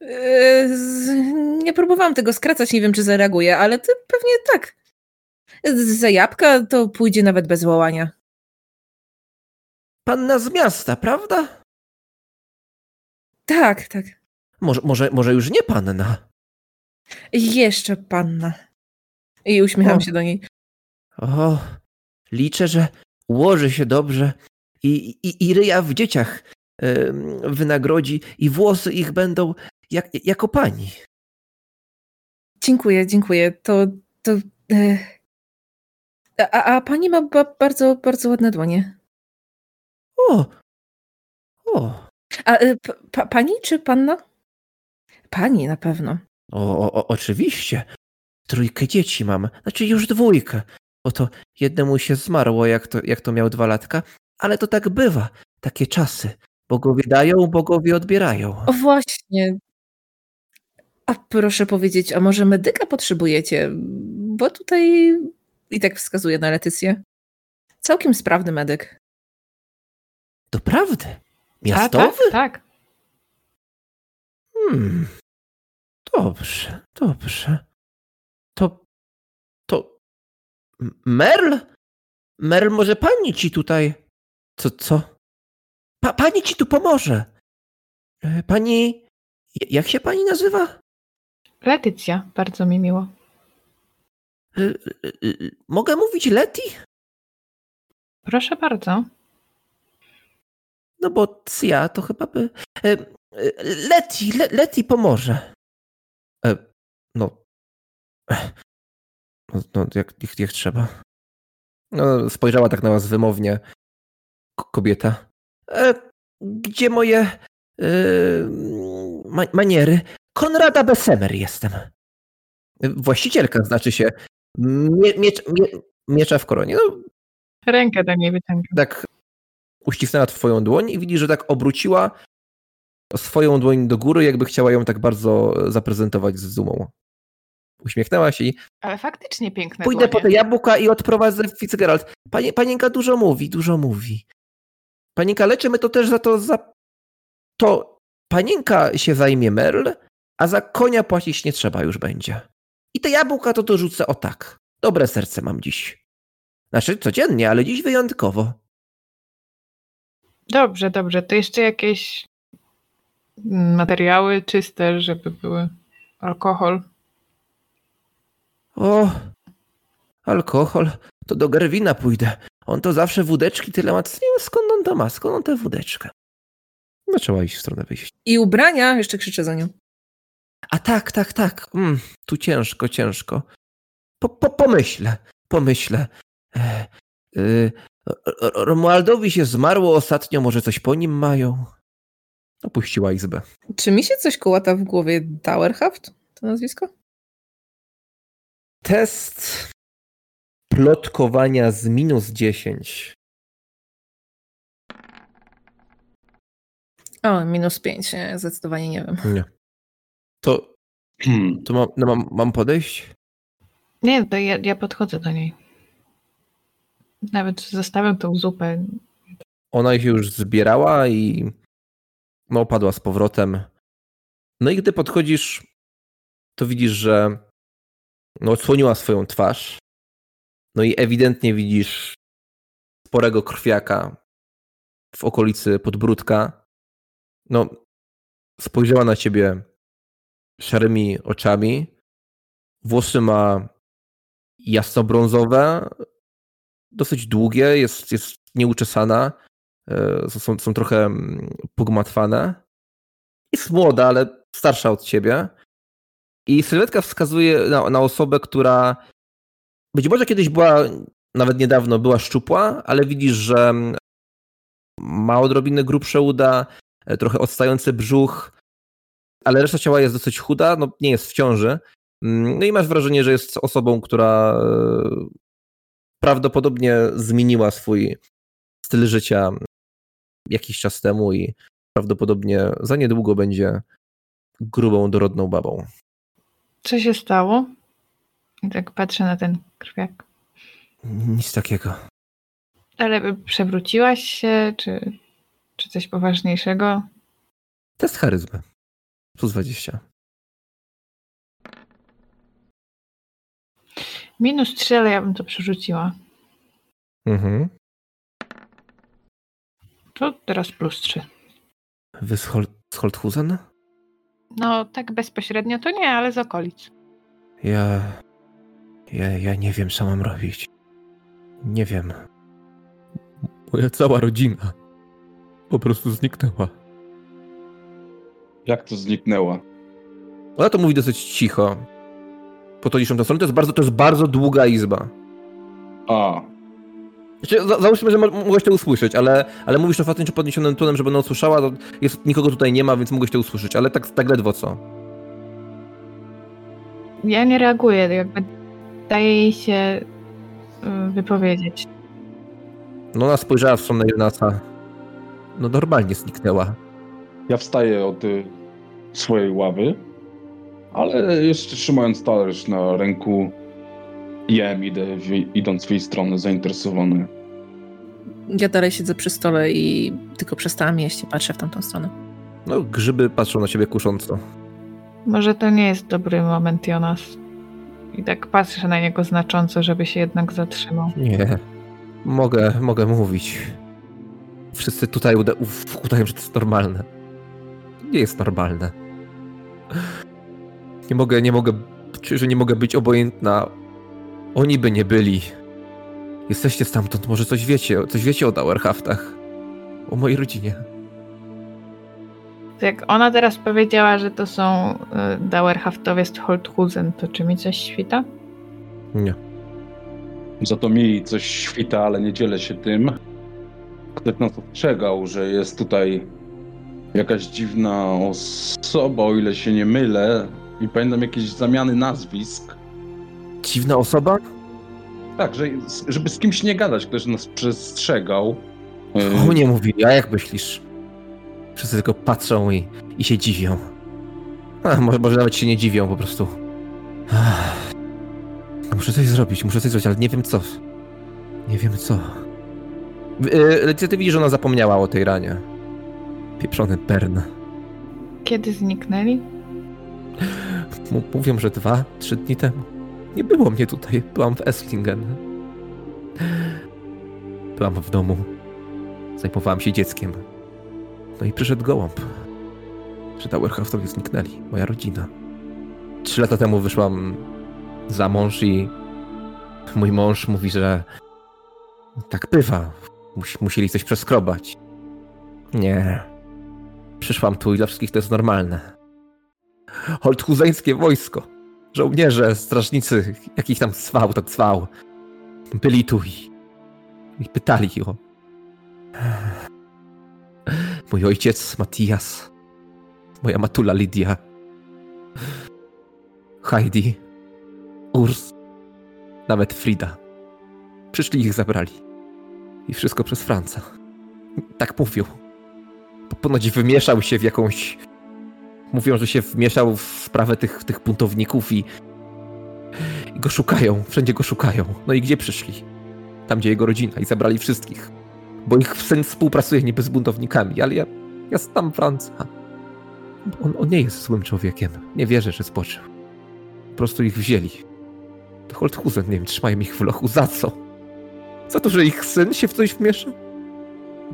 Speaker 3: E, z- Nie próbowałam tego skracać, nie wiem czy zareaguje, ale ty pewnie tak. Za jabłka to pójdzie nawet bez wołania.
Speaker 2: Panna z miasta, prawda?
Speaker 3: Tak, tak.
Speaker 2: Może, może, może już nie panna.
Speaker 3: Jeszcze panna. I uśmiecham
Speaker 2: O.
Speaker 3: się do niej.
Speaker 2: O, liczę, że ułoży się dobrze i, i, i ryja w dzieciach wynagrodzi i włosy ich będą jak, jako pani.
Speaker 3: Dziękuję, dziękuję. To. to e... a, a pani ma ba bardzo, bardzo ładne dłonie.
Speaker 2: O, o,
Speaker 3: A e, pa, pani czy panna? Pani na pewno.
Speaker 2: O, o, o, oczywiście. Trójkę dzieci mam, znaczy już dwójkę, bo to jednemu się zmarło, jak to, jak to miał dwa latka, ale to tak bywa, takie czasy. Bogowie dają, bogowie odbierają.
Speaker 3: O właśnie. A proszę powiedzieć, a może medyka potrzebujecie? Bo tutaj i tak wskazuje na Letycję. Całkiem sprawny medyk.
Speaker 2: Doprawdy?
Speaker 5: A,
Speaker 2: Miastowy?
Speaker 5: tak, tak.
Speaker 2: Hmm. Dobrze, dobrze. To. To. Merl? Merl, może pani ci tutaj. Co, co? Pa, pani ci tu pomoże. E, Pani. Jak się pani nazywa?
Speaker 5: Letycja, bardzo mi miło.
Speaker 2: E, e, Mogę mówić Leti?
Speaker 5: Proszę bardzo.
Speaker 2: No bo ja to chyba by. Leti, Le, Leti pomoże. E, no. No, no jak, jak, jak trzeba. No, spojrzała tak na was wymownie ko- kobieta. E, gdzie moje e, ma, maniery? Konrada Besemer jestem. E, Właścicielka znaczy się. Mie, miecz, mie, miecza w koronie. No,
Speaker 5: Rękę do niej wyciągam.
Speaker 2: tak uścisnęła twoją dłoń i widzi, że tak obróciła swoją dłoń do góry, jakby chciała ją tak bardzo zaprezentować z dumą. Uśmiechnęła się i
Speaker 5: Ale faktycznie piękne
Speaker 2: pójdę po
Speaker 5: dłonie.
Speaker 2: te jabłka i odprowadzę Fitzgerald. Panie, panienka dużo mówi, dużo mówi. Panienka, leczymy to też za to, za to panienka się zajmie Merl, a za konia płacić nie trzeba już będzie. I te jabłka to dorzucę o tak. Dobre serce mam dziś. Znaczy codziennie, ale dziś wyjątkowo.
Speaker 5: Dobrze, dobrze. To jeszcze jakieś materiały czyste, żeby były alkohol.
Speaker 2: O, alkohol. To do Gerwina pójdę. On to zawsze wódeczki tyle ma. Nie wiem skąd on to ma, skąd on tę wódeczkę. Zaczęła iść w stronę wyjścia.
Speaker 3: I ubrania, jeszcze krzyczę za nią.
Speaker 2: A tak, tak, tak. Mm, tu ciężko, ciężko. Po, po, pomyślę, pomyślę. E, y, R- Romualdowi się zmarło ostatnio, może coś po nim mają. Opuściła izbę.
Speaker 3: Czy mi się coś kołata w głowie Dauerhaft? To nazwisko?
Speaker 2: Test plotkowania z minus 10.
Speaker 3: O, minus pięć. Nie, zdecydowanie nie wiem.
Speaker 2: Nie. To, [clears throat] to mam, no mam, mam podejść?
Speaker 5: Nie, to ja, ja podchodzę do niej. Nawet zostawiam tą zupę.
Speaker 2: Ona się już zbierała i no, padła z powrotem. No i gdy podchodzisz, to widzisz, że no, odsłoniła swoją twarz. No i ewidentnie widzisz sporego krwiaka w okolicy podbródka. No, spojrzała na ciebie szarymi oczami. Włosy ma jasnobrązowe, dosyć długie, jest, jest nieuczesana, są, są trochę mm, pogmatwane. Jest młoda, ale starsza od ciebie. I sylwetka wskazuje na, na osobę, która być może kiedyś była, nawet niedawno była szczupła, ale widzisz, że ma odrobinę grubsze uda, e, trochę odstający brzuch, ale reszta ciała jest dosyć chuda, no nie jest w ciąży. Mm, No i masz wrażenie, że jest osobą, która e, prawdopodobnie zmieniła swój styl życia jakiś czas temu i prawdopodobnie za niedługo będzie grubą, dorodną babą.
Speaker 5: Co się stało? Tak patrzę na ten krwiak.
Speaker 2: Nic takiego.
Speaker 5: Ale przewróciłaś się, czy, czy coś poważniejszego?
Speaker 2: Test charyzmy. Plus 20.
Speaker 5: Minus 3, ale ja bym to przerzuciła.
Speaker 2: Mhm.
Speaker 5: To teraz plus 3.
Speaker 2: Wy z, Hol- z Holthusen?
Speaker 5: No, tak bezpośrednio to nie, ale z okolic.
Speaker 2: Ja... ja... Ja nie wiem, co mam robić. Nie wiem. Moja cała rodzina po prostu zniknęła.
Speaker 4: Jak to zniknęła?
Speaker 2: Ona to mówi dosyć cicho. Podchodzisz tą stronę, to jest bardzo, to jest bardzo długa izba.
Speaker 4: A,
Speaker 2: Znaczy, za, załóżmy, że mo- mogłeś to usłyszeć, ale, ale mówisz to faktycznie podniesionym tonem, żeby ona usłyszała, to jest, nikogo tutaj nie ma, więc mogłeś to usłyszeć, ale tak, tak ledwo co.
Speaker 5: Ja nie reaguję, jakby daje jej się y, wypowiedzieć.
Speaker 2: No ona spojrzała w stronę Jonasa. No normalnie zniknęła.
Speaker 4: ja wstaję od y, swojej ławy, ale jeszcze trzymając talerz na ręku, jem, idę, w, idąc w jej stronę, zainteresowany.
Speaker 3: Ja dalej siedzę przy stole i tylko przestałam jeść i patrzę w tamtą stronę.
Speaker 2: No grzyby patrzą na ciebie kusząco.
Speaker 5: Może to nie jest dobry moment, Jonas. I tak patrzę na niego znacząco, żeby się jednak zatrzymał.
Speaker 2: Nie. Mogę, mogę mówić. Wszyscy tutaj uda- uf, udają, że to jest normalne. Nie jest normalne. Nie mogę, nie mogę, że nie mogę być obojętna. Oni by nie byli. Jesteście stamtąd, może coś wiecie, coś wiecie o Dauerhaftach. O mojej rodzinie.
Speaker 5: Jak ona teraz powiedziała, że to są y, Dauerhaftowie z Holthusen, to czy mi coś świta?
Speaker 2: Nie.
Speaker 4: Za to mi coś świta, ale nie dzielę się tym. Ktoś nas ostrzegał, że jest tutaj jakaś dziwna osoba, o ile się nie mylę. I pamiętam jakieś zamiany nazwisk.
Speaker 2: Dziwna osoba?
Speaker 4: Tak, że, żeby z kimś nie gadać, ktoś nas przestrzegał.
Speaker 2: O mnie mówili, a jak myślisz? Wszyscy tylko patrzą i, i się dziwią. A, może, może nawet się nie dziwią po prostu. Muszę coś zrobić, muszę coś zrobić, ale nie wiem co. Nie wiem co. Yy, ty, widzisz, że ona zapomniała o tej ranie. Pieprzony Bern.
Speaker 5: Kiedy zniknęli?
Speaker 2: M- mówią, że dwa, trzy dni temu. Nie było mnie tutaj, byłam w Esslingen. Byłam w domu. Zajmowałam się dzieckiem. No i przyszedł gołąb. Że Dauerhaftowie zniknęli, moja rodzina. Trzy lata temu wyszłam za mąż i mój mąż mówi, że tak bywa. Mus- musieli coś przeskrobać. Nie. Przyszłam tu i dla wszystkich to jest normalne. Holthuzeńskie wojsko. Żołnierze, strażnicy, jakich tam cwał, to cwał. Byli tu i, i pytali o... Mój ojciec Matias, moja matula Lidia, Heidi, Urs, nawet Frida. Przyszli ich zabrali. I wszystko przez Franca. Tak mówią. Ponoć wymieszał się w jakąś Mówią, że się wmieszał w sprawę tych, tych buntowników i, i go szukają, wszędzie go szukają. No i gdzie przyszli? Tam, gdzie jego rodzina i zabrali wszystkich. Bo ich syn współpracuje niby z buntownikami, ale ja, ja znam Franca. On, on nie jest złym człowiekiem. Nie wierzę, że spoczył. Po prostu ich wzięli. To Holthusen, nie wiem, trzymają ich w lochu. Za co? Za to, że ich syn się w coś wmieszał?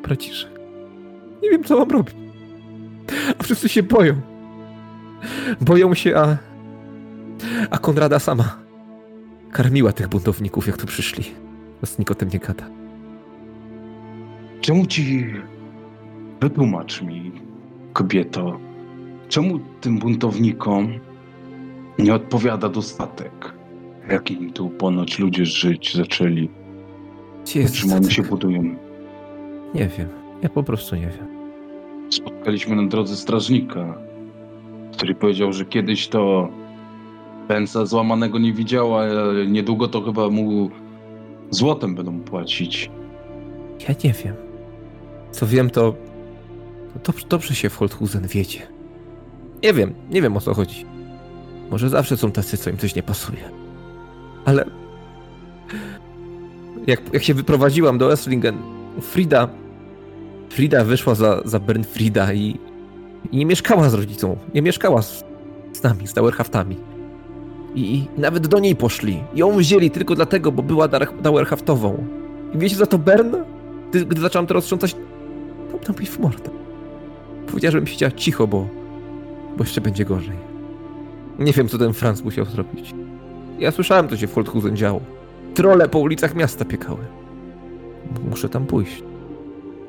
Speaker 2: Braciszek. Nie wiem, co mam robić. A wszyscy się boją. Boją się, a... A Konrada sama karmiła tych buntowników, jak tu przyszli. Was nikt o tym nie gada.
Speaker 4: Czemu ci... Wytłumacz mi, kobieto, czemu tym buntownikom nie odpowiada dostatek? Jakim tu ponoć ludzie żyć zaczęli?
Speaker 2: Gdzie jest
Speaker 4: się budują?
Speaker 2: Nie wiem. Ja po prostu nie wiem.
Speaker 4: Spotkaliśmy na drodze strażnika, który powiedział, że kiedyś to pensa złamanego nie widziała, a niedługo to chyba mu złotem będą płacić.
Speaker 2: Ja nie wiem. Co wiem, to... to dobrze, dobrze się w Holthusen wiedzie. Nie wiem, nie wiem o co chodzi. Może zawsze są tacy, co im coś nie pasuje. Ale... Jak, jak się wyprowadziłam do Esslingen, Frida... Frida wyszła za, za Bernfrida i, i nie mieszkała z rodzicą. Nie mieszkała z, z nami, z Dauerhaftami. I, nawet do niej poszli. Ją wzięli tylko dlatego, bo była Dauerhaftową. I wiecie za to Bern? Gdy, gdy zacząłem to roztrząsać, tam tam w mordę. Powiedziała, żebym siedziała cicho, bo, bo jeszcze będzie gorzej. Nie wiem, co ten Franz musiał zrobić. Ja słyszałem, co się w Holthusen działo. Trole po ulicach miasta piekały. Muszę tam pójść.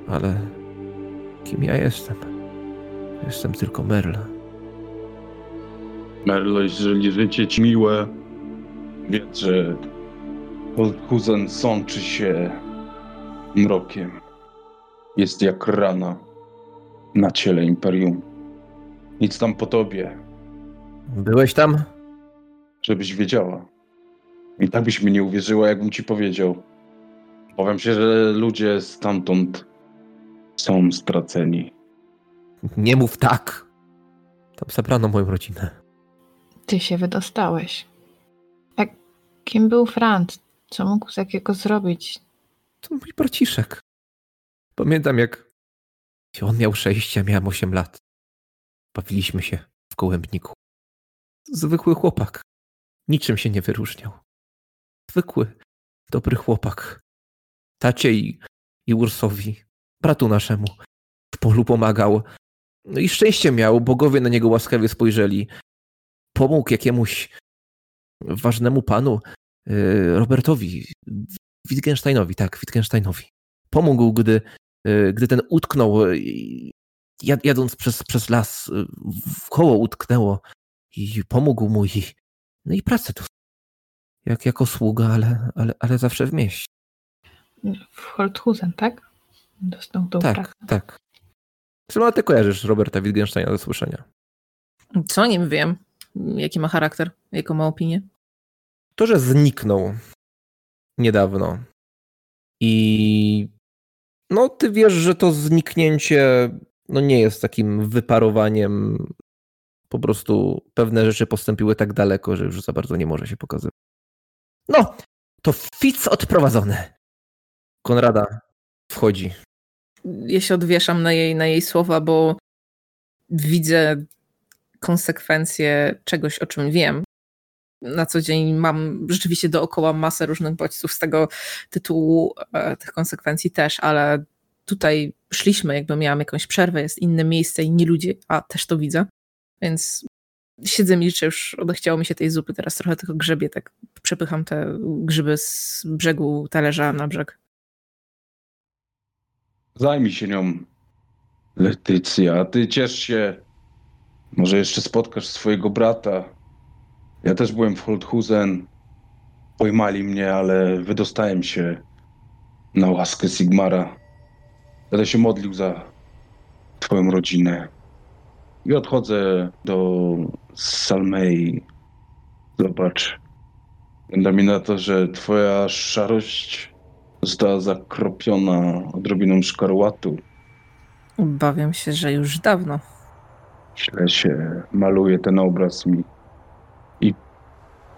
Speaker 2: Ale kim ja jestem? Jestem tylko Merle.
Speaker 4: Merlo, jeżeli życie ci miłe, wiedz, że Holthusen sączy się mrokiem. Jest jak rana na ciele Imperium. Nic tam po tobie,
Speaker 2: Byłeś tam?
Speaker 4: żebyś wiedziała. I tak byś mi nie uwierzyła, jakbym ci powiedział. Powiem się, że ludzie stamtąd są straceni.
Speaker 2: Nie mów tak. Tam zabrano moją rodzinę.
Speaker 5: Ty się wydostałeś. A kim był Franz? Co mógł takiego zrobić?
Speaker 2: To mój braciszek. Pamiętam, jak on miał sześć, ja miałem osiem lat. Bawiliśmy się w gołębniku. Zwykły chłopak. Niczym się nie wyróżniał. Zwykły, dobry chłopak. Tacie i, i Ursowi, bratu naszemu, w polu pomagał. No i szczęście miał, bogowie na niego łaskawie spojrzeli. Pomógł jakiemuś ważnemu panu, yy, Robertowi, Wittgensteinowi, tak, Wittgensteinowi. Pomógł, gdy, y, gdy ten utknął, y, jad, jadąc przez, przez las, y, w koło utknęło i pomógł mu i, no i pracę tu. Jak jako sługa, ale, ale, ale zawsze w mieście.
Speaker 5: W Holthusen, tak? Dostał tą
Speaker 2: Tak,
Speaker 5: pracę.
Speaker 2: tak. Chyba ty kojarzysz Roberta Wittgensteina do słyszenia.
Speaker 3: Co o nim wiem? Jaki ma charakter? Jaką ma opinię?
Speaker 2: To, że zniknął niedawno i no ty wiesz, że to zniknięcie no nie jest takim wyparowaniem. Po prostu pewne rzeczy postąpiły tak daleko, że już za bardzo nie może się pokazywać. No, to Fitz odprowadzony. Konrada wchodzi.
Speaker 3: Ja się odwieszam na jej, na jej słowa, bo widzę konsekwencje czegoś, o czym wiem. Na co dzień mam rzeczywiście dookoła masę różnych bodźców z tego tytułu, e, tych konsekwencji też, ale tutaj szliśmy, jakby miałam jakąś przerwę, jest inne miejsce, inni ludzie, a też to widzę. Więc siedzę milczę, już odechciało mi się tej zupy, teraz trochę tylko grzebię, tak przepycham te grzyby z brzegu talerza na brzeg.
Speaker 4: Zajmij się nią, Letycja. A ty ciesz się. Może jeszcze spotkasz swojego brata. Ja też byłem w Holthusen. Pojmali mnie, ale wydostałem się na łaskę Sigmara. Będę się modlił za twoją rodzinę. I odchodzę do Salmei. Zobacz. Wygląda mi na to, że twoja szarość została zakropiona odrobiną szkarłatu.
Speaker 3: Obawiam się, że już dawno.
Speaker 4: Źle się maluje ten obraz mi. I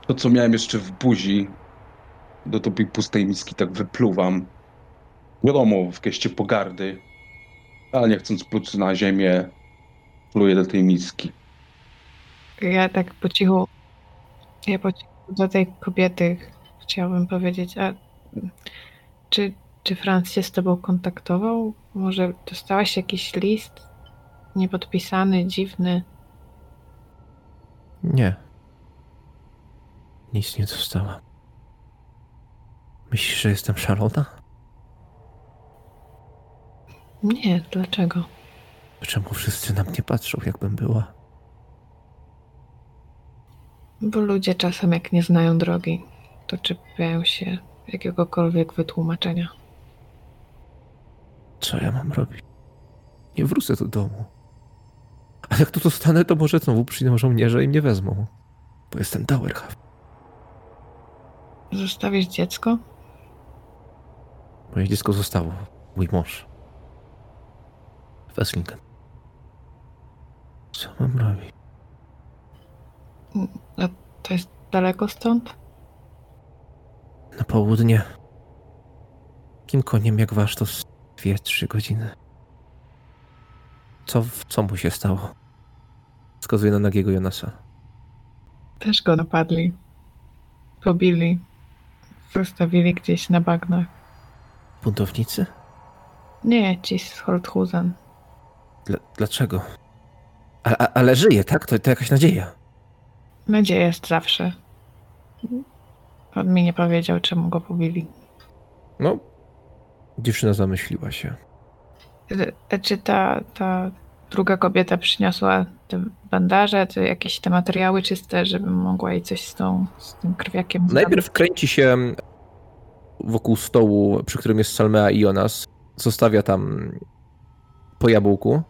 Speaker 4: to, co miałem jeszcze w buzi, do tej pustej miski tak wypluwam. Wiadomo, w geście pogardy, ale nie chcąc pluć na ziemię, Pluję do tej miski.
Speaker 5: Ja tak po cichu, ja po cichu do tej kobiety chciałabym powiedzieć, a czy, czy Franz się z tobą kontaktował? Może dostałaś jakiś list niepodpisany, dziwny?
Speaker 6: Nie. Nic nie dostałam. Myślisz, że jestem szalona?
Speaker 5: Nie, dlaczego?
Speaker 6: Czemu wszyscy na mnie patrzą, jakbym była?
Speaker 5: Bo ludzie czasem jak nie znają drogi, to czepiają się jakiegokolwiek wytłumaczenia.
Speaker 6: Co ja mam robić? Nie wrócę do domu. A jak tu zostanę, to może znowu przyjdą żołnierze i mnie wezmą. Bo jestem Dauerhaft.
Speaker 5: Zostawisz dziecko?
Speaker 6: Moje dziecko zostało. Mój mąż. W Esslingen. Co mam robić?
Speaker 5: To jest daleko stąd?
Speaker 6: Na południe. Kim koniem jak wasz to dwie, trzy godziny. Co, co mu się stało? Wskazuje na nagiego Jonasa.
Speaker 5: Też go napadli. Pobili. Zostawili gdzieś na bagnach.
Speaker 6: Buntownicy?
Speaker 5: Nie, ci z Holthusen.
Speaker 6: Dla, dlaczego? A, a, ale żyje, tak? To, to jakaś nadzieja.
Speaker 5: Nadzieja jest zawsze. On mi nie powiedział, czemu go pobili.
Speaker 6: No, dziewczyna zamyśliła się.
Speaker 5: E, Czy ta, ta druga kobieta przyniosła te bandaże, te jakieś te materiały czyste, żeby mogła jej coś z, tą, z tym krwiakiem
Speaker 2: Najpierw kręci się wokół stołu, przy którym jest Salmea i Jonas. Zostawia tam po jabłku.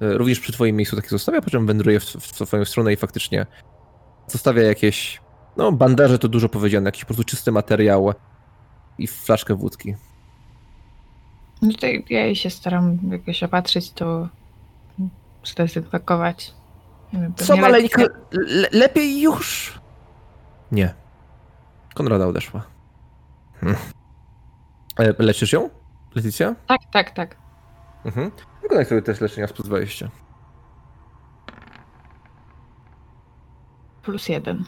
Speaker 2: E, Również przy twoim miejscu takie zostawia, po czym wędruje w, w twoją stronę i faktycznie zostawia jakieś, no bandaże to dużo powiedziane, jakiś po prostu czysty materiał i flaszkę wódki.
Speaker 5: No to ja jej się staram jakoś opatrzyć, to zdezynfekować.
Speaker 2: Co maleńka,
Speaker 5: lepiej-
Speaker 2: le, lepiej już? Nie. Konrada odeszła. Hm. E, Leczysz ją, Leticja?
Speaker 5: Tak, tak, tak.
Speaker 2: Mhm. Wykonaj sobie test leczenia z plus 20.
Speaker 5: Plus jeden.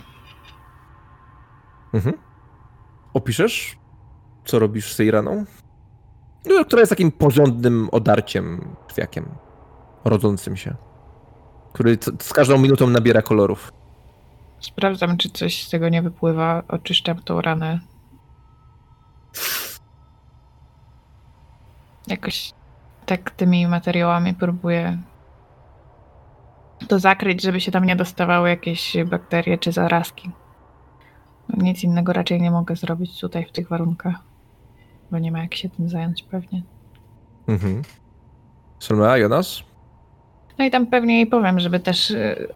Speaker 2: Mhm. Opiszesz, co robisz z tej raną? No, Która jest takim porządnym odarciem, krwiakiem, rodzącym się, który z każdą minutą nabiera kolorów.
Speaker 5: Sprawdzam, czy coś z tego nie wypływa. Oczyszczam tą ranę. Jakoś tak tymi materiałami próbuję to zakryć, żeby się tam nie dostawały jakieś bakterie czy zarazki. Nic innego raczej nie mogę zrobić tutaj w tych warunkach, bo nie ma jak się tym zająć pewnie.
Speaker 2: Mhm. Selma, Jonas?
Speaker 5: No i tam pewnie jej powiem, żeby też yy,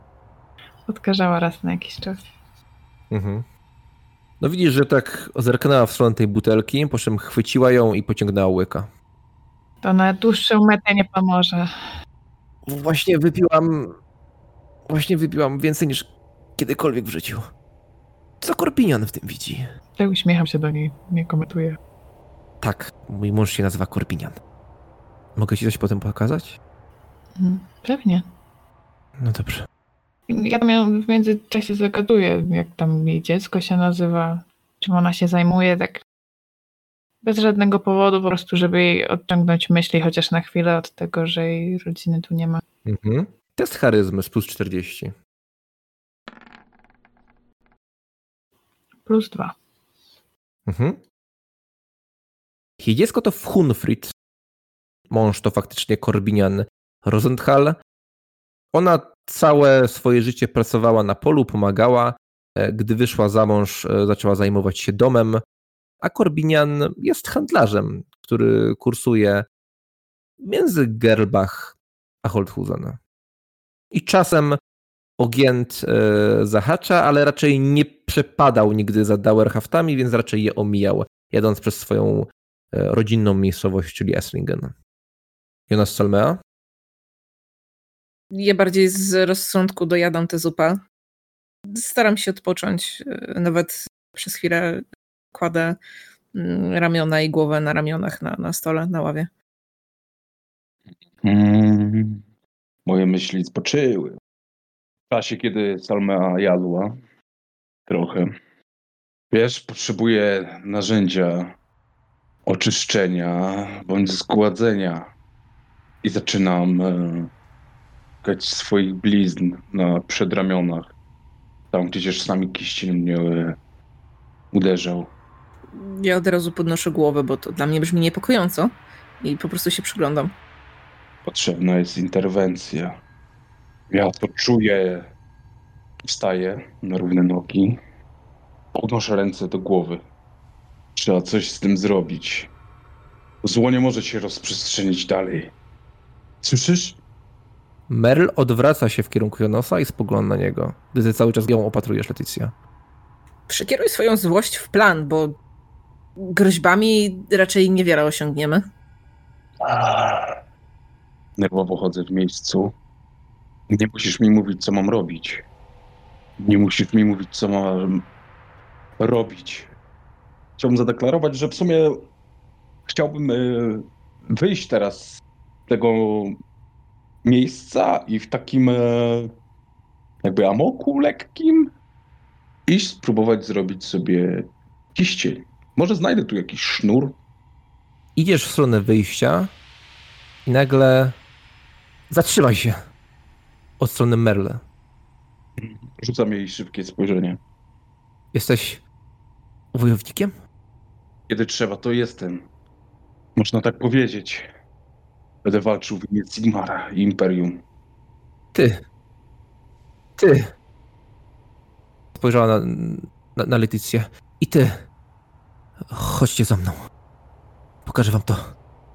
Speaker 5: odkażała raz na jakiś czas.
Speaker 2: Mhm. No widzisz, że tak zerknęła w stronę tej butelki, po czym chwyciła ją i pociągnęła łyka.
Speaker 5: To na dłuższą metę nie pomoże.
Speaker 6: Właśnie wypiłam. Właśnie wypiłam więcej niż kiedykolwiek w życiu. Co Korpinian w tym widzi?
Speaker 5: Ja uśmiecham się do niej, nie komentuję.
Speaker 6: Tak, mój mąż się nazywa Korpinian. Mogę ci coś potem pokazać?
Speaker 5: Mhm, Pewnie.
Speaker 6: No dobrze.
Speaker 5: Ja tam ją w międzyczasie zagaduję, jak tam jej dziecko się nazywa, czym ona się zajmuje, tak bez żadnego powodu, po prostu, żeby jej odciągnąć myśli chociaż na chwilę od tego, że jej rodziny tu nie ma.
Speaker 2: Mhm. Test charyzmy z plus 40.
Speaker 5: Plus dwa.
Speaker 2: Mhm. Jej to Hunfrid. Mąż to faktycznie Korbinian Rosenthal. Ona całe swoje życie pracowała na polu, pomagała. E, Gdy wyszła za mąż, e, zaczęła zajmować się domem, a Korbinian jest handlarzem, który kursuje między Gerbach a Holthusen. I czasem Ogient e, zahacza, ale raczej nie przepadał nigdy za Dauerhaftami, więc raczej je omijał, jadąc przez swoją e, rodzinną miejscowość, czyli Esslingen. Jonas Salmea?
Speaker 3: Ja bardziej z rozsądku dojadam tę zupę. Staram się odpocząć. e, Nawet przez chwilę kładę mm, ramiona i głowę na ramionach na, na stole, na ławie.
Speaker 4: Mm. Moje myśli spoczyły. W czasie, kiedy Salma jadła trochę. Wiesz, potrzebuję narzędzia oczyszczenia bądź zgładzenia. I zaczynam e, szukać swoich blizn na przedramionach. Tam, gdzie czasami kiścień mnie e, uderzał.
Speaker 3: Ja od razu podnoszę głowę, bo to dla mnie brzmi niepokojąco i po prostu się przyglądam.
Speaker 4: Potrzebna jest interwencja. Ja to czuję. Wstaję na równe nogi. Podnoszę ręce do głowy. Trzeba coś z tym zrobić. Zło nie może się rozprzestrzenić dalej. Słyszysz?
Speaker 2: Merl odwraca się w kierunku Jonosa i spogląda na niego, gdy ty cały czas ją opatrujesz, Leticja.
Speaker 3: Przekieruj swoją złość w plan, bo groźbami raczej niewiele osiągniemy.
Speaker 4: Nerwowo chodzę w miejscu. Nie musisz mi mówić, co mam robić. Nie musisz mi mówić, co mam robić. Chciałbym zadeklarować, że w sumie chciałbym e, wyjść teraz z tego miejsca i w takim e, jakby amoku lekkim iść spróbować zrobić sobie kiścień. Może znajdę tu jakiś sznur.
Speaker 2: Idziesz w stronę wyjścia i nagle zatrzymaj się od strony Merle.
Speaker 4: Rzucam jej szybkie spojrzenie.
Speaker 2: Jesteś wojownikiem?
Speaker 4: Kiedy trzeba, to jestem. Można tak powiedzieć. Będę walczył w imię Sigmara i Imperium.
Speaker 2: Ty. Ty. Spojrzała na, na, na Letycję. I ty. Chodźcie za mną. Pokażę wam to.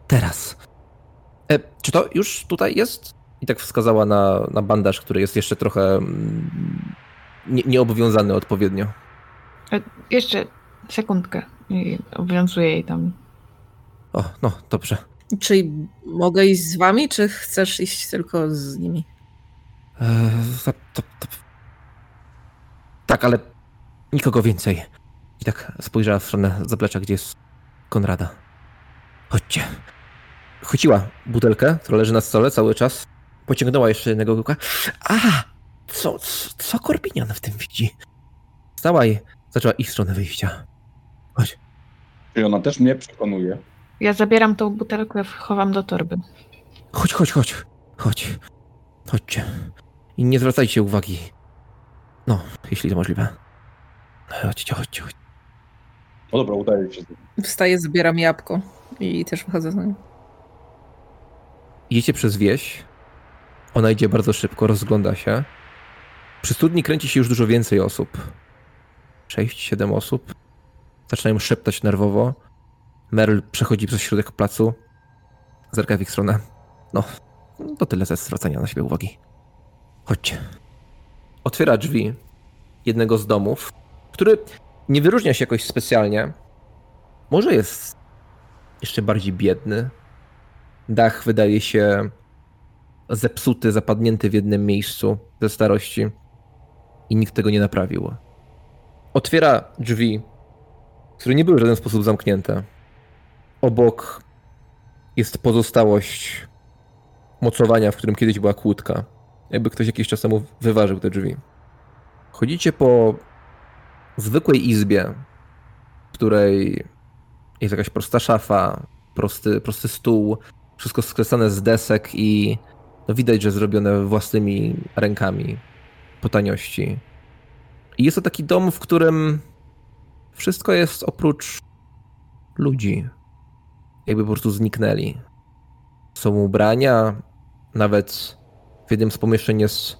Speaker 2: Teraz. E, czy to już tutaj jest? I tak wskazała na, na bandaż, który jest jeszcze trochę mm, nie, nieobowiązany odpowiednio.
Speaker 5: Jeszcze sekundkę i obwiązuję jej tam.
Speaker 2: O, no, dobrze.
Speaker 3: Czyli mogę iść z wami, czy chcesz iść tylko z nimi?
Speaker 2: E, to, to, to... Tak, ale nikogo więcej. I tak spojrzała w stronę zaplecza, gdzie jest Konrada. Chodźcie. Chwyciła butelkę, która leży na stole cały czas. Pociągnęła jeszcze jednego łyka. A! Co, co, co Korbinian w tym widzi? Stała i zaczęła iść w stronę wyjścia. Chodź.
Speaker 4: Czy ona też mnie przekonuje?
Speaker 5: Ja zabieram tą butelkę, chowam do torby.
Speaker 2: Chodź, chodź, chodź. Chodź. Chodźcie. I nie zwracajcie uwagi. No, jeśli to możliwe. Chodźcie, chodźcie, chodźcie.
Speaker 4: No dobra, udaje się.
Speaker 3: Wstaję, zabieram jabłko i też wychodzę z nim.
Speaker 2: Idziecie przez wieś. Ona idzie bardzo szybko, rozgląda się. Przy studni kręci się już dużo więcej osób. Sześć, siedem osób. Zaczynają szeptać nerwowo. Merl przechodzi przez środek placu. Zerka w ich stronę. No, to tyle ze zwracania na siebie uwagi. Chodźcie. Otwiera drzwi jednego z domów, który nie wyróżnia się jakoś specjalnie. Może jest jeszcze bardziej biedny. Dach wydaje się zepsuty, zapadnięty w jednym miejscu ze starości i nikt tego nie naprawił. Otwiera drzwi, które nie były w żaden sposób zamknięte. Obok jest pozostałość mocowania, w którym kiedyś była kłódka. Jakby ktoś jakiś czas temu wyważył te drzwi. Chodzicie po zwykłej izbie, w której jest jakaś prosta szafa, prosty, prosty stół, wszystko skresane z desek i no widać, że zrobione własnymi rękami po taniości. I jest to taki dom, w którym wszystko jest oprócz ludzi. Jakby po prostu zniknęli. Są ubrania, nawet w jednym z pomieszczeń jest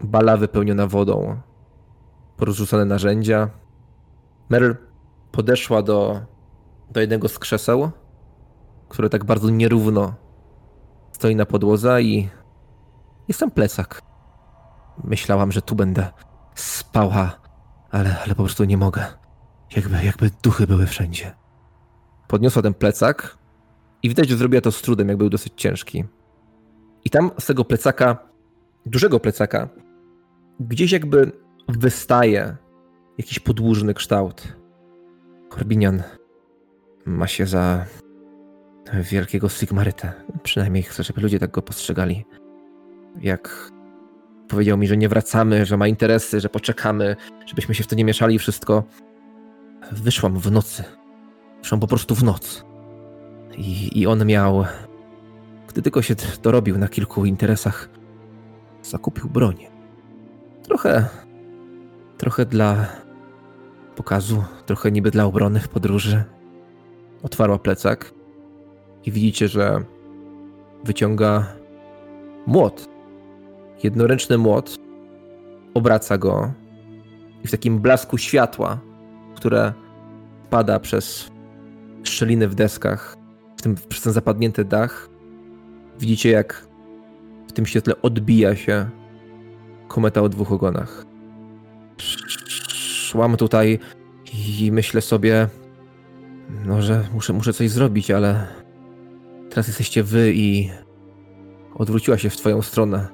Speaker 2: bala wypełniona wodą, porozrzucane narzędzia. Meryl podeszła do, do jednego z krzeseł, które tak bardzo nierówno stoi na podłodze i jest tam plecak. Myślałam, że tu będę spała, ale, ale po prostu nie mogę. Jakby, jakby duchy były wszędzie. Podniosła ten plecak i widać, że zrobiła to z trudem, jak był dosyć ciężki. I tam z tego plecaka, dużego plecaka, gdzieś jakby wystaje jakiś podłużny kształt. Korbinian ma się za wielkiego Sigmarytę. Przynajmniej chcę, żeby ludzie tak go postrzegali. jak powiedział mi, że nie wracamy, że ma interesy, że poczekamy, żebyśmy się w to nie mieszali wszystko. Wyszłam w nocy. Wyszłam po prostu w noc. I, I on miał. Gdy tylko się dorobił na kilku interesach, zakupił broń. Trochę. Trochę dla pokazu, trochę niby dla obrony w podróży. Otwarła plecak i widzicie, że wyciąga młot. Jednoręczny młot. Obraca go i w takim blasku światła, które pada przez szczeliny w deskach, w tym, przez ten zapadnięty dach, widzicie jak w tym świetle odbija się kometa o dwóch ogonach. Szłam tutaj i myślę sobie, no, że muszę, muszę coś zrobić, ale teraz jesteście wy i odwróciła się w twoją stronę.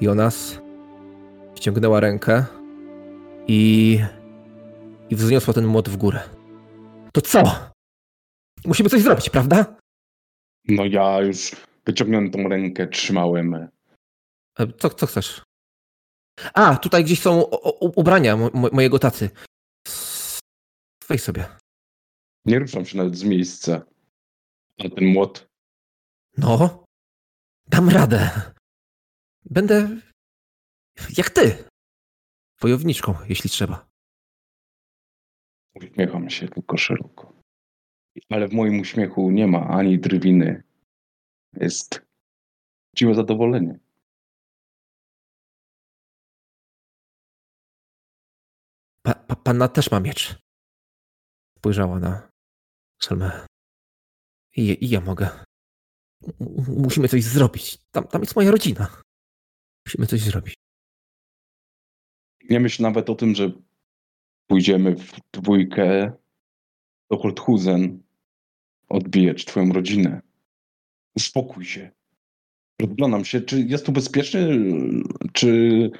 Speaker 2: Jonas wciągnęła rękę i, i wzniosła ten młot w górę. To co? Musimy coś zrobić, prawda?
Speaker 4: No ja już wyciągniętą rękę trzymałem.
Speaker 2: E, Co, co chcesz? A, tutaj gdzieś są ubrania mo, mo, mojego tacy. Weź sobie.
Speaker 4: Nie ruszam się nawet z miejsca. A ten młot
Speaker 2: No, dam radę. Będę jak ty. Wojowniczką, jeśli trzeba.
Speaker 4: uśmiecham się tylko szeroko. Ale w moim uśmiechu nie ma ani drwiny. Jest dziwe zadowolenie.
Speaker 2: Pa, pa, panna też ma miecz. Spojrzała na Selmę. I, I ja mogę. Musimy coś zrobić. Tam, tam jest moja rodzina. Musimy coś zrobić.
Speaker 4: Nie myśl nawet o tym, że pójdziemy w dwójkę do Holthusen odbijać twoją rodzinę. Uspokój się. Rozglądam się, czy jest tu bezpiecznie, czy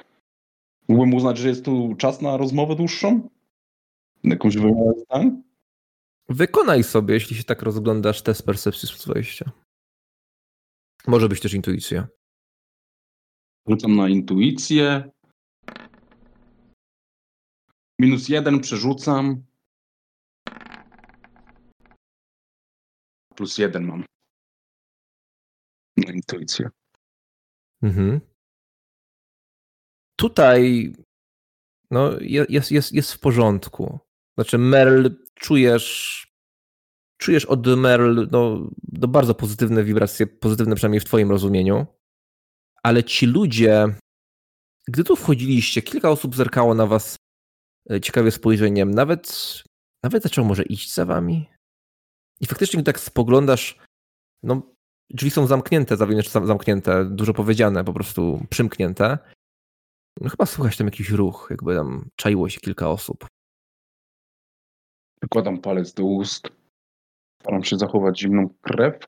Speaker 4: mógłbym uznać, że jest tu czas na rozmowę dłuższą? Jakąś wymianę zdań?
Speaker 2: Wykonaj sobie, jeśli się tak rozglądasz, test percepcji z wejścia. Może być też intuicja.
Speaker 4: Rzucam na intuicję. Minus jeden przerzucam. Plus jeden mam. Na intuicję.
Speaker 2: Mhm. Tutaj no, je- jest, jest, jest w porządku. Znaczy, Merl, czujesz. Czujesz od Merl no, no bardzo pozytywne wibracje, pozytywne przynajmniej w Twoim rozumieniu. Ale ci ludzie, gdy tu wchodziliście, kilka osób zerkało na Was e, ciekawie spojrzeniem. Nawet, nawet zaczęło może iść za Wami. I faktycznie, gdy tak spoglądasz, no, drzwi są zamknięte, zawsze zamknięte, dużo powiedziane, po prostu przymknięte. No chyba słychać tam jakiś ruch, jakby tam czaiło się kilka osób.
Speaker 4: Wykładam palec do ust. Staram się zachować zimną krew.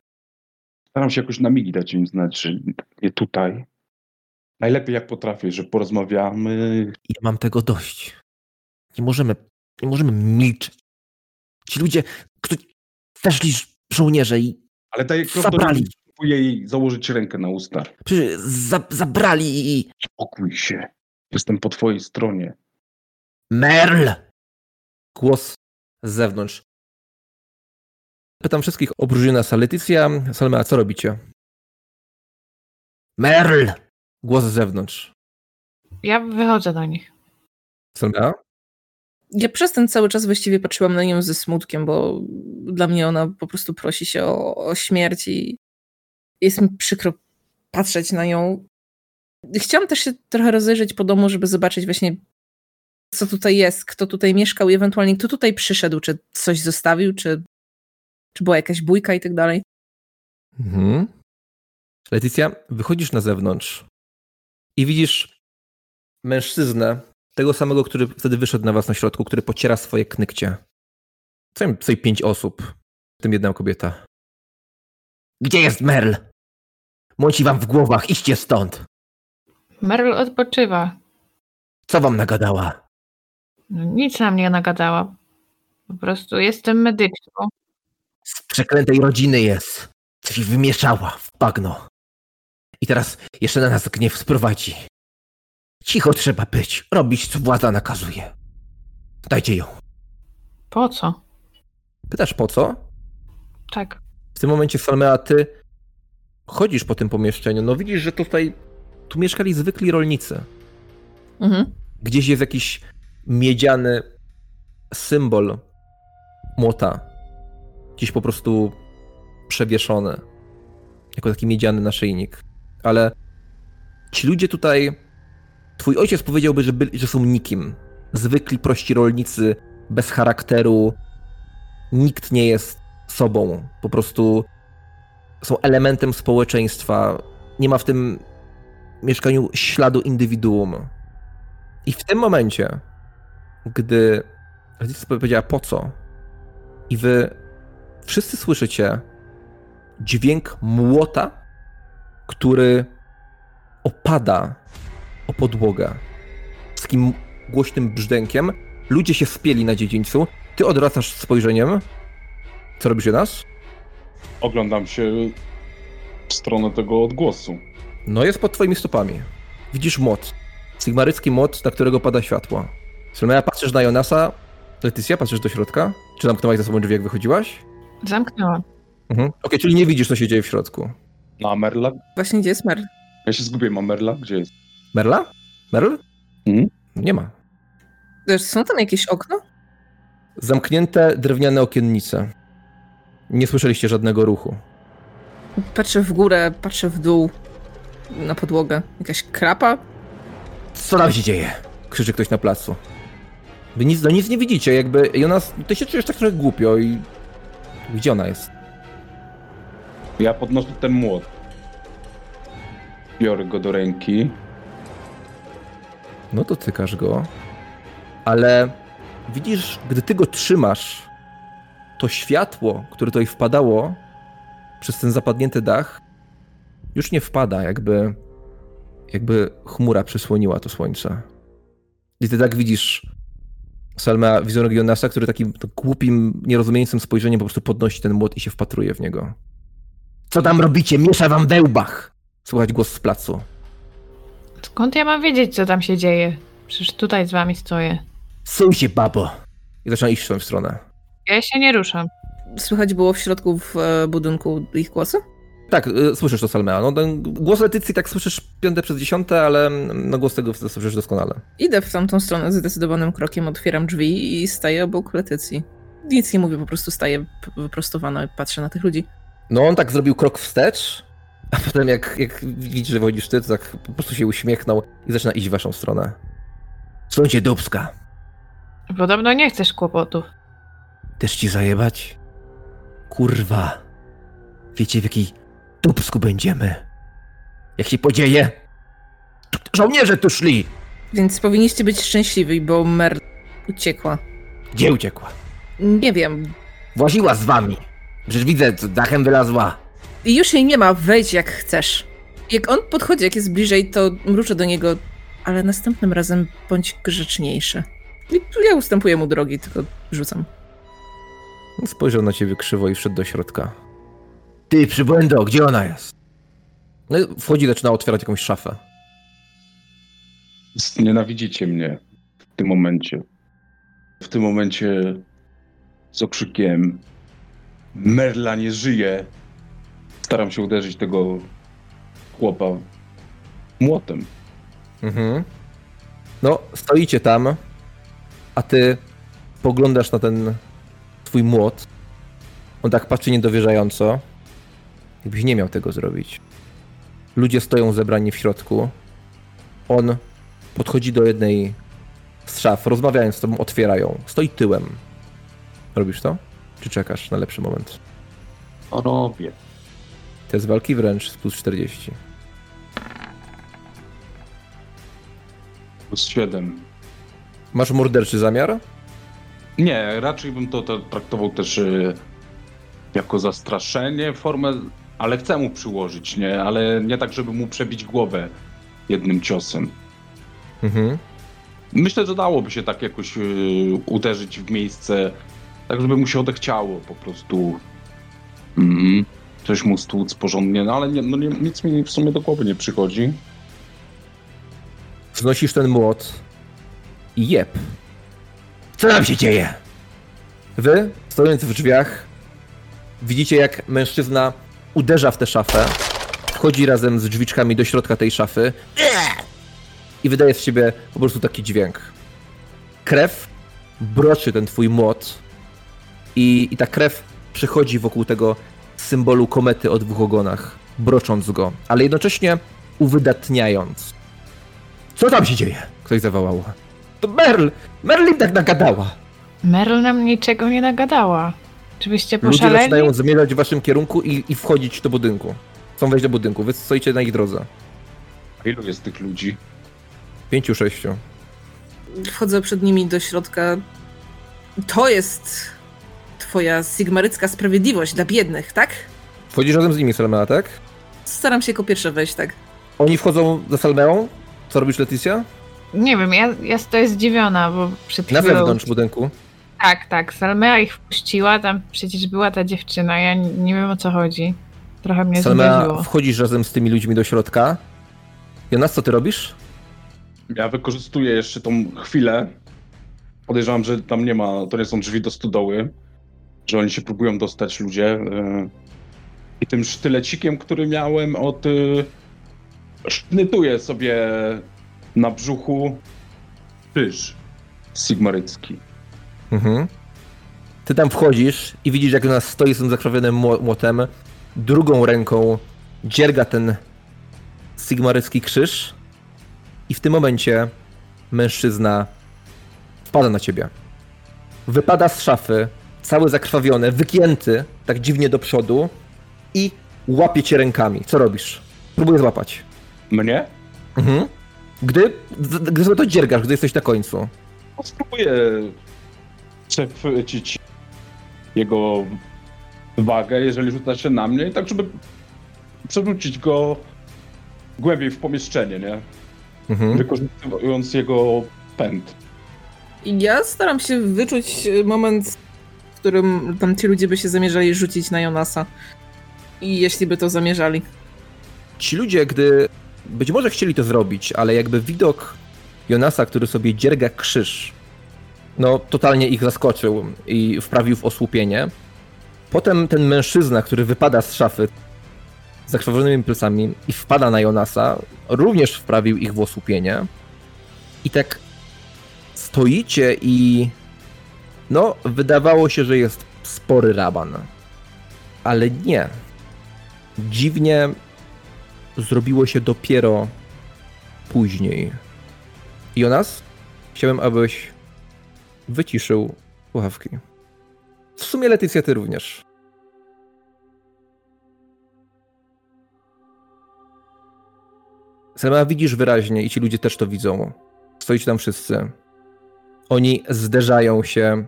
Speaker 4: Staram się jakoś na migi dać im znać, że nie tutaj. Najlepiej jak potrafię, że porozmawiamy.
Speaker 2: Ja mam tego dość. Nie możemy, nie możemy milczeć. Ci ludzie, którzy weszli żołnierze i
Speaker 4: Ale do
Speaker 2: Zabrali.
Speaker 4: próbuję jej założyć rękę na usta.
Speaker 2: przecież za, zabrali i...
Speaker 4: Spokój się. Jestem po twojej stronie.
Speaker 2: Merl! Głos z zewnątrz. Pytam wszystkich o Leticja. Salma, a co robicie? Merl! Głos z zewnątrz.
Speaker 5: Ja wychodzę do nich.
Speaker 2: Salma?
Speaker 3: Ja przez ten cały czas właściwie patrzyłam na nią ze smutkiem, bo dla mnie ona po prostu prosi się o, o śmierć i jest mi przykro patrzeć na nią. Chciałam też się trochę rozejrzeć po domu, żeby zobaczyć właśnie co tutaj jest, kto tutaj mieszkał i ewentualnie kto tutaj przyszedł, czy coś zostawił, czy, czy była jakaś bójka i tak dalej.
Speaker 2: Mhm. Leticja, wychodzisz na zewnątrz i widzisz mężczyznę, tego samego, który wtedy wyszedł na was na środku, który pociera swoje knykcie. Co tutaj pięć osób, w tym jedna kobieta. Gdzie jest Merl? Mąci wam w głowach, idźcie stąd!
Speaker 5: Merl odpoczywa.
Speaker 2: Co wam nagadała?
Speaker 5: No, nic nam nie nagadała. Po prostu jestem medyczką.
Speaker 2: Z przeklętej rodziny jest. Coś wymieszała w bagno.
Speaker 6: I teraz jeszcze na nas gniew sprowadzi. Cicho trzeba być, robić co władza nakazuje. Dajcie ją.
Speaker 5: Po co?
Speaker 2: Pytasz po co?
Speaker 5: Tak.
Speaker 2: W tym momencie, Salmea, ty chodzisz po tym pomieszczeniu. No widzisz, że tutaj tu mieszkali zwykli rolnicy.
Speaker 3: Mhm.
Speaker 2: Gdzieś jest jakiś miedziany symbol młota. Gdzieś po prostu przewieszony. Jako taki miedziany naszyjnik. Ale ci ludzie tutaj. Twój ojciec powiedziałby, że, byli, że są nikim. Zwykli, prości rolnicy, bez charakteru. Nikt nie jest sobą. Po prostu są elementem społeczeństwa. Nie ma w tym mieszkaniu śladu indywiduum. I w tym momencie, gdy rodzice powiedziała po co, i wy wszyscy słyszycie dźwięk młota, który opada o podłogę z takim głośnym brzdękiem. Ludzie się spieli na dziedzińcu. Ty odwracasz spojrzeniem. Co robisz nas?
Speaker 4: Oglądam się w stronę tego odgłosu.
Speaker 2: No jest pod twoimi stopami. Widzisz młot. Sigmarycki młot, na którego pada światło. Selmeja, patrzysz na Jonasa. Letycja, patrzysz do środka? Czy zamknęłaś za sobą drzwi, jak wychodziłaś?
Speaker 5: Zamknęłam.
Speaker 2: Mhm. Okej, czyli nie widzisz, co się dzieje w środku.
Speaker 4: No a Merla?
Speaker 3: Właśnie gdzie jest Merl?
Speaker 4: Ja się zgubiłem, a Merla? Gdzie jest?
Speaker 2: Merla? Merl?
Speaker 4: Mhm.
Speaker 2: Nie ma.
Speaker 3: Wiesz, Są tam jakieś okno?
Speaker 2: Zamknięte drewniane okiennice. Nie słyszeliście żadnego ruchu.
Speaker 3: Patrzę w górę, patrzę w dół. Na podłogę. Jakaś krapa?
Speaker 2: Co tam się dzieje? Krzyczy ktoś na placu. Wy nic, no nic nie widzicie, jakby Jonas, ty się czujesz tak trochę głupio i... Gdzie ona jest?
Speaker 4: Ja podnoszę ten młot. Biorę go do ręki.
Speaker 2: No to tykasz go. Ale widzisz, gdy ty go trzymasz, to światło, które tutaj wpadało przez ten zapadnięty dach, już nie wpada, jakby, jakby chmura przysłoniła to słońce. I ty tak widzisz Salma wizerunek Jonasa, który takim głupim, nierozumiejącym spojrzeniem po prostu podnosi ten młot i się wpatruje w niego. Co tam robicie? Miesza wam we łbach! Słychać głos z placu.
Speaker 5: Skąd ja mam wiedzieć, co tam się dzieje? Przecież tutaj z wami stoję.
Speaker 6: Suń się, babo.
Speaker 2: I zaczyna iść w swoją stronę.
Speaker 5: Ja się nie ruszam.
Speaker 3: Słychać było w środku w e, budynku ich głosy?
Speaker 2: Tak, y, słyszysz to Salmea. No, ten głos Letycji tak słyszysz piąte przez dziesiąte, ale no, głos tego słyszysz doskonale.
Speaker 3: Idę w tamtą stronę zdecydowanym krokiem, otwieram drzwi i staję obok Letycji. Nic nie mówię, po prostu staję wyprostowana i patrzę na tych ludzi.
Speaker 2: No on tak zrobił krok wstecz, a potem jak, jak widzi, że wychodzisz ty, to tak po prostu się uśmiechnął i zaczyna iść w waszą stronę.
Speaker 6: Się, dubska.
Speaker 5: Podobno nie chcesz kłopotu.
Speaker 6: Też ci zajebać? Kurwa. Wiecie w jakiej dubsku będziemy? Jak się podzieje? Żołnierze tu szli!
Speaker 3: Więc powinniście być szczęśliwi, bo Mer uciekła.
Speaker 6: Gdzie uciekła?
Speaker 3: Nie wiem.
Speaker 6: Właziła z wami. Przecież widzę, co dachem wylazła.
Speaker 3: I już jej nie ma, wejdź jak chcesz. Jak on podchodzi, jak jest bliżej, to mruczę do niego, ale następnym razem bądź grzeczniejszy. I ja ustępuję mu drogi, tylko rzucam.
Speaker 2: Spojrzał na ciebie krzywo i wszedł do środka.
Speaker 6: Ty, przybłędo, gdzie ona jest?
Speaker 2: No i wchodzi i zaczyna otwierać jakąś szafę.
Speaker 4: Nienawidzicie mnie w tym momencie. W tym momencie z okrzykiem Merla nie żyje. Staram się uderzyć tego chłopa młotem.
Speaker 2: Mhm. No, stoicie tam, a ty poglądasz na ten twój młot. On tak patrzy niedowierzająco. Jakbyś nie miał tego zrobić. Ludzie stoją zebrani w środku. On podchodzi do jednej z szaf, rozmawiając z tobą, otwierają. Stoi tyłem. Robisz to? Czy czekasz na lepszy moment?
Speaker 4: Robię.
Speaker 2: To jest walki wręcz z plus 40.
Speaker 4: Plus 7.
Speaker 2: Masz morderczy zamiar?
Speaker 4: Nie, raczej bym to, to traktował też y, jako zastraszenie, formę, ale chcę mu przyłożyć, nie? Ale nie tak, żeby mu przebić głowę jednym ciosem.
Speaker 2: Mhm.
Speaker 4: Myślę, że dałoby się tak jakoś y, uderzyć w miejsce, tak żeby mu się odechciało po prostu. Mhm. coś mu stłuc porządnie, no ale nie, no nie, nic mi w sumie do głowy nie przychodzi.
Speaker 2: Wznosisz ten młot i jeb. Co nam się dzieje? Wy, stojąc w drzwiach, widzicie jak mężczyzna uderza w tę szafę, wchodzi razem z drzwiczkami do środka tej szafy i wydaje z siebie po prostu taki dźwięk. Krew broczy ten twój młot i, i ta krew przychodzi wokół tego symbolu komety o dwóch ogonach, brocząc go, ale jednocześnie uwydatniając. Co tam się dzieje? Ktoś zawołał. To Merl! Merlin tak nagadała!
Speaker 5: Merl nam niczego nie nagadała. Czy byście
Speaker 2: Ludzie
Speaker 5: poszaleli?
Speaker 2: zaczynają zmierzać w waszym kierunku i, i wchodzić do budynku. Chcą wejść do budynku, wy stoicie na ich drodze.
Speaker 4: A ilu jest tych ludzi?
Speaker 2: Pięciu, sześciu.
Speaker 3: Wchodzę przed nimi do środka. To jest twoja sigmarycka sprawiedliwość dla biednych, tak?
Speaker 2: Wchodzisz razem z nimi, Salmea, tak?
Speaker 3: Staram się jako pierwsze wejść, tak?
Speaker 2: Oni wchodzą za Salmeą. Co robisz, Leticia?
Speaker 5: Nie wiem, ja, ja stoję zdziwiona, bo przed
Speaker 2: Na
Speaker 5: chwilą...
Speaker 2: zewnątrz budynku.
Speaker 5: Tak, tak. Salmea ich wpuściła, tam przecież była ta dziewczyna, ja nie, nie wiem o co chodzi. Trochę mnie
Speaker 2: Salmea, wchodzisz razem z tymi ludźmi do środka. Jonas, co ty robisz?
Speaker 4: Ja wykorzystuję jeszcze tą chwilę. Podejrzewam, że tam nie ma, to nie są drzwi do stodoły, że oni się próbują dostać ludzie. e, I tym sztylecikiem, który miałem od... y, Sznytuję sobie na brzuchu krzyż sigmarycki.
Speaker 2: Mhm. Ty tam wchodzisz i widzisz, jak Jonas stoi z tym zakrwawionym mło- młotem. Drugą ręką dzierga ten sigmarycki krzyż. I w tym momencie mężczyzna wpada na ciebie. Wypada z szafy, cały zakrwawiony, wygięty, tak dziwnie do przodu i łapie cię rękami. Co robisz? Próbuję złapać.
Speaker 4: Mnie?
Speaker 2: Mhm. Gdy, gdy sobie to dziergasz, gdy jesteś na końcu.
Speaker 4: No, Spróbuję przechwycić jego wagę, jeżeli rzuca się na mnie, i tak żeby przerzucić go głębiej w pomieszczenie, nie?
Speaker 2: Mhm.
Speaker 4: Wykorzystując jego pęd.
Speaker 3: I ja staram się wyczuć e, moment, w którym tam ci ludzie by się zamierzali rzucić na Jonasa. I jeśli by to zamierzali.
Speaker 2: ci ludzie, gdy być może chcieli to zrobić, ale jakby widok Jonasa, który sobie dzierga krzyż, no totalnie ich zaskoczył i wprawił w osłupienie. Potem ten mężczyzna, który wypada z szafy z zakrwawionymi plecami i wpada na Jonasa, również wprawił ich w osłupienie. I tak stoicie i no, wydawało się, że jest spory raban. Ale nie. Dziwnie zrobiło się dopiero później. Jonas, chciałem, abyś wyciszył słuchawki. W sumie Letycja, ty również. Selma, widzisz wyraźnie i ci ludzie też to widzą. Stoicie tam wszyscy. Oni zderzają się.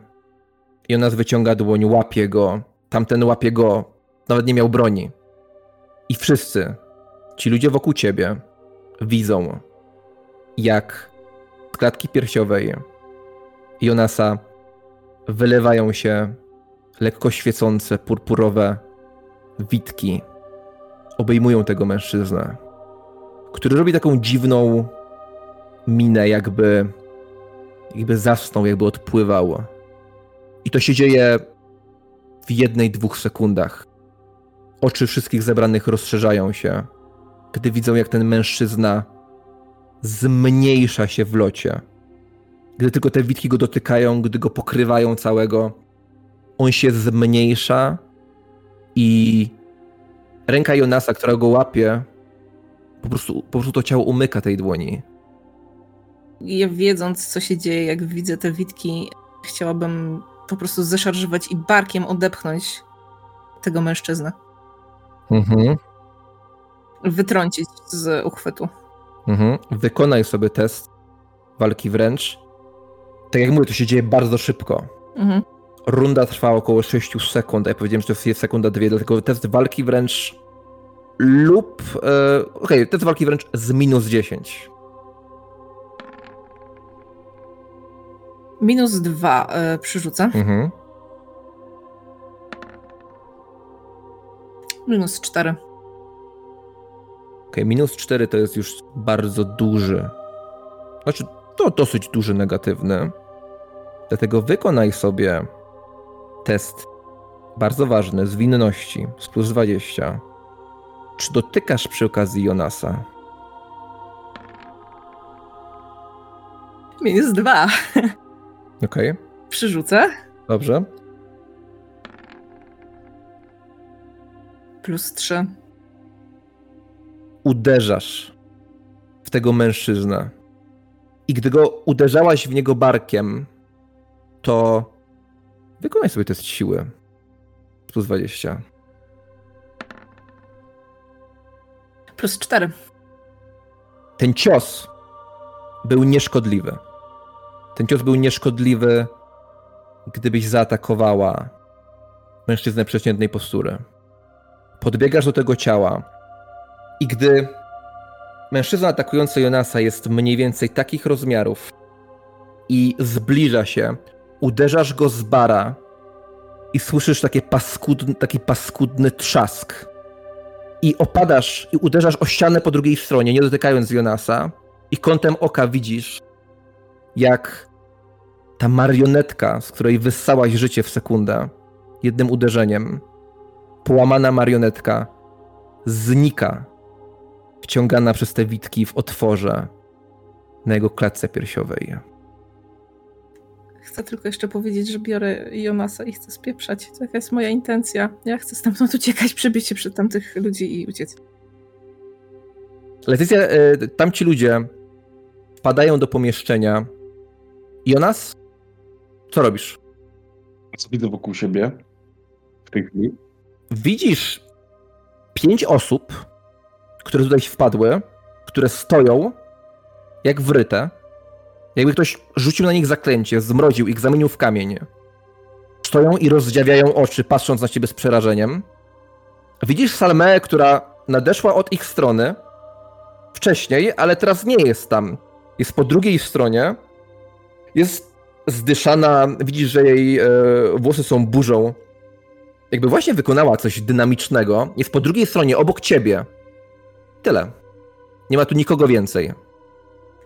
Speaker 2: Jonas wyciąga dłoń, łapie go. Tamten łapie go. Nawet nie miał broni. I wszyscy, ci ludzie wokół ciebie, widzą, jak z klatki piersiowej Jonasa wylewają się lekko świecące, purpurowe witki. Obejmują tego mężczyznę, który robi taką dziwną minę, jakby, jakby zasnął, jakby odpływał. I to się dzieje w jednej, dwóch sekundach. Oczy wszystkich zebranych rozszerzają się, gdy widzą, jak ten mężczyzna zmniejsza się w locie. Gdy tylko te witki go dotykają, gdy go pokrywają całego, on się zmniejsza i ręka Jonasa, która go łapie, po prostu, po prostu to ciało umyka tej dłoni.
Speaker 3: Ja wiedząc, co się dzieje, jak widzę te witki, chciałabym po prostu zeszarżować i barkiem odepchnąć tego mężczyznę.
Speaker 2: Mhm.
Speaker 3: Wytrącić z uchwytu.
Speaker 2: Mhm. Wykonaj sobie test walki wręcz. Tak jak mówię, to się dzieje bardzo szybko.
Speaker 3: Mhm.
Speaker 2: Runda trwa około 6 sekund, a ja powiedziałem, że to jest sekunda dwie, dlatego test walki wręcz lub... E, Okej, test walki wręcz z minus 10.
Speaker 3: Minus dwa y, przyrzucę.
Speaker 2: Mhm.
Speaker 3: Minus cztery.
Speaker 2: Okej, minus 4 to jest już bardzo duży. Znaczy, to dosyć duży negatywny. Dlatego wykonaj sobie test bardzo ważny zwinności z plus 20. Czy dotykasz przy okazji Jonasa?
Speaker 3: Minus dwa. [laughs]
Speaker 2: Okej,
Speaker 3: Przyrzucę.
Speaker 2: dobrze.
Speaker 3: Plus trzy.
Speaker 2: Uderzasz w tego mężczyznę. I gdy go uderzałaś w niego barkiem, to wykonaj sobie test siły. Plus 20.
Speaker 3: Plus cztery.
Speaker 2: ten cios był nieszkodliwy. Ten cios był nieszkodliwy, gdybyś zaatakowała mężczyznę przeciętnej postury. Podbiegasz do tego ciała i gdy mężczyzna atakujący Jonasa jest mniej więcej takich rozmiarów. I zbliża się, uderzasz go z bara i słyszysz takie paskudny, taki paskudny trzask. I opadasz i uderzasz o ścianę po drugiej stronie, nie dotykając Jonasa, i kątem oka widzisz, jak ta marionetka, z której wyssałaś życie w sekundę, jednym uderzeniem, połamana marionetka, znika, wciągana przez te witki w otworze na jego klatce piersiowej.
Speaker 3: Chcę tylko jeszcze powiedzieć, że biorę Jonasa i chcę spieprzać. Taka jest moja intencja. Ja chcę stamtąd uciekać, przebić się przed tamtych ludzi i uciec.
Speaker 2: Letycja, e, tamci ludzie wpadają do pomieszczenia. Jonas, co robisz?
Speaker 4: Co widzę wokół siebie w tej chwili?
Speaker 2: widzisz pięć osób, które tutaj wpadły, które stoją jak wryte. Jakby ktoś rzucił na nich zaklęcie, zmroził ich, zamienił w kamień. Stoją i rozdziawiają oczy, patrząc na ciebie z przerażeniem. Widzisz Salmeę, która nadeszła od ich strony wcześniej, ale teraz nie jest tam. Jest po drugiej stronie. Jest zdyszana, widzisz, że jej e, włosy są burzą jakby właśnie wykonała coś dynamicznego, jest po drugiej stronie, obok ciebie. Tyle. Nie ma tu nikogo więcej.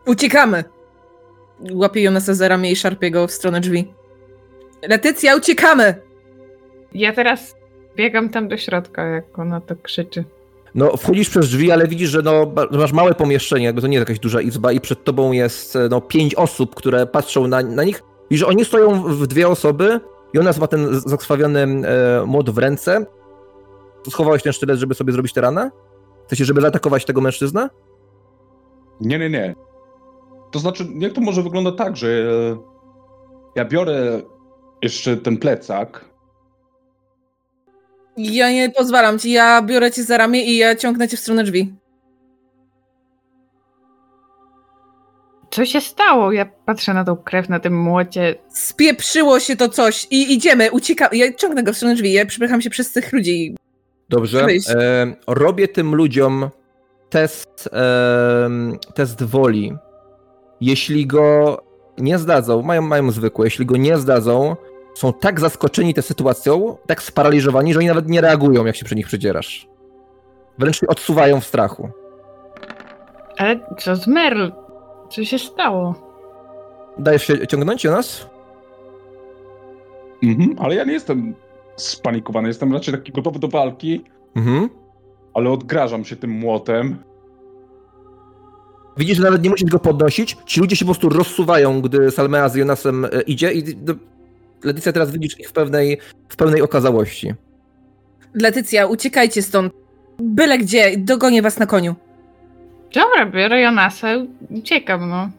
Speaker 3: Uciekamy! Łapię Jonasa za ramię i szarpię go w stronę drzwi. Letycja, uciekamy!
Speaker 5: Ja teraz biegam tam do środka, jak ona to krzyczy.
Speaker 2: No, wchodzisz przez drzwi, ale widzisz, że no, masz małe pomieszczenie, jakby to nie jest jakaś duża izba i przed tobą jest e, no, pięć osób, które patrzą na, na nich. Widzisz, że oni stoją w dwie osoby. Jonas ma ten zakrwawiony e, młot w ręce. Schowałeś ten sztylet, żeby sobie zrobić tę ranę? Sensie, żeby zaatakować tego mężczyznę?
Speaker 4: Nie, nie, nie. To znaczy, jak to może wygląda tak, że e, ja biorę jeszcze ten plecak,
Speaker 3: Ja nie pozwalam ci, ja biorę cię za ramię i ja ciągnę cię w stronę drzwi.
Speaker 5: Co się stało? Ja patrzę na tą krew na tym młocie.
Speaker 3: Spieprzyło się to coś i idziemy, uciekamy. Ja ciągnę go w stronę drzwi, ja przepycham się przez tych ludzi.
Speaker 2: Dobrze. E, robię tym ludziom test, e, test woli. Jeśli go nie zdadzą, mają, mają zwykłe, jeśli go nie zdadzą, są tak zaskoczeni tą sytuacją, tak sparaliżowani, że oni nawet nie reagują, jak się przy nich przydzierasz. Wręcz się odsuwają w strachu.
Speaker 5: Ale co z Merl? Co się stało?
Speaker 2: Dajesz się ciągnąć o nas?
Speaker 4: mhm, ale ja nie jestem spanikowany, jestem raczej taki gotowy do walki,
Speaker 2: Mhm.
Speaker 4: ale odgrażam się tym młotem.
Speaker 2: Widzisz, że nawet nie musisz go podnosić. Ci ludzie się po prostu rozsuwają, gdy Salmea z Jonasem e, idzie i Leticja teraz widzisz ich w pewnej, w pełnej okazałości.
Speaker 3: Letycja, uciekajcie stąd. Byle gdzie, dogonię was na koniu.
Speaker 5: Dobra, biorę Jonasa, uciekam, no.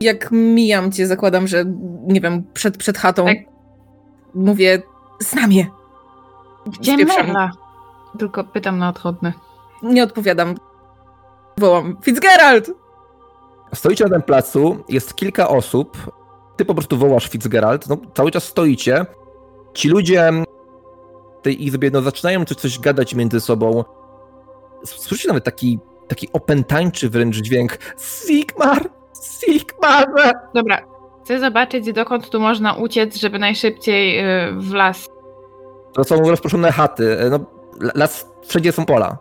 Speaker 3: Jak mijam cię, zakładam, że nie wiem, przed, przed chatą.
Speaker 5: Tak.
Speaker 3: Mówię, znamię.
Speaker 5: Gdzie
Speaker 3: Spieprzam.
Speaker 5: Merla? Tylko pytam na odchodne.
Speaker 3: Nie odpowiadam. Wołam, Fitzgerald!
Speaker 2: Stoicie na tym placu, jest kilka osób. Ty po prostu wołasz Fitzgerald, no cały czas stoicie. Ci ludzie w tej izbie no, zaczynają coś, coś gadać między sobą. Słyszycie nawet taki, taki opętańczy wręcz dźwięk. Sigmar! Sigmarze!
Speaker 5: Dobra, chcę zobaczyć, dokąd tu można uciec, żeby najszybciej y, w las.
Speaker 2: To są rozproszone chaty. No, las, wszędzie są pola.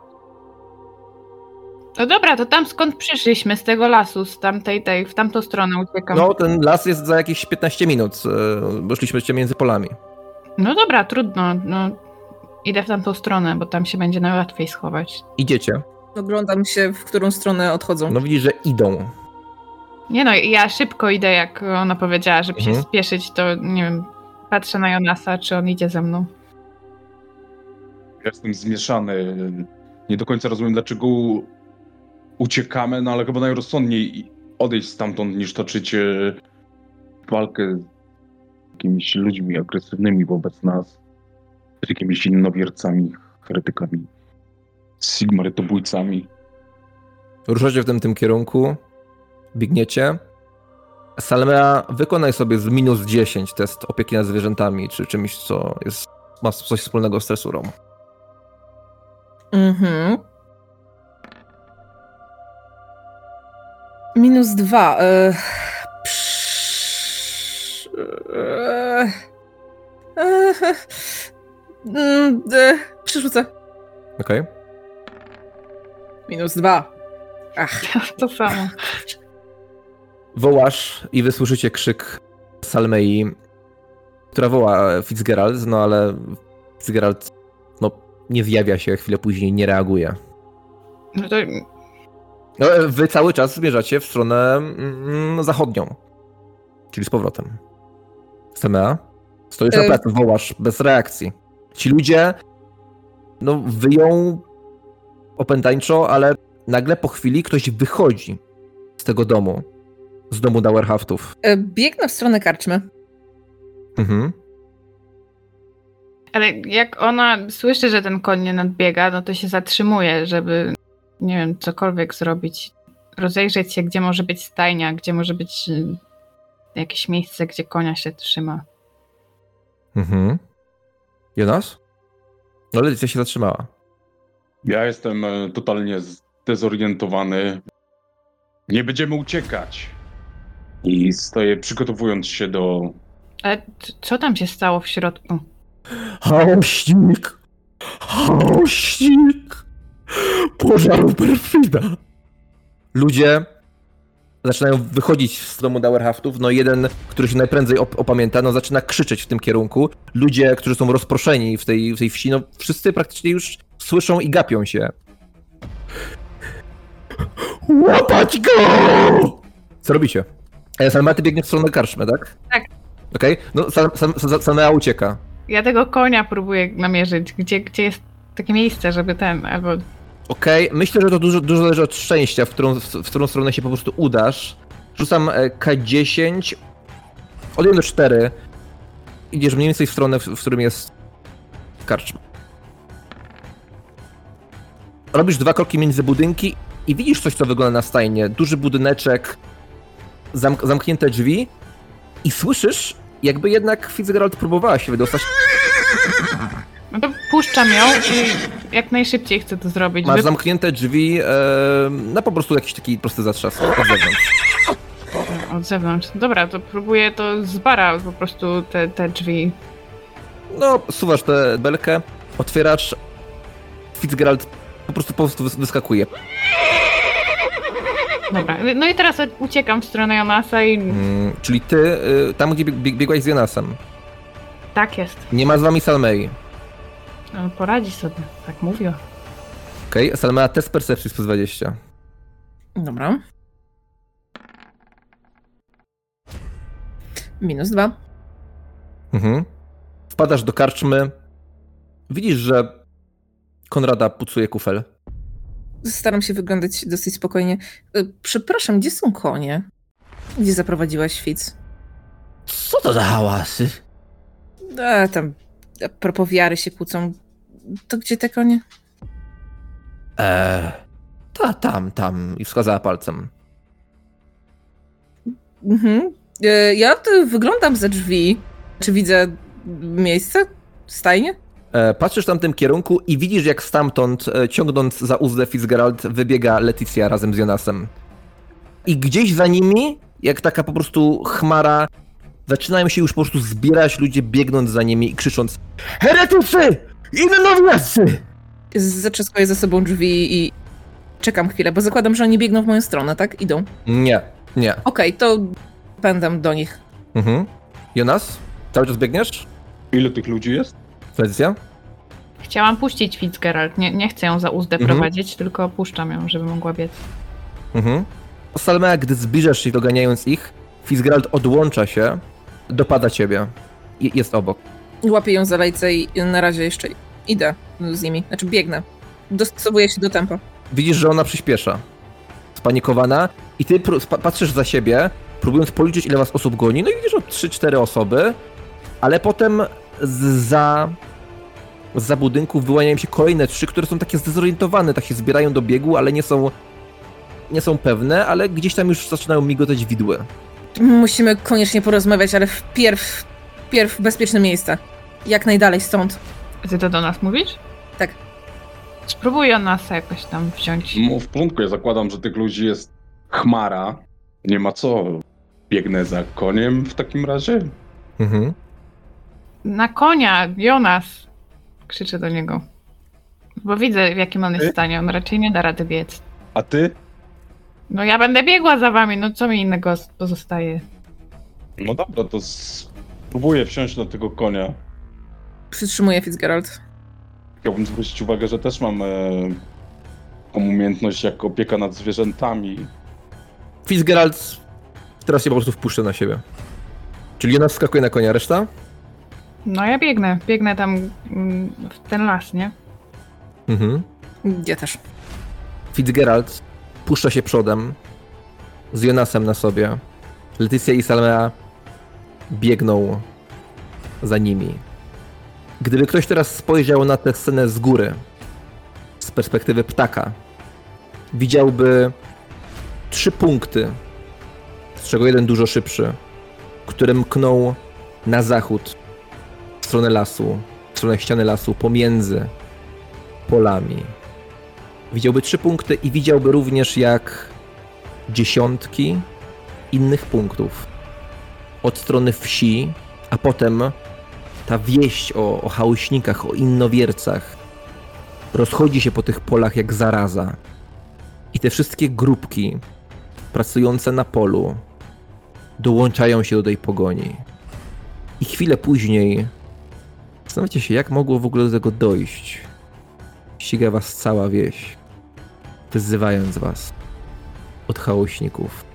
Speaker 5: No dobra, to tam skąd przyszliśmy, z tego lasu, z tamtej, tej, w tamtą stronę uciekam.
Speaker 2: No, ten las jest za jakieś 15 minut, e, bo szliśmy jeszcze między polami.
Speaker 5: No dobra, trudno, no idę w tamtą stronę, bo tam się będzie najłatwiej schować.
Speaker 2: Idziecie.
Speaker 3: Oglądam się, w którą stronę odchodzą.
Speaker 2: No widzisz, że idą.
Speaker 5: Nie no, ja szybko idę, jak ona powiedziała, żeby się
Speaker 2: Mhm.
Speaker 5: spieszyć, to nie wiem, patrzę na Jonasa, czy on idzie ze mną.
Speaker 4: Jestem zmieszany. Nie do końca rozumiem, dlaczego uciekamy, no ale chyba najrozsądniej odejść stamtąd, niż toczyć e, walkę z jakimiś ludźmi agresywnymi wobec nas, z jakimiś innowiercami, heretykami, sigmarytobójcami.
Speaker 2: Ruszacie w tym, tym kierunku, biegniecie. Salmea, wykonaj sobie z minus 10 test opieki nad zwierzętami, czy czymś, co jest, ma coś wspólnego z stresurą.
Speaker 3: Mhm. Minus dwa. E, psz, e, e, przerzucę.
Speaker 2: Okej?
Speaker 3: Minus dwa. Ach,
Speaker 5: To samo.
Speaker 2: Wołasz i wysłyszycie krzyk Salmei, która woła Fitzgerald, no ale Fitzgerald no, nie zjawia się, chwilę później nie reaguje.
Speaker 5: No to
Speaker 2: No, wy cały czas zmierzacie w stronę mm, zachodnią, czyli z powrotem. Salmea, stoisz na
Speaker 3: E.
Speaker 2: placu, wołasz bez reakcji. Ci ludzie no, wyją opętańczo, ale nagle po chwili ktoś wychodzi z tego domu, z domu Dauerhaftów.
Speaker 3: e, biegnę w stronę karczmy.
Speaker 2: Mhm.
Speaker 5: Ale jak ona słyszy, że ten koń nie nadbiega, no to się zatrzymuje, żeby, nie wiem, cokolwiek zrobić. Rozejrzeć się, gdzie może być stajnia, gdzie może być y, jakieś miejsce, gdzie konia się trzyma.
Speaker 2: Mhm. Jonas? No, Ledycja się zatrzymała.
Speaker 4: Ja jestem e, totalnie zdezorientowany. Nie będziemy uciekać. I stoję przygotowując się do
Speaker 5: Ale co tam się stało w środku?
Speaker 2: Haośnik! Haośnik! Pożar perfida! Ludzie zaczynają wychodzić z domu Dauerhaftów. No jeden, który się najprędzej op- opamięta, no zaczyna krzyczeć w tym kierunku. Ludzie, którzy są rozproszeni w tej, w tej wsi, no wszyscy praktycznie już słyszą i gapią się. Łapać go! Co robicie? E, Salma, ty biegnie w stronę karczmy, tak?
Speaker 5: Tak.
Speaker 2: Okej, no Sal- Sal- Sal- Salmea ucieka.
Speaker 5: Ja tego konia próbuję namierzyć, gdzie, gdzie jest takie miejsce, żeby ten, albo
Speaker 2: Okej, myślę, że to dużo, dużo zależy od szczęścia, w którą, w, w którą stronę się po prostu udasz. Rzucam e, K10. Od 1 do 4. Idziesz mniej więcej w stronę, w, w którym jest karczma. Robisz dwa kroki między budynki i widzisz coś, co wygląda na stajnie. Duży budyneczek, zamk zamknięte drzwi i słyszysz, jakby jednak Fitzgerald próbowała się wydostać.
Speaker 5: No to puszczam ją i jak najszybciej chcę to zrobić.
Speaker 2: Masz zamknięte drzwi na po prostu jakiś taki prosty zatrzask od zewnątrz.
Speaker 5: Od zewnątrz. Dobra, to próbuję to z bara po prostu te, te drzwi.
Speaker 2: No, suwasz tę belkę, otwierasz, Fitzgerald po prostu po prostu wys- wyskakuje.
Speaker 5: Dobra, no i teraz uciekam w stronę Jonasa i
Speaker 2: Mm, czyli ty, y, tam gdzie bieg- bieg- biegłaś z Jonasem,
Speaker 5: tak jest.
Speaker 2: nie ma z wami Salmei.
Speaker 5: No, Poradzi sobie, tak mówiła.
Speaker 2: Okej, okay? Salmea test percepcji plus 20.
Speaker 3: Dobra. Minus dwa.
Speaker 2: Mhm. Wpadasz do karczmy, widzisz, że Konrada pucuje kufel.
Speaker 3: Staram się wyglądać dosyć spokojnie. E, Przepraszam, gdzie są konie? Gdzie zaprowadziłaś Fitz?
Speaker 6: Co to za hałasy?
Speaker 3: A, tam a propos wiary się kłócą. To gdzie te konie?
Speaker 6: Eee,
Speaker 2: Ta, tam, tam. I wskazała palcem.
Speaker 3: Mhm. E, Ja wyglądam za drzwi. Czy widzę miejsce? Stajnie?
Speaker 2: E, patrzysz w tamtym kierunku i widzisz, jak stamtąd, e, ciągnąc za uzdę Fitzgerald, wybiega Leticia razem z Jonasem. I gdzieś za nimi, jak taka po prostu chmara, zaczynają się już po prostu zbierać ludzie, biegnąc za nimi i krzycząc Heretycy! Innowiacy!
Speaker 3: Zatrzaskuję ze sobą drzwi i czekam chwilę, bo zakładam, że oni biegną w moją stronę, tak? Idą.
Speaker 2: Nie, nie.
Speaker 3: Okej, to pędem do nich.
Speaker 2: Mhm. Jonas? Cały czas biegniesz?
Speaker 4: Ile tych ludzi jest?
Speaker 2: Felicja?
Speaker 5: Chciałam puścić Fitzgerald. Nie, nie chcę ją za uzdę
Speaker 2: Mhm.
Speaker 5: prowadzić, tylko puszczam ją, żeby mogła biec.
Speaker 2: Mhm. Salmea, gdy zbliżasz się doganiając ich, Fitzgerald odłącza się, dopada ciebie. I jest obok.
Speaker 3: Łapię ją za lejce i na razie jeszcze idę z nimi. Znaczy biegnę. Dostosowuję się do tempa.
Speaker 2: Widzisz, że ona przyspiesza. Spanikowana. I ty patrzysz za siebie, próbując policzyć, ile was osób goni. No i widzisz o 3-4 osoby, ale potem za, za budynków wyłaniają się kolejne trzy, które są takie zdezorientowane, tak się zbierają do biegu, ale nie są, nie są pewne, ale gdzieś tam już zaczynają migotać widły.
Speaker 3: Musimy koniecznie porozmawiać, ale wpierw, wpierw w bezpieczne miejsce. Jak najdalej stąd.
Speaker 5: Ty to do nas mówisz?
Speaker 3: Tak.
Speaker 5: Spróbuję nas jakoś tam wziąć.
Speaker 4: No w porządku, ja zakładam, że tych ludzi jest chmara. Nie ma co. Biegnę za koniem w takim razie.
Speaker 2: Mhm.
Speaker 5: Na konia, Jonas! Krzyczę do niego. Bo widzę, w jakim on jest
Speaker 4: Ty?
Speaker 5: stanie. On raczej nie da rady biec.
Speaker 4: A ty?
Speaker 5: No ja będę biegła za wami, no co mi innego pozostaje?
Speaker 4: No dobra, to spróbuję wsiąść na tego konia.
Speaker 3: Przytrzymuję Fitzgerald.
Speaker 4: Chciałbym zwrócić uwagę, że też mam e, taką umiejętność jak opieka nad zwierzętami.
Speaker 2: Fitzgerald teraz się po prostu wpuszcza na siebie. Czyli Jonas wskakuje na konia, reszta?
Speaker 5: No ja biegnę, biegnę tam mm, w ten las, nie?
Speaker 2: Mhm.
Speaker 3: Ja też.
Speaker 2: Fitzgerald puszcza się przodem z Jonasem na sobie. Leticia i Salmea biegną za nimi. Gdyby ktoś teraz spojrzał na tę scenę z góry, z perspektywy ptaka, widziałby trzy punkty, z czego jeden dużo szybszy, które mkną na zachód, stronę lasu, w stronę ściany lasu, pomiędzy polami widziałby trzy punkty i widziałby również jak dziesiątki innych punktów od strony wsi, a potem ta wieść o, o o innowiercach rozchodzi się po tych polach jak zaraza. I te wszystkie grupki pracujące na polu dołączają się do tej pogoni. I chwilę później zastanawiacie się, jak mogło w ogóle do tego dojść ściga was cała wieś, wyzywając was od chałośników.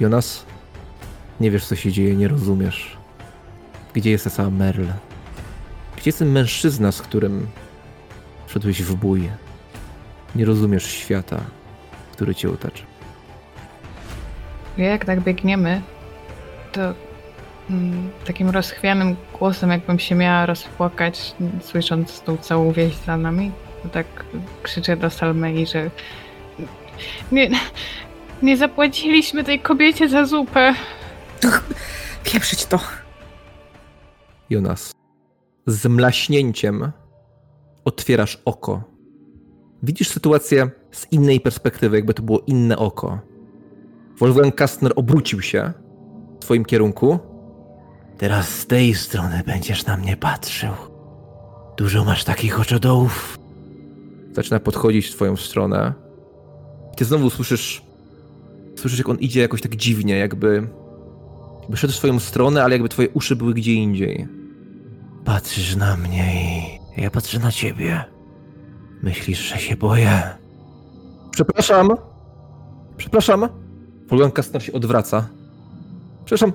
Speaker 2: Jonas, nie wiesz co się dzieje, nie rozumiesz. Gdzie jest ta cała Merl? Gdzie jest ten mężczyzna, z którym wszedłeś w bój? Nie rozumiesz świata, który cię otacza.
Speaker 5: Jak tak biegniemy, to takim rozchwianym głosem, jakbym się miała rozpłakać, słysząc tą całą wieść za nami, to tak krzyczę do Salmei, że nie, nie zapłaciliśmy tej kobiecie za zupę.
Speaker 3: Pieprzyć to.
Speaker 2: Jonas, z mlaśnięciem otwierasz oko. Widzisz sytuację z innej perspektywy, jakby to było inne oko. Wolfgang Kastner obrócił się w twoim kierunku.
Speaker 6: Teraz z tej strony będziesz na mnie patrzył. Dużo masz takich oczodołów.
Speaker 2: Zaczyna podchodzić w twoją stronę. Ty znowu słyszysz, słyszysz jak on idzie jakoś tak dziwnie, jakby, jakby szedł w twoją stronę, ale jakby twoje uszy były gdzie indziej.
Speaker 6: Patrzysz na mnie i ja patrzę na ciebie. Myślisz, że się boję?
Speaker 2: Przepraszam. Przepraszam. Wolfgang Kastner się odwraca. Przepraszam.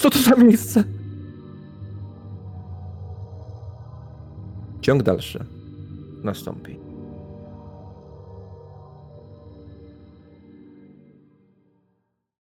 Speaker 2: Co to za miejsce? Ciąg dalszy nastąpi.